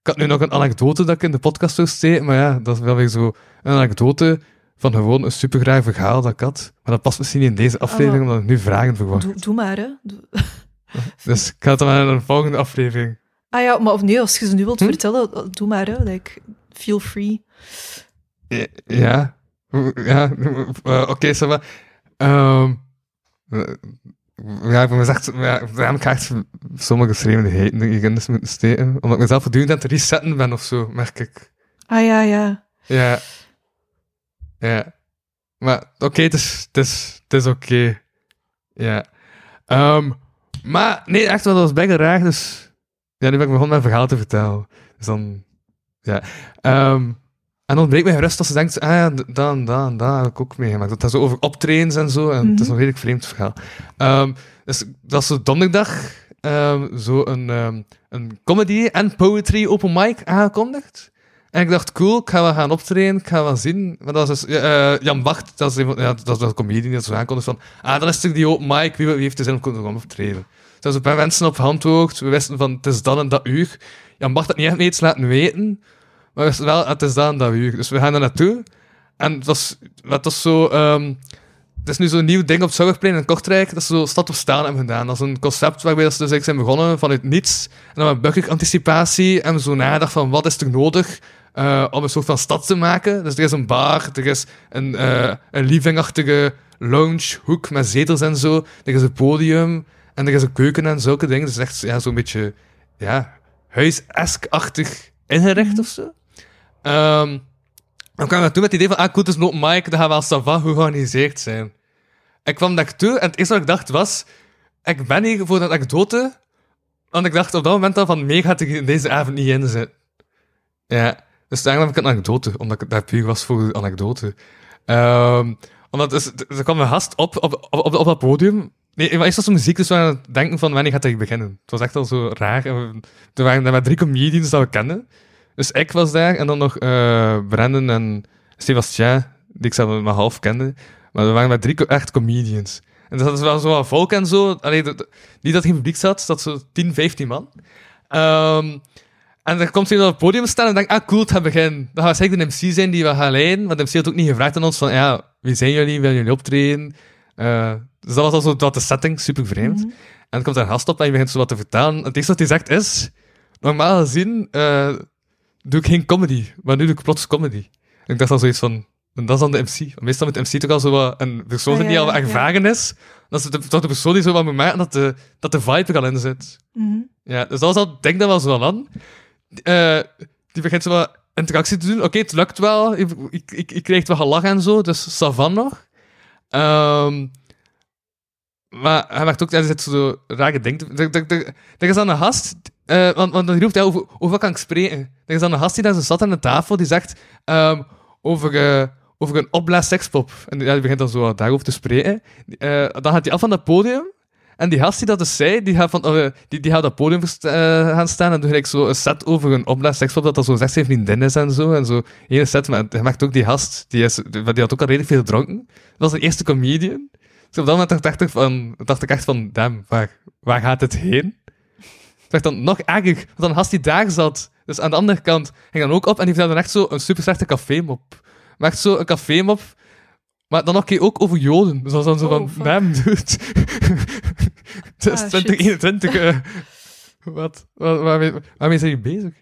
Ik had nu nog een anekdote dat ik in de podcast zou steken, maar ja, dat is wel weer zo een anekdote van gewoon een supergraag verhaal dat ik had. Maar dat past misschien niet in deze aflevering, Ah. omdat ik nu vragen verwacht. Doe, doe maar, hè. Doe- Dus ik ga het dan in een volgende aflevering. Ah ja, maar of nee, als je ze nu wilt Hm? vertellen, doe maar, hè. Like, feel free. Ja. Ja. ja eh, Oké, ça va. Ehm, eh, ja, ik ben mezelf, ja, daarom ga ik sommige schreeuwenheden hierin dus moeten steken. Omdat ik mezelf voortdurend aan het resetten ben of zo, merk ik. Ah ja, ja. Ja. Ja. Maar oké, het is, het is, het is oké. Ja. Ehm, maar nee, echt wel, dat was bijna raar. Dus ja, nu ben ik begonnen mijn verhaal te vertellen. Dus dan, ja. Ehm, en dan breekt mij gerust als ze denkt, ah ja, dan, dan, dan heb ik ook meegemaakt. Dat zo over optredens en zo, en het is Mhm. een redelijk vreemd verhaal. Ehm, dus dat is zo donderdag, ehm, zo een, een comedy en poetry open mic aangekondigd. En ik dacht, cool, ik ga wel gaan optreden, ik ga wel zien. Maar dat is dus, eh, Jan Bart, dat is, iemand- ja, dat is een comedian die zo aankondigt van, ah, dan is het die open mic, wie, wie heeft er zin om te optreden? Dus een paar mensen op geantwoord, we wisten van, het is dan en dat uur. Jan Bart had niet echt iets laten weten, maar we wisten wel, het is dan en dat uur. Dus we gaan er naartoe. En het was, het was zo... ehm, het is nu zo'n nieuw ding op Zorgplein in Kortrijk, dat ze zo stad op staan hebben gedaan. Dat is een concept waarbij ze dus zijn begonnen vanuit niets. En dan met bucket-anticipatie en zo nagedacht van wat is er nodig eh, om een soort van stad te maken. Dus er is een bar, er is een, eh een livingachtige loungehoek met zetels en zo. Er is een podium en er is een keuken en zulke dingen. Dus echt ja, zo'n beetje ja, huis-esk-achtig ingericht of zo. Ehm, dan kwam ik toen met het idee van, ah, cool, het is een open mic, dat gaat wel savant georganiseerd zijn. Ik kwam daar toe en het eerste wat ik dacht was, ik ben hier voor een anekdote, want ik dacht op dat moment al van, meer gaat in deze avond niet in zitten. Ja, dus daarom heb een anekdote, omdat ik daar puur was voor de anekdote. Ehm, omdat dus, kwam een gast op, op, op, dat podium. Nee, maar eerst was de muziek, dus we aan het denken van wanneer gaat hij beginnen. Het was echt al zo raar. We- Er waren drie comedians dat we kenden. Dus ik was daar en dan nog eh Brandon en Sebastien, die ik zelf maar half kende. Maar er waren maar drie echt comedians. En dus dat is wel zo volk en zo. Allee, de- de- niet dat geen publiek zat, dat zo 10, 15 man. Ehm, en dan komt hij op het podium staan en denkt, ah cool, het gaat beginnen. Dan gaat zeker de MC zijn die we gaan leiden. Want de MC had ook niet gevraagd aan ons van, ja, wie zijn jullie? Willen jullie optreden? Eh, dus dat was al zo wat de setting, super vreemd. Mhm. En dan komt er een gast op en je begint zo wat te vertellen. Het eerste wat hij zegt is, normaal gezien eh, doe ik geen comedy, maar nu doe ik plots comedy. En ik dacht al zoiets van, en dat is dan de MC. Meestal moet de MC toch al zo wat een persoon Ah, die al wat ja. ervaren is. Dat is de, dat de persoon die zo wat moet maken dat de, dat de vibe er al in zit. Mhm. Ja, dus dat was al, denk dat wel zo wel aan. Eh, die begint zo wat interactie te doen. Oké, het lukt wel. Ik, ik, ik, krijg wel gelach en zo, dus savan nog. Ehm, maar hij maakt ook, zit zo rare dingen. Er, is dan een gast, eh, want, want dan roept hij over, over wat kan ik spreken? Er is dan een gast die daar zo zat aan de tafel, die zegt ehm, over, eh, over een opblaas sekspop. En ja, die begint dan zo daarover te spreken. Dan gaat hij af van dat podium. En die gast die dat dus zei, die gaat, van, eh, die, die gaat op podium eh, gaan staan en doet zo een set over een opblaas sekspop, dat dat zo zes, zeven vriendin is en zo. En zo, hele set, maar hij maakt ook die gast, die, is, die had ook al redelijk veel gedronken. Dat was de eerste comedian. Dus op dat moment dacht ik, van, dacht ik echt van, damn, waar, waar gaat het heen? Ik dan nog erger, want dan gast die daar zat, dus aan de andere kant, ging dan ook op en die vertelde dan echt zo een super slechte cafémop. Maar echt zo een cafémop, maar dan een keer ook over Joden. Dus dat was dan zo Oh, van, damn, dude. Het is Ah, shit. 2021. eh, wat, wat, waarmee, waarmee zijn je bezig?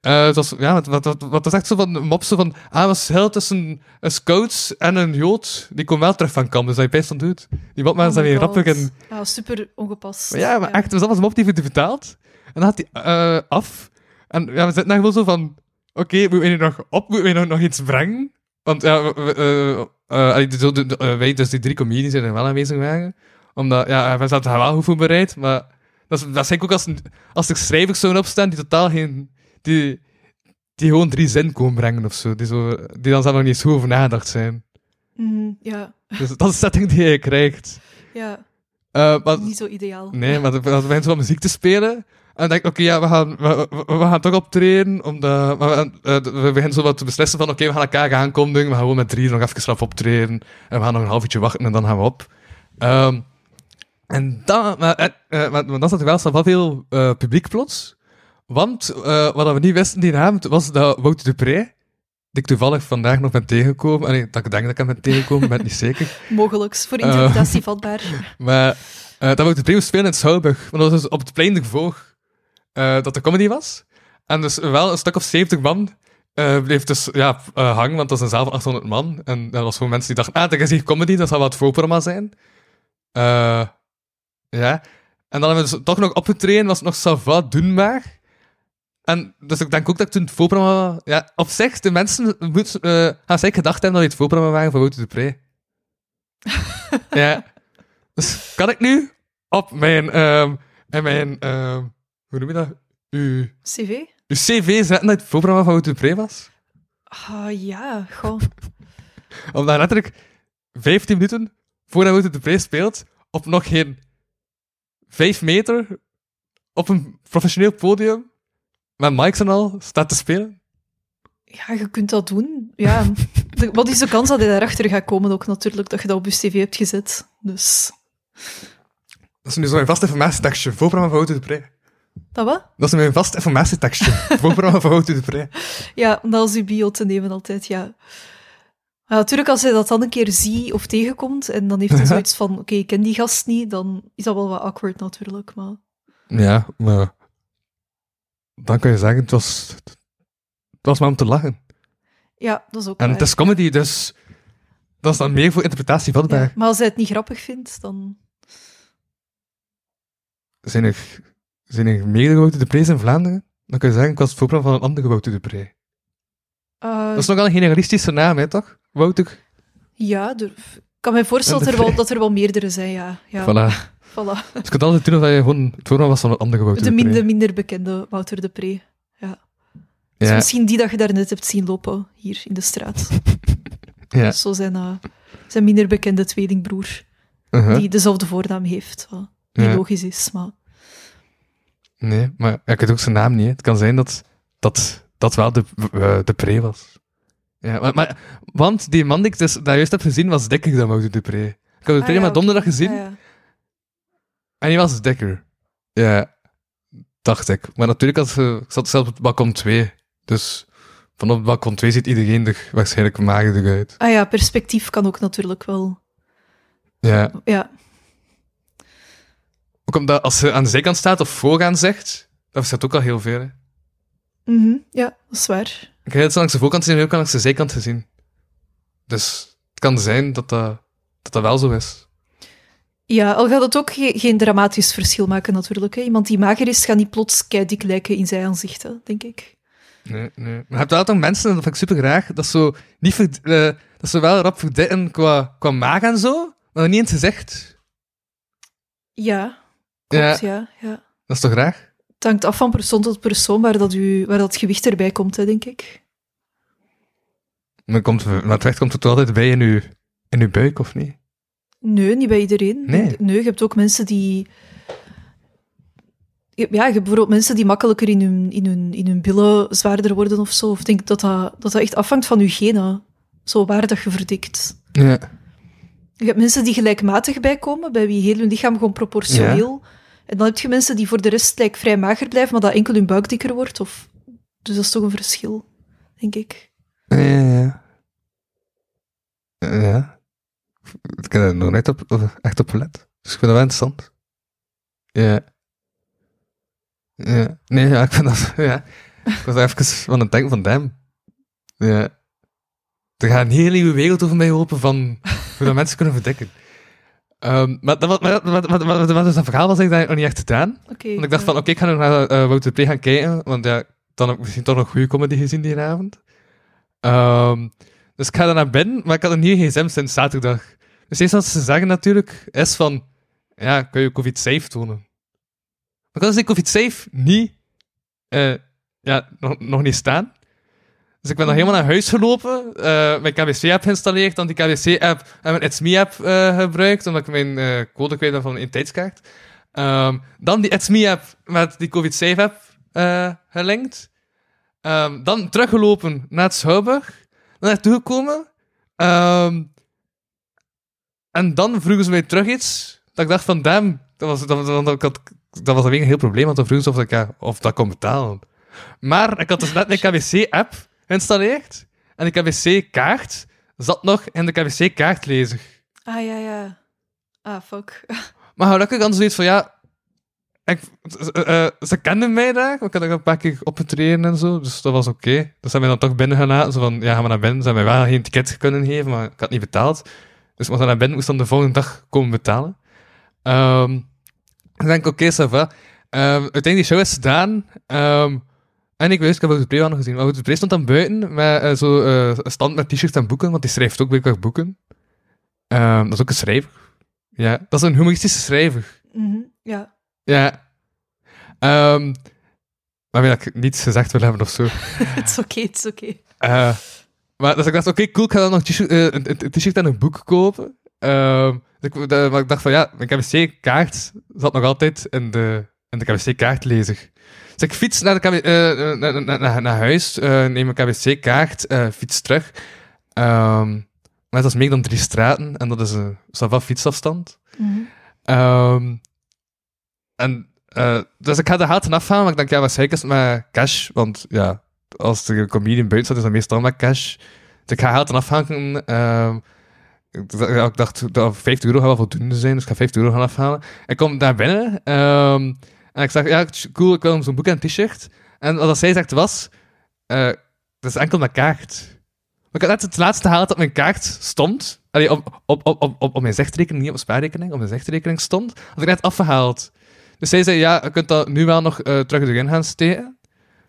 Het was, ja, wat, wat, wat, wat was echt zo van mop zo van, ah, was heel tussen een scouts en een jood. Die komt wel terug van kamp, dus dat je best van doet. Die mopmaken Oh zijn weer en Ah, super ongepast. maar ja, maar echt, dus dat was een mop die hij vertaald. En dan had hij eh, af. En ja, we zitten daar gewoon zo van... oké, moeten we nu nog op? Moeten we nog, nog iets brengen? Want ja, we- allee, de- de- de- eh, wij, dus die drie comedies die er wel aanwezig waren. Omdat, ja, we zaten wel goed voorbereid, maar dat is, dat eigenlijk ook als, als er schrijvers zouden opstaan die totaal geen... Die, die gewoon drie zin komen brengen of zo. Die, zo, die dan zelf nog niet goed over nagedacht zijn. Mhm, ja, Dus dat is de setting die je krijgt. ja, Eh, maar, niet zo ideaal. Nee, maar begint zo wat muziek te spelen. En dan denk ik, oké, ja, we gaan, we, we, we gaan toch optreden. Omdat, maar we, eh, we beginnen zo wat te beslissen van, oké, we gaan elkaar aankondigen. We gaan gewoon met drie nog even straf optreden. En we gaan nog een half uurtje wachten en dan gaan we op. Ehm, en dan, maar, eh, eh, maar, maar dan zat er wel, wel veel publiek plots. Want wat we niet wisten die avond, was dat Wouter Dupré, die ik toevallig vandaag nog ben tegengekomen. En dat ik denk dat ik hem ben tegengekomen, ben niet zeker. Mogelijks, voor interpretatie vatbaar. Maar dat wou de Primo spelen in het Schouwburg. Want dat was dus op het plein de Voog eh, dat de comedy was. En dus wel een stuk of 70 man eh, bleef dus ja, eh, hangen, want dat was een zaal van 800 man. En dat was voor mensen die dachten, ah, dat is hier comedy, dat zal wel het voorprogramma zijn. Eh, ja. En dan hebben we dus toch nog opgetreden, was het nog Sava doenbaar. En dus ik denk ook dat ik toen het voorprogramma... Ja, op zich, de mensen moeten eh gaan zeker gedacht hebben dat het voorprogramma waren van Wouter de Pre. ja. Dus kan ik nu op mijn, ehm en mijn, ehm hoe noem je dat? Uw, CV? uw cv zetten dat het voorprogramma van Wouter de Pre was? Ah ja, goh. Omdat letterlijk 15 minuten voordat Wouter de Pre speelt, op nog geen 5 meter op een professioneel podium, met mics en al, staat te spelen. Ja, je kunt dat doen. Ja. Wat is de kans dat hij daarachter gaat komen ook natuurlijk, dat je dat op je cv hebt gezet. Dus, Dat is nu zo'n vast informatietekstje, voorprogramma van Wouter de Pre. Dat wat? Dat is een vast informatietekstje, voorprogramma van Wouter de Pre. Ja, om dat als je bio te nemen altijd, ja. Maar natuurlijk, als hij dat dan een keer ziet of tegenkomt, en dan heeft hij zoiets van, oké, ik ken die gast niet, dan is dat wel wat awkward natuurlijk, maar... Ja, maar dan kan je zeggen, het was, het was maar om te lachen. Ja, dat is ook En waar. het is comedy, dus dat is dan meer voor interpretatie vatbaar. Ja, Maar als hij het niet grappig vindt, dan... Zijn er, zijn er meerdere Wouter de Pre's in Vlaanderen? Dan kun je zeggen, ik was het voorprogramma van een andere Wouter de Pre. eh, Dat is nogal een generalistische naam, hè, toch? Wouter. Ja, er- ik kan me voorstellen dat er, wel, dat er wel meerdere zijn, ja. ja. Voilà. Voilà. Dus ik kan altijd doen of je gewoon het voorprogramma was van een andere Wouter De de, minder, minder bekende Wouter de Pre. Dus ja, misschien die dat je daarnet hebt zien lopen, hier in de straat. ja. Zo zijn, eh, zijn minder bekende tweelingbroer, uh-huh. die dezelfde voornaam heeft. Wat niet Ja. logisch is, maar... Nee, maar ik weet ook zijn naam niet. hè. Het kan zijn dat dat, dat wel de, eh, de Pre was. Ja, maar, maar, want die man die ik dus, daar juist heb gezien, was dikker dan de Pre. Ik heb de Ah, ja, maar donderdag gezien Ah, ja. en die was dikker. Ja, dacht ik. Maar natuurlijk, als, je- ik zat zelf op balkon 2. Dus vanop balkon 2 ziet iedereen er waarschijnlijk magerder uit. Ah ja, perspectief kan ook natuurlijk wel... Ja, Ja, ook omdat als ze aan de zijkant staat of vooraan zegt, dat staat ook al heel veel. Hè. Mhm, ja dat is waar. Ik heb het langs de voorkant gezien en ook langs de zijkant gezien. Dus het kan zijn dat dat, dat, dat wel zo is. Ja, al gaat het ook ge- geen dramatisch verschil maken natuurlijk. Hè. Iemand die mager is, gaat niet plots keidik lijken in zijn aanzicht, hè, denk ik. Nee, nee. Maar je hebt wel toch mensen, en dat vind ik super graag, dat zo niet eh, dat ze wel rap verdikken qua, qua maag en zo, maar niet in het gezicht. Ja, klopt, ja. ja. dat is toch graag? Het hangt af van persoon tot persoon waar dat, u, waar dat gewicht erbij komt, hè, denk ik. Maar, komt, maar het recht komt het altijd bij in uw, in uw buik, of niet? Nee, niet bij iedereen. Nee. nee je hebt ook mensen die... Ja, je hebt bijvoorbeeld mensen die makkelijker in hun, in hun, in hun billen zwaarder worden of zo. Of ik denk dat dat, dat dat echt afhangt van je genen. Zo waar dat je verdikt. Ja. Je hebt mensen die gelijkmatig bijkomen, bij wie heel hun lichaam gewoon proportioneel. En dan heb je mensen die voor de rest like, vrij mager blijven, maar dat enkel hun buik dikker wordt. Of... Dus dat is toch een verschil, denk ik. Ja, ja. Ja. Ik heb er nog nooit op, echt op gelet. Dus ik vind dat wel interessant. Ja. Ja. Nee, ja, ik vind dat... Ja. Ik was even van het denken van damn. Ja. Er gaat een hele nieuwe wereld over mij open van hoe dat mensen kunnen verdikken. Ehm, maar dat, wat dus dat verhaal was, ik dat nog niet echt gedaan. Oké. Want ik dacht van, oké, ik ga nog naar eh Wouter P. gaan kijken, want ja, dan ook misschien toch nog goede comedy gezien die avond. Ehm, dus ik ga dan naar binnen, maar ik had een nieuwe gsm sinds zaterdag. Dus eerst wat ze zeggen natuurlijk, is van, ja, kun je COVID-safe tonen? Maar kan dus die COVID-safe niet, eh, ja, nog, nog niet staan. Dus ik ben dan helemaal naar huis gelopen, eh, mijn KBC-app geïnstalleerd, dan die KBC-app en mijn It's Me-app eh, gebruikt, omdat ik mijn eh, code kwijt ben van een tijdskaart. Ehm, dan die It's Me-app met die COVID-safe-app gelinkt. Ehm, dan teruggelopen naar het Schouwburg, dan naartoe gekomen. Ehm, en dan vroegen ze mij terug iets, dat ik dacht van, damn, dat was, dat, dat, dat, dat, was een heel probleem, want dan vroegen ze of, ik, of dat kon betalen. Maar ik had dus net mijn KBC-app geïnstalleerd, en de KBC-kaart zat nog in de KBC-kaartlezer. Ah, ja, ja. Ah, fuck. Maar gelukkig dan zoiets van, ja... Ik, eh, eh, ze kenden mij daar, ik had er een paar keer opgetreden en zo, dus dat was oké. Dus ze hebben mij dan toch binnen gelaten, zo van, ja, ga maar naar binnen. Ze hebben mij wel geen ticket kunnen geven, maar ik had niet betaald. Dus ik dan naar binnen, moest dan de volgende dag komen betalen. Ehm ik denk, oké, ça va. Ehm, uiteindelijk die show is gedaan. Ehm, en ik wist, ik heb ook de nog gezien. Maar de Bree stond dan buiten met uh, zo uh, een stand met t-shirts en boeken, want die schrijft ook blijkbaar boeken. Ehm, dat is ook een schrijver. Ja, dat is een humoristische schrijver. Mhm, Ja. Ja. Ehm maar dat ik niets gezegd wil hebben of zo. Het is oké, het is oké. Eh, maar dus ik dacht, oké, cool, ik ga dan nog een t-shirt, eh, een, een t-shirt en een boek kopen. Ehm, dus ik, de- maar ik dacht van, ja, mijn KBC-kaart zat nog altijd in de, in de KBC-kaartlezer. Dus ik fiets naar, de KB, eh, naar, naar, naar, huis, eh, neem mijn KBC-kaart, eh, fiets terug. Ehm, maar dat is meer dan drie straten en dat is een uh, fietsafstand. Mhm. Ehm, en, eh, dus ik ga de haten afhalen, maar ik denk, ja, waarschijnlijk is het met cash, want ja, als de comedian buiten staat, is dat meestal met cash. Dus ik ga haten afhangen. ehm, ik dacht- ja, ik dacht, dat 50 euro gaat wel voldoende zijn, dus ik ga 50 euro gaan afhalen. Ik kom daar binnen, en ik zeg, ja, cool, ik wil zo'n boek en een t-shirt. En wat zij zegt was, eh, dat is enkel mijn kaart. Maar ik had net het laatste gehaald dat mijn kaart stond. Allee, op, op, op, op, op, mijn zichtrekening, niet op mijn spaarrekening, op mijn zichtrekening stond. Had ik net afgehaald. Dus zij zei, ja, je kunt dat nu wel nog eh, terug erin gaan steken.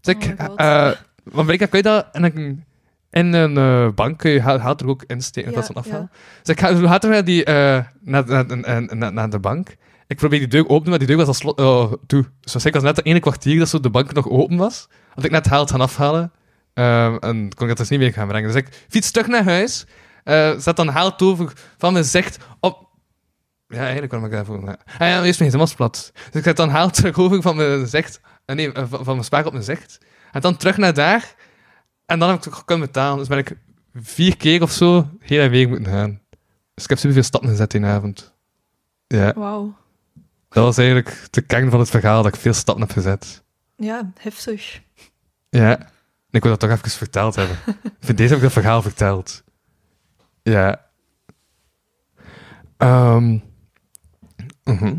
Dus ik, Oh eh want blijkbaar kun je dat in een, in een eh, bank, kun je ha- haalt er ook insteken in Ja, plaats van afhalen. ja. Dus ik ga, gaat er naar, die, eh, naar, naar, naar, naar, naar de bank. Ik probeer die deur open maar die deur was al slot, oh, toe. Dus waarschijnlijk was net de ene kwartier dat zo de bank nog open was. Had ik net haalt gaan afhalen. Ehm, en kon ik dat dus niet meer gaan brengen. Dus ik fiets terug naar huis. eh, zet dan haalt over van mijn zicht op... Ja, eigenlijk kwam ik daarvoor. Ja. Ah eerst mijn was plat. Dus ik zet dan haalt terug over van mijn zicht. eh, nee, eh, van, mijn spaar op mijn zicht. En dan terug naar daar. En dan heb ik kunnen betalen. Dus ben ik vier keer of zo heel en weer moeten gaan. Dus ik heb superveel stappen gezet die avond. Ja, Wauw. Dat was eigenlijk de kern van het verhaal, dat ik veel stappen heb gezet. Ja, heftig. Ja. En ik wil dat toch even verteld hebben. Voor deze heb ik dat verhaal verteld. Ja. Mhm.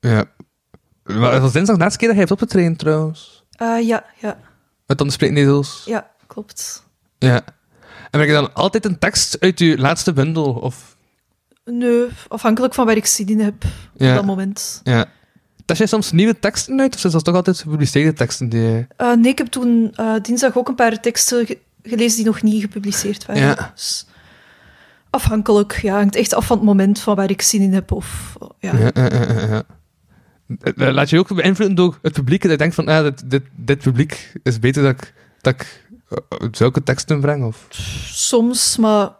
Ja. Maar het was dinsdag de laatste keer dat jij hebt opgetraind, trouwens. Ah, ja, ja, Met dan de spreeknezels. ja, klopt. Ja. En ben je dan altijd een tekst uit je laatste bundel? Of... Nee, afhankelijk van waar ik zin in heb op Ja. dat moment. Ja. Test jij soms nieuwe teksten uit? Of zijn dat toch altijd gepubliceerde teksten die. Eh, nee, ik heb toen eh, dinsdag ook een paar teksten ge- gelezen die nog niet gepubliceerd waren. Ja. Dus afhankelijk, ja, hangt echt af van het moment van waar ik zin in heb. Of, ja. Ja, ja. Eh, Laat je ook beïnvloeden door het publiek. Dat je denkt van, ah, dit, dit, dit publiek is beter dat ik, dat ik zulke teksten breng. Of... Soms, maar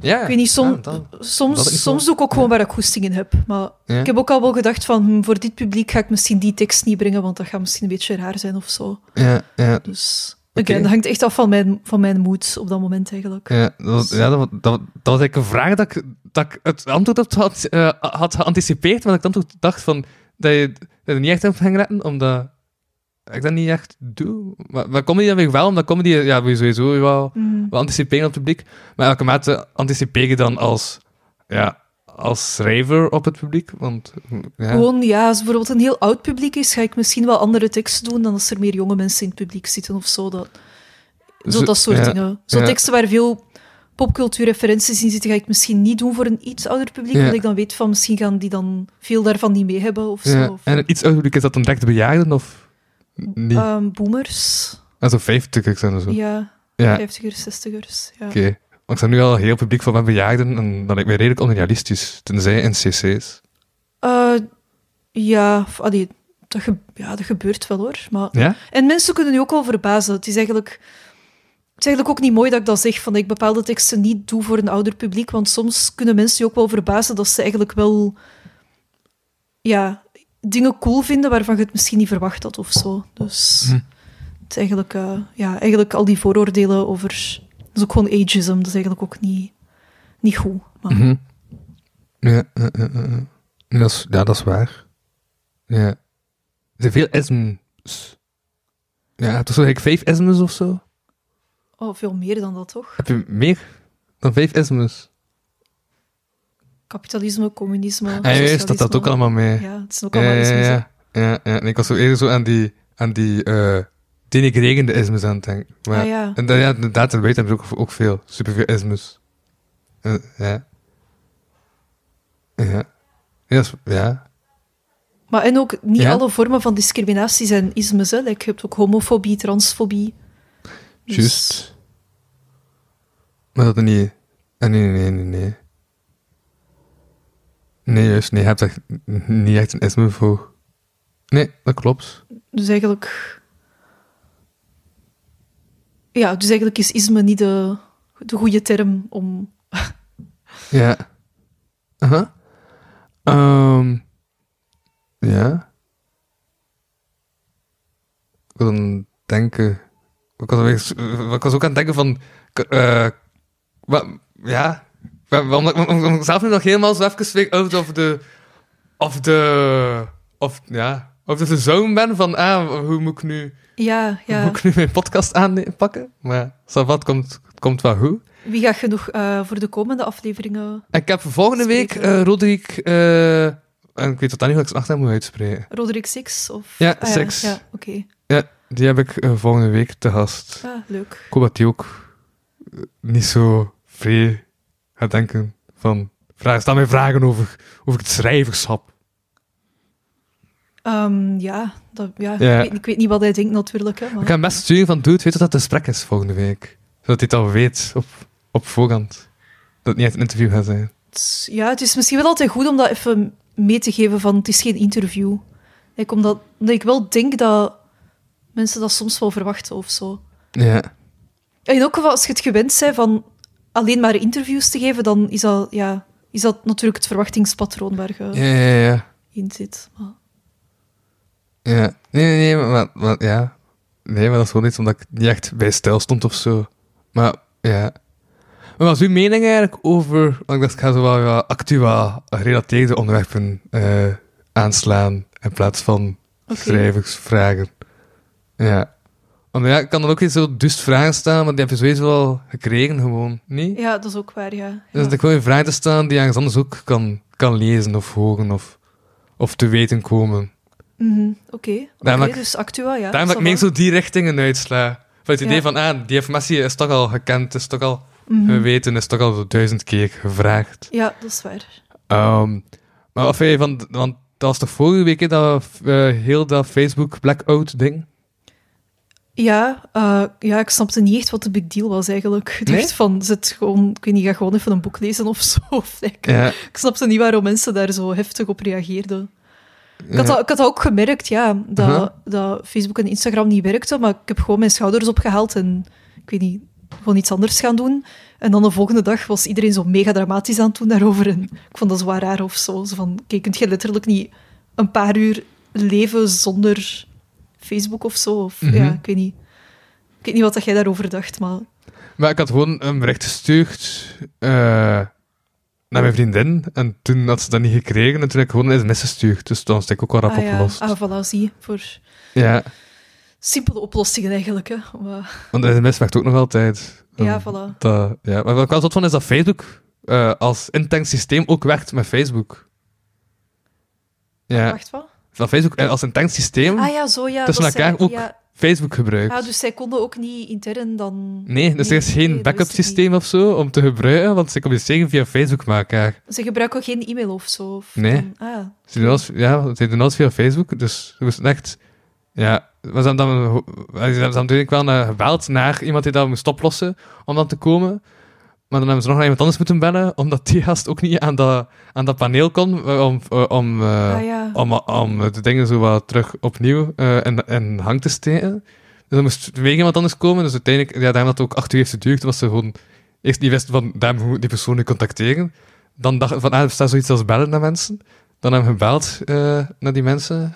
Ja, ik weet niet, som- ja, dan- soms, soms doe ik ook gewoon waar ik goesting in heb. Maar ik heb ook al wel gedacht van, hm, voor dit publiek ga ik misschien die tekst niet brengen, want dat gaat misschien een beetje raar zijn of zo. ja, ja, Dus Oké. again, dat hangt echt af van mijn, van mijn moed op dat moment eigenlijk. ja, dat, was- ja dat, dat, dat was eigenlijk een vraag dat ik, dat ik het antwoord op had, eh, had geanticipeerd, maar dat ik dan toch dacht van, dat je dat je er niet echt op ging letten, omdat ik dat niet echt doe. Maar, maar comedy dan weer wel, omdat comedy, ja, sowieso wel... We anticiperen op het publiek, maar elke mate anticipeer je dan als, ja, als schrijver op het publiek, want ja, Gewoon, ja, als bijvoorbeeld een heel oud publiek is, ga ik misschien wel andere teksten doen dan als er meer jonge mensen in het publiek zitten of zo. Dat, zo Zo- dat soort ja, dingen. Zo ja. teksten waar veel popcultuurreferenties in zitten, ga ik misschien niet doen voor een iets ouder publiek, omdat ik dan weet van misschien gaan die dan veel daarvan niet mee hebben of zo. Of- en een iets ouder publiek is dat dan direct de bejaarden of niet. Ehm, boomers. en zo 50 en zo. Ja, Ja, 50ers, 60ers. Ja. oké. Maar ik sta nu al heel publiek van mijn bejaarden en dat lijkt mij redelijk onrealistisch. Tenzij in cc's. Eh, ja, allee, dat, ge- ja, dat gebeurt wel hoor. Maar... Ja? En mensen kunnen nu ook wel verbazen. Het is eigenlijk... Het is eigenlijk ook niet mooi dat ik dat zeg, van dat ik bepaalde teksten niet doe voor een ouder publiek, want soms kunnen mensen je ook wel verbazen dat ze eigenlijk wel ja, dingen cool vinden waarvan je het misschien niet verwacht had of zo. Dus Hm. het is eigenlijk, eh, ja, eigenlijk al die vooroordelen over... Dat is ook gewoon ageism, dat is eigenlijk ook niet, niet goed. Maar, Mhm. Ja, eh, eh, dat is, ja, dat is waar. Ja. Er zijn veel isms. Ja, je zo gelijk vijf isms of zo? Oh, veel meer dan dat, toch? Heb je meer dan vijf isms? Kapitalisme, communisme, Ah, juist, dat ook allemaal mee. Ja, het is ook Ja, allemaal ja, ja. ja, ja. En ik was zo eerder zo aan die, aan die denigrerende ismes aan het denken. Maar, Ah, ja. En dan, ja, inderdaad, in hebben ze ook, ook veel, superveel ismes. Eh, ja. Ja. Ja, ja. Maar en ook niet Ja? alle vormen van discriminatie zijn ismes. Hè. Like, je hebt ook homofobie, transfobie. Dus- Juist. Maar dat niet... ah, nee, nee, nee, nee. Nee, juist. Nee, je hebt echt niet echt een isme voor. Nee, dat klopt. Dus eigenlijk... Ja, dus eigenlijk is isme niet de, de goede term om... Ja. Aha. Ehm ja. Ik wil dan denken... Ik was, ook aan het denken van... eh wat, ja... Wa- wa- Omdat omdat- omdat ik zelf nu nog helemaal zo even weer out of de... Of de... Of, ja... Of de zoon ben van... Ah, hoe moet ik nu... Ja, ja. Moet ik nu mijn podcast aanpakken? Maar... Savat komt, komt wel goed. Wie gaat genoeg eh, voor de komende afleveringen? Ik heb volgende week eh Roderick... eh, en ik weet tot niet hoe ik zijn achternaam moet uitspreken. Roderick Six? Of... Ja, Ah, Six. Ja, oké. Die heb ik volgende week te gast. Ah, leuk. Ik hoop dat die ook niet zo vrij gaat denken van... Vraag, stel mij vragen over, over het schrijverschap. Ehm, ja, dat, ja, Ja. Ik, weet, ik weet niet wat hij denkt natuurlijk. Hè, maar... Ik ga best sturen van, dude, weet dat het een gesprek is volgende week? Zodat hij het al weet op, op voorhand. Dat het niet echt een interview gaat zijn. Ja, het is misschien wel altijd goed om dat even mee te geven van het is geen interview. Ik, omdat, omdat ik wel denk dat mensen dat soms wel verwachten of zo. Ja. En geval, als je het gewend bent van alleen maar interviews te geven, dan is dat, ja, is dat natuurlijk het verwachtingspatroon waar je Ja, ja, ja. in zit. Maar, Ja. Nee, nee, nee, maar, ja. Nee, maar dat is gewoon iets omdat ik niet echt bij stil stond of zo. Maar, ja. Maar wat is uw mening eigenlijk over... Want ik dacht, ik ga zo wel ja, actua gerelateerde onderwerpen eh, aanslaan in plaats van Oké. schrijversvragen. Ja. Want ja, ik kan dan ook niet zo dus vragen staan, maar die heb je sowieso al gekregen gewoon, niet? ja, dat is ook waar, ja. Dus dat ik wil vraag te staan die ergens anders ook kan, kan lezen of horen of, of te weten komen. Mhm, Oké, dat ik- dus Actua, ja. Daarom dat ik va. zo die richtingen uitsla. Van het idee Ja. van, ah, die informatie is toch al gekend, is toch al Mhm. geweten, is toch al zo duizend keer gevraagd. Ja, dat is waar. Ehm, maar vind je van, want dat was toch vorige week, hè, dat, eh, heel dat Facebook blackout ding? Ja, eh, ja, ik snapte niet echt wat de big deal was eigenlijk. Ik dacht Nee? van, zit gewoon, ik weet niet, ga gewoon even een boek lezen of zo. Of, like, Ja. Ik snapte niet waarom mensen daar zo heftig op reageerden. Ik had, ik had ook gemerkt, ja, dat, Uh-huh. dat Facebook en Instagram niet werkte, maar ik heb gewoon mijn schouders opgehaald en, ik weet niet, gewoon iets anders gaan doen. En dan de volgende dag was iedereen zo mega dramatisch aan het doen daarover. En ik vond dat zo raar of zo. zo van, kijk, kunt je letterlijk niet een paar uur leven zonder Facebook of zo? Of, Mhm. Ja, ik weet niet. Ik weet niet wat dat jij daarover dacht, maar... Maar ik had gewoon een bericht gestuurd eh, naar mijn vriendin. En toen had ze dat niet gekregen. En toen heb ik gewoon een sms gestuurd. Dus dan was ik ook wel rap ah, ja. opgelost. ah, voilà, zie. Voor Ja, simpele oplossingen eigenlijk, hè. Maar, want de sms werkt ook nog altijd. ja, voilà. dat, ja. Maar wat ik wel zot van is dat Facebook eh, als intern systeem ook werkt met Facebook. Ja, Wacht, wat? Dat Facebook eh, als intern systeem Ah ja, zo ja. tussen elkaar zij- ook Ja, Facebook gebruikt. ah, dus zij konden ook niet intern dan... Nee, dus er is nee, geen dat backup systeem of zo om te gebruiken, want ze communiceren via Facebook met elkaar. Ze gebruiken ook geen e-mail of zo? Of Nee. dan- ah, Ze doen alles, ja, ze doen alles via Facebook, dus we moesten echt ja, we zijn dan, we zijn dan natuurlijk wel uh, gebeld naar iemand die dat moest oplossen om dan te komen. Maar dan hebben ze nog naar iemand anders moeten bellen, omdat die gast ook niet aan dat, aan dat paneel kon, eh, om, uh, om, uh, Ah, ja. om, om de dingen zo wat terug opnieuw uh, in, in hang te steken. Dus dan moest weer iemand anders komen. Dus uiteindelijk, ja, daarom dat het ook acht uur heeft geduurd, was ze gewoon eerst niet wisten van, daar moet die persoon contacteren. Dan dacht van, ah, er staat zoiets als bellen naar mensen. Dan hebben we gebeld uh, naar die mensen,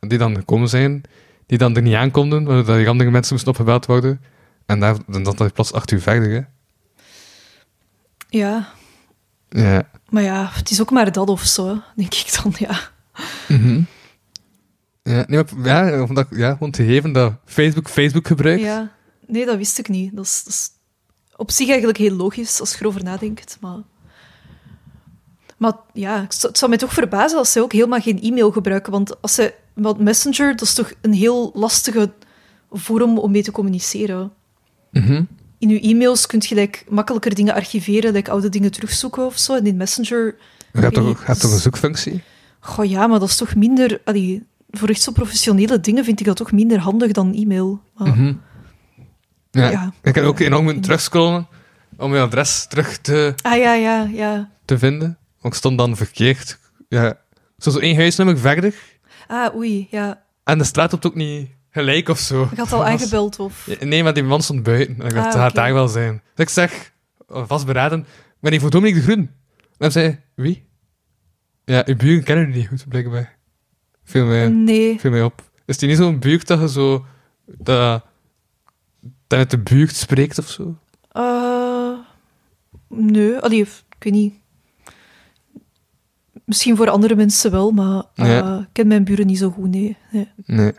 die dan gekomen zijn, die dan er niet aankonden, waardoor die andere mensen moesten opgebeld worden. En daar, dan zat hij plots acht uur verder, hè. Ja. Ja. Maar ja, het is ook maar dat of zo, denk ik dan, ja. Mm -hmm. Ja, nee, maar, ja, omdat, ja, gewoon te geven dat Facebook Facebook gebruikt. Ja, nee, dat wist ik niet. Dat is, dat is op zich eigenlijk heel logisch als je erover nadenkt, maar... Maar ja, het zou mij toch verbazen als ze ook helemaal geen e-mail gebruiken. Want als ze, want Messenger, dat is toch een heel lastige vorm om mee te communiceren. Mm -hmm. In je e-mails kun je like, makkelijker dingen archiveren, like oude dingen terugzoeken of zo. En in Messenger... Je hebt toch, toch een zoekfunctie? Goh, ja, maar dat is toch minder... Allee, voor echt zo professionele dingen vind ik dat toch minder handig dan e-mail. Maar, mm -hmm. ja, ja, ik kan ook enorm moeten terugscrollen om je adres terug te, Ah ja, ja, ja. te vinden. Want ik stond dan verkeerd. Ja, zo één huisnummer verder. Ah, oei, ja. En de straat loopt ook niet gelijk of zo. Je had al aangebeld of... Nee, maar die man stond buiten. En ik dacht, Ah, dat gaat daar wel zijn. Dus ik zeg, vastberaden, ik ben hier voor Dominique de Groen. En hij zei, wie? Ja, uw buren kennen u niet goed, blijkbaar. Viel mij, Nee. viel mij op. Is die niet zo'n buurt dat je zo... Dat, dat uit de buurt spreekt of zo? Eh, nee, allee, ik weet niet. Misschien voor andere mensen wel, maar eh, Ja. ik ken mijn buren niet zo goed, nee. nee. Nee.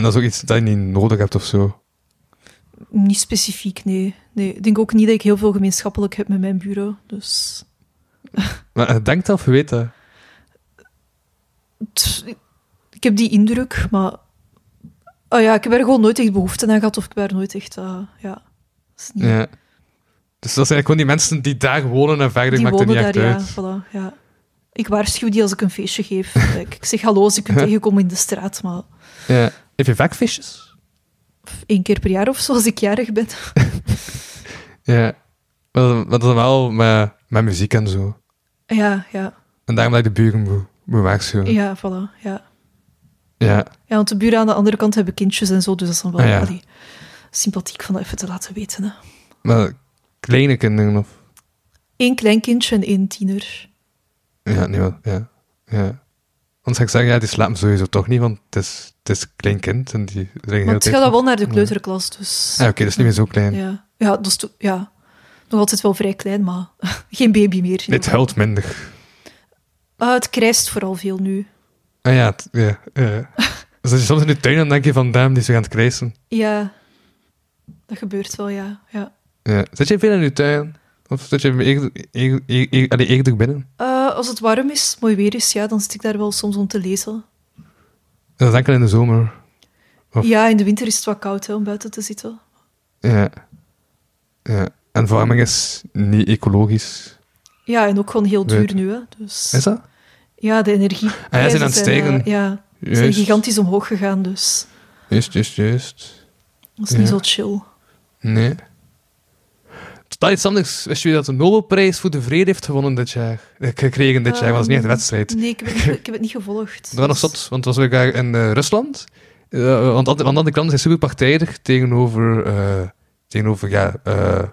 En dat is ook iets dat je niet nodig hebt of zo. Niet specifiek, nee. nee. Ik denk ook niet dat ik heel veel gemeenschappelijk heb met mijn buren, dus... Maar je denkt dat of weet dat? Ik heb die indruk, maar... Oh ja, ik heb er gewoon nooit echt behoefte aan gehad, of ik heb er nooit echt... eh, ja, dat is niet... Ja. Dus dat zijn eigenlijk gewoon die mensen die daar wonen en verder Die maakt er niet echt ja, uit. voilà, ja. Ik waarschuw die als ik een feestje geef. ik zeg hallo als ik u tegenkom in de straat, maar Ja. Heb je vaak één keer per jaar of zo, als ik jarig ben. Ja. Maar, dat- is wel met, met muziek en zo. Ja, ja, En daarom dat ik de buren moet, moet waarschuwen. ja, voilà, ja. Ja. Ja, want de buren aan de andere kant hebben kindjes en zo, dus dat is dan wel Ah, ja. allee, sympathiek van dat even te laten weten. Hè. Maar kleine kinderen of... Eén klein kindje en één tiener. Ja, nee, wel, ja. ja. Anders ga ik zeggen, ja, die slapen sowieso toch niet, want het is, het is een klein kind en die Maar het gaat dan wel naar de kleuterklas, dus... Ah, oké, dat is niet meer zo klein. Ja, ja, dat is to- ja, nog altijd wel vrij klein, maar geen baby meer. Dit huilt minder. Ah, het krijst vooral veel nu. Ah ja, het- ja, ja. Dus als je soms in de tuin dan denk je van, damn, die is weer aan het krijsen. Ja, dat gebeurt wel, ja. ja. Ja. Zit je veel in je tuin? Of zit je eerder, eerder, eerder binnen? Eh, als het warm is, mooi weer is, ja, dan zit ik daar wel soms om te lezen. Dat is enkel in de zomer. Of- Ja, in de winter is het wat koud hè, om buiten te zitten. Ja. ja. En verwarming is niet ecologisch. Ja, en ook gewoon heel duur Weet. nu. Hè. Dus, Is dat? ja, de energie. Ah, ja, zijn aan het stijgen. ja, ze zijn gigantisch omhoog gegaan, dus Juist, juist, juist. dat is niet zo chill. Nee. Totaal iets anders. Wist je dat de Nobelprijs voor de Vrede heeft gewonnen dit jaar? Eh, Gekregen dit jaar, dat is niet echt een wedstrijd. Nee, ik heb, het niet, ik heb het niet gevolgd. Dat was nog Dus- zot, want het was ook in eh, Rusland. Eh, want, want aan de kant zijn super partijdig tegenover, tegenover ja,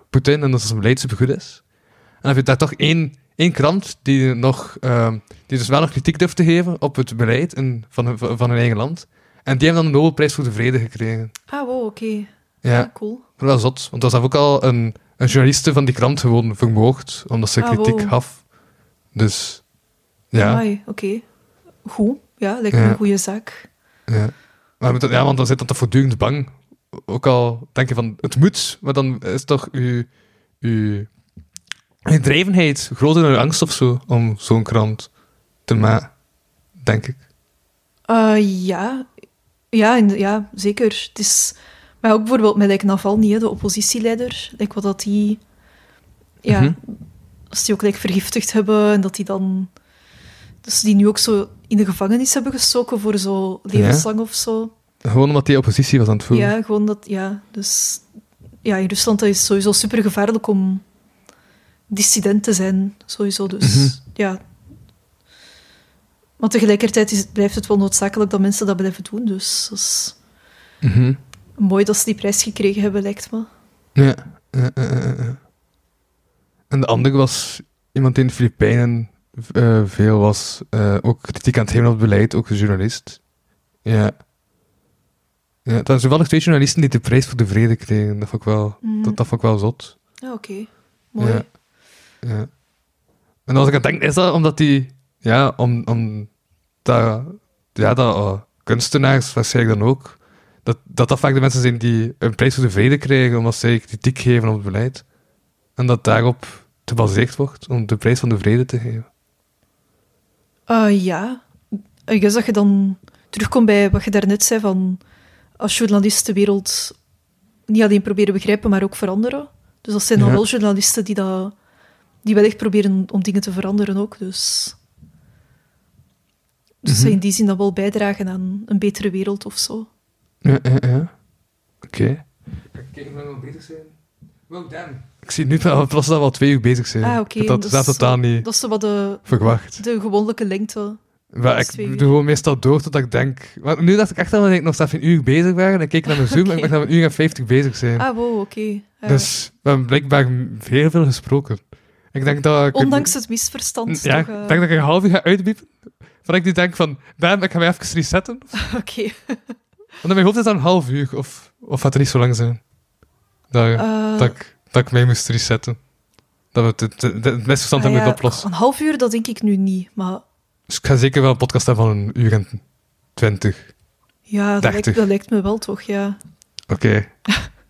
Poetin en dat zijn beleid super goed is. En dan heb je daar toch één, één krant die, nog, ehm, die dus wel nog kritiek durft te geven op het beleid in, van, hun- van hun eigen land. En die hebben dan de Nobelprijs voor de Vrede gekregen. Ah, wow, oké. Ja, Ja, cool. maar wel zot. Want er was ook al een, een journaliste van die krant gewoon vermoord, omdat ze Ah, kritiek wow. gaf. Dus, ja. Oké. Goed. Ja, lijkt me Ja. een goede zaak. Ja. Maar met, ja, want dan zit dat toch voortdurend bang. Ook al denk je van, het moet, maar dan is toch uw, uw, drijvenheid groter dan uw angst of zo, om zo'n krant te maken, denk ik. Eh, ja. Ja, ja, zeker. Het is... Maar ook bijvoorbeeld met like, Navalny, de oppositieleider. Like, wat dat die... Ja, Mhm. als die ook like, vergiftigd hebben en dat die dan... Dus die nu ook zo in de gevangenis hebben gestoken voor zo levenslang of zo. Gewoon omdat hij oppositie was aan het voeren. Ja, gewoon dat, ja. Dus ja, in Rusland dat is sowieso super gevaarlijk om dissident te zijn, sowieso. Dus Mhm. ja. Maar tegelijkertijd is, het- blijft het wel noodzakelijk dat mensen dat blijven doen. Dus dat is Mhm. Mooi dat ze die prijs gekregen hebben, lijkt me. Ja. En de andere was iemand die in de Filipijnen eh, veel was, eh, ook kritiek aan het geven op het beleid, ook een journalist. Ja. Ja, dat zijn toevallig twee journalisten die de prijs voor de vrede kregen. Dat vond ik wel, Mhm. dat, dat vond ik wel zot. Ja, oké. Mooi. Ja. ja. En als ik aan het denken, is dat omdat die, ja, om, om dat, ja, dat eh, kunstenaars waarschijnlijk dan ook, dat, dat dat vaak de mensen zijn die een prijs voor de vrede krijgen omdat zij kritiek geven op het beleid. En dat daarop gebaseerd wordt om de prijs van de vrede te geven. Ah, ja. Ik guess dat je dan terugkomt bij wat je daarnet zei van als journalist de wereld niet alleen proberen begrijpen, maar ook veranderen. Dus dat zijn dan Ja. wel journalisten die, dat, die wel echt proberen om dingen te veranderen ook. Dus, dus zij in die zin dan wel bijdragen aan een betere wereld of zo. Ja, ja, ja. Oké. Ga ik kijken of we nog bezig zijn? Wow, damn. Ik zie nu dat we plots dat we al twee uur bezig zijn. Ah, oké. Dat, dat, dus dat totaal niet Dat is wat de, verwacht. de gewone lengte. Maar ik doe gewoon meestal door tot ik denk... Want nu dacht ik echt dat we nog steeds een uur bezig waren. En ik keek naar mijn Zoom en ik dacht dat we een uur en vijftig bezig zijn. Ah, wow, oké. Ja. Dus we hebben blijkbaar heel veel gesproken. Ik denk dat ik... Ondanks het misverstand, Ja, toch? eh, ik denk dat ik een half uur ga uitbiepen. Van ik nu denk van, bam, ik ga mij even resetten. Oké. Want mijn hoofd is dat een half uur. Of, of gaat het niet zo lang zijn? Dat, Eh, dat, ik, dat ik mij moest resetten. Dat we het, het, het, het misverstand ah hebben ja, oplossen. Een half uur, dat denk ik nu niet. Maar Dus ik ga zeker wel een podcast hebben van een uur en twintig. ja, dat 30. lijkt, dat lijkt me wel toch, ja. Oké.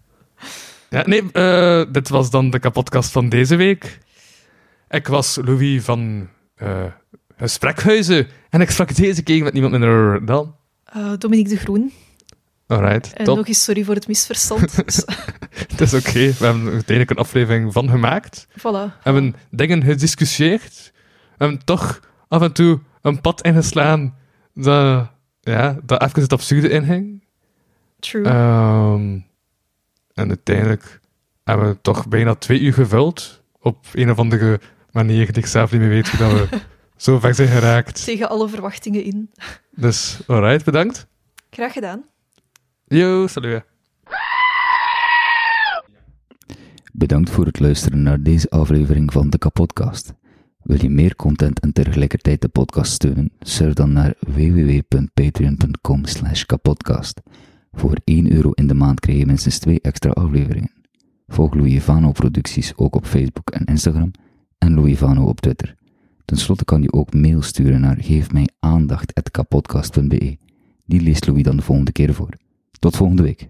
ja, nee, eh, dit was dan de kapotkast van deze week. Ik was Louis van Gesprekhuizen en ik sprak deze keer met niemand minder dan... Dominique de Groen. Alright, En top. nog eens sorry voor het misverstand. Het is oké. We hebben er uiteindelijk een aflevering van gemaakt. voilà. We hebben dingen gediscussieerd. We hebben toch af en toe een pad ingeslaan dat, ja, dat even het absurde inging. True. Ehm, en uiteindelijk hebben we toch bijna twee uur gevuld. Op een of andere manier die ik zelf niet meer weet hoe dat we zo ver zijn geraakt. Tegen alle verwachtingen in. Dus, alright, bedankt. Graag gedaan. Yo, salut. Bedankt voor het luisteren naar deze aflevering van de Kapodcast. Wil je meer content en tegelijkertijd de podcast steunen? Surf dan naar www.patreon.com kapodcast. Voor 1 euro in de maand krijg je minstens 2 extra afleveringen. Volg Louis Vano producties ook op Facebook en Instagram en Louis Vano op Twitter. Ten slotte kan je ook mail sturen naar geefmijaandacht.kapodcast.be. Die leest Louis dan de volgende keer voor. Tot volgende week.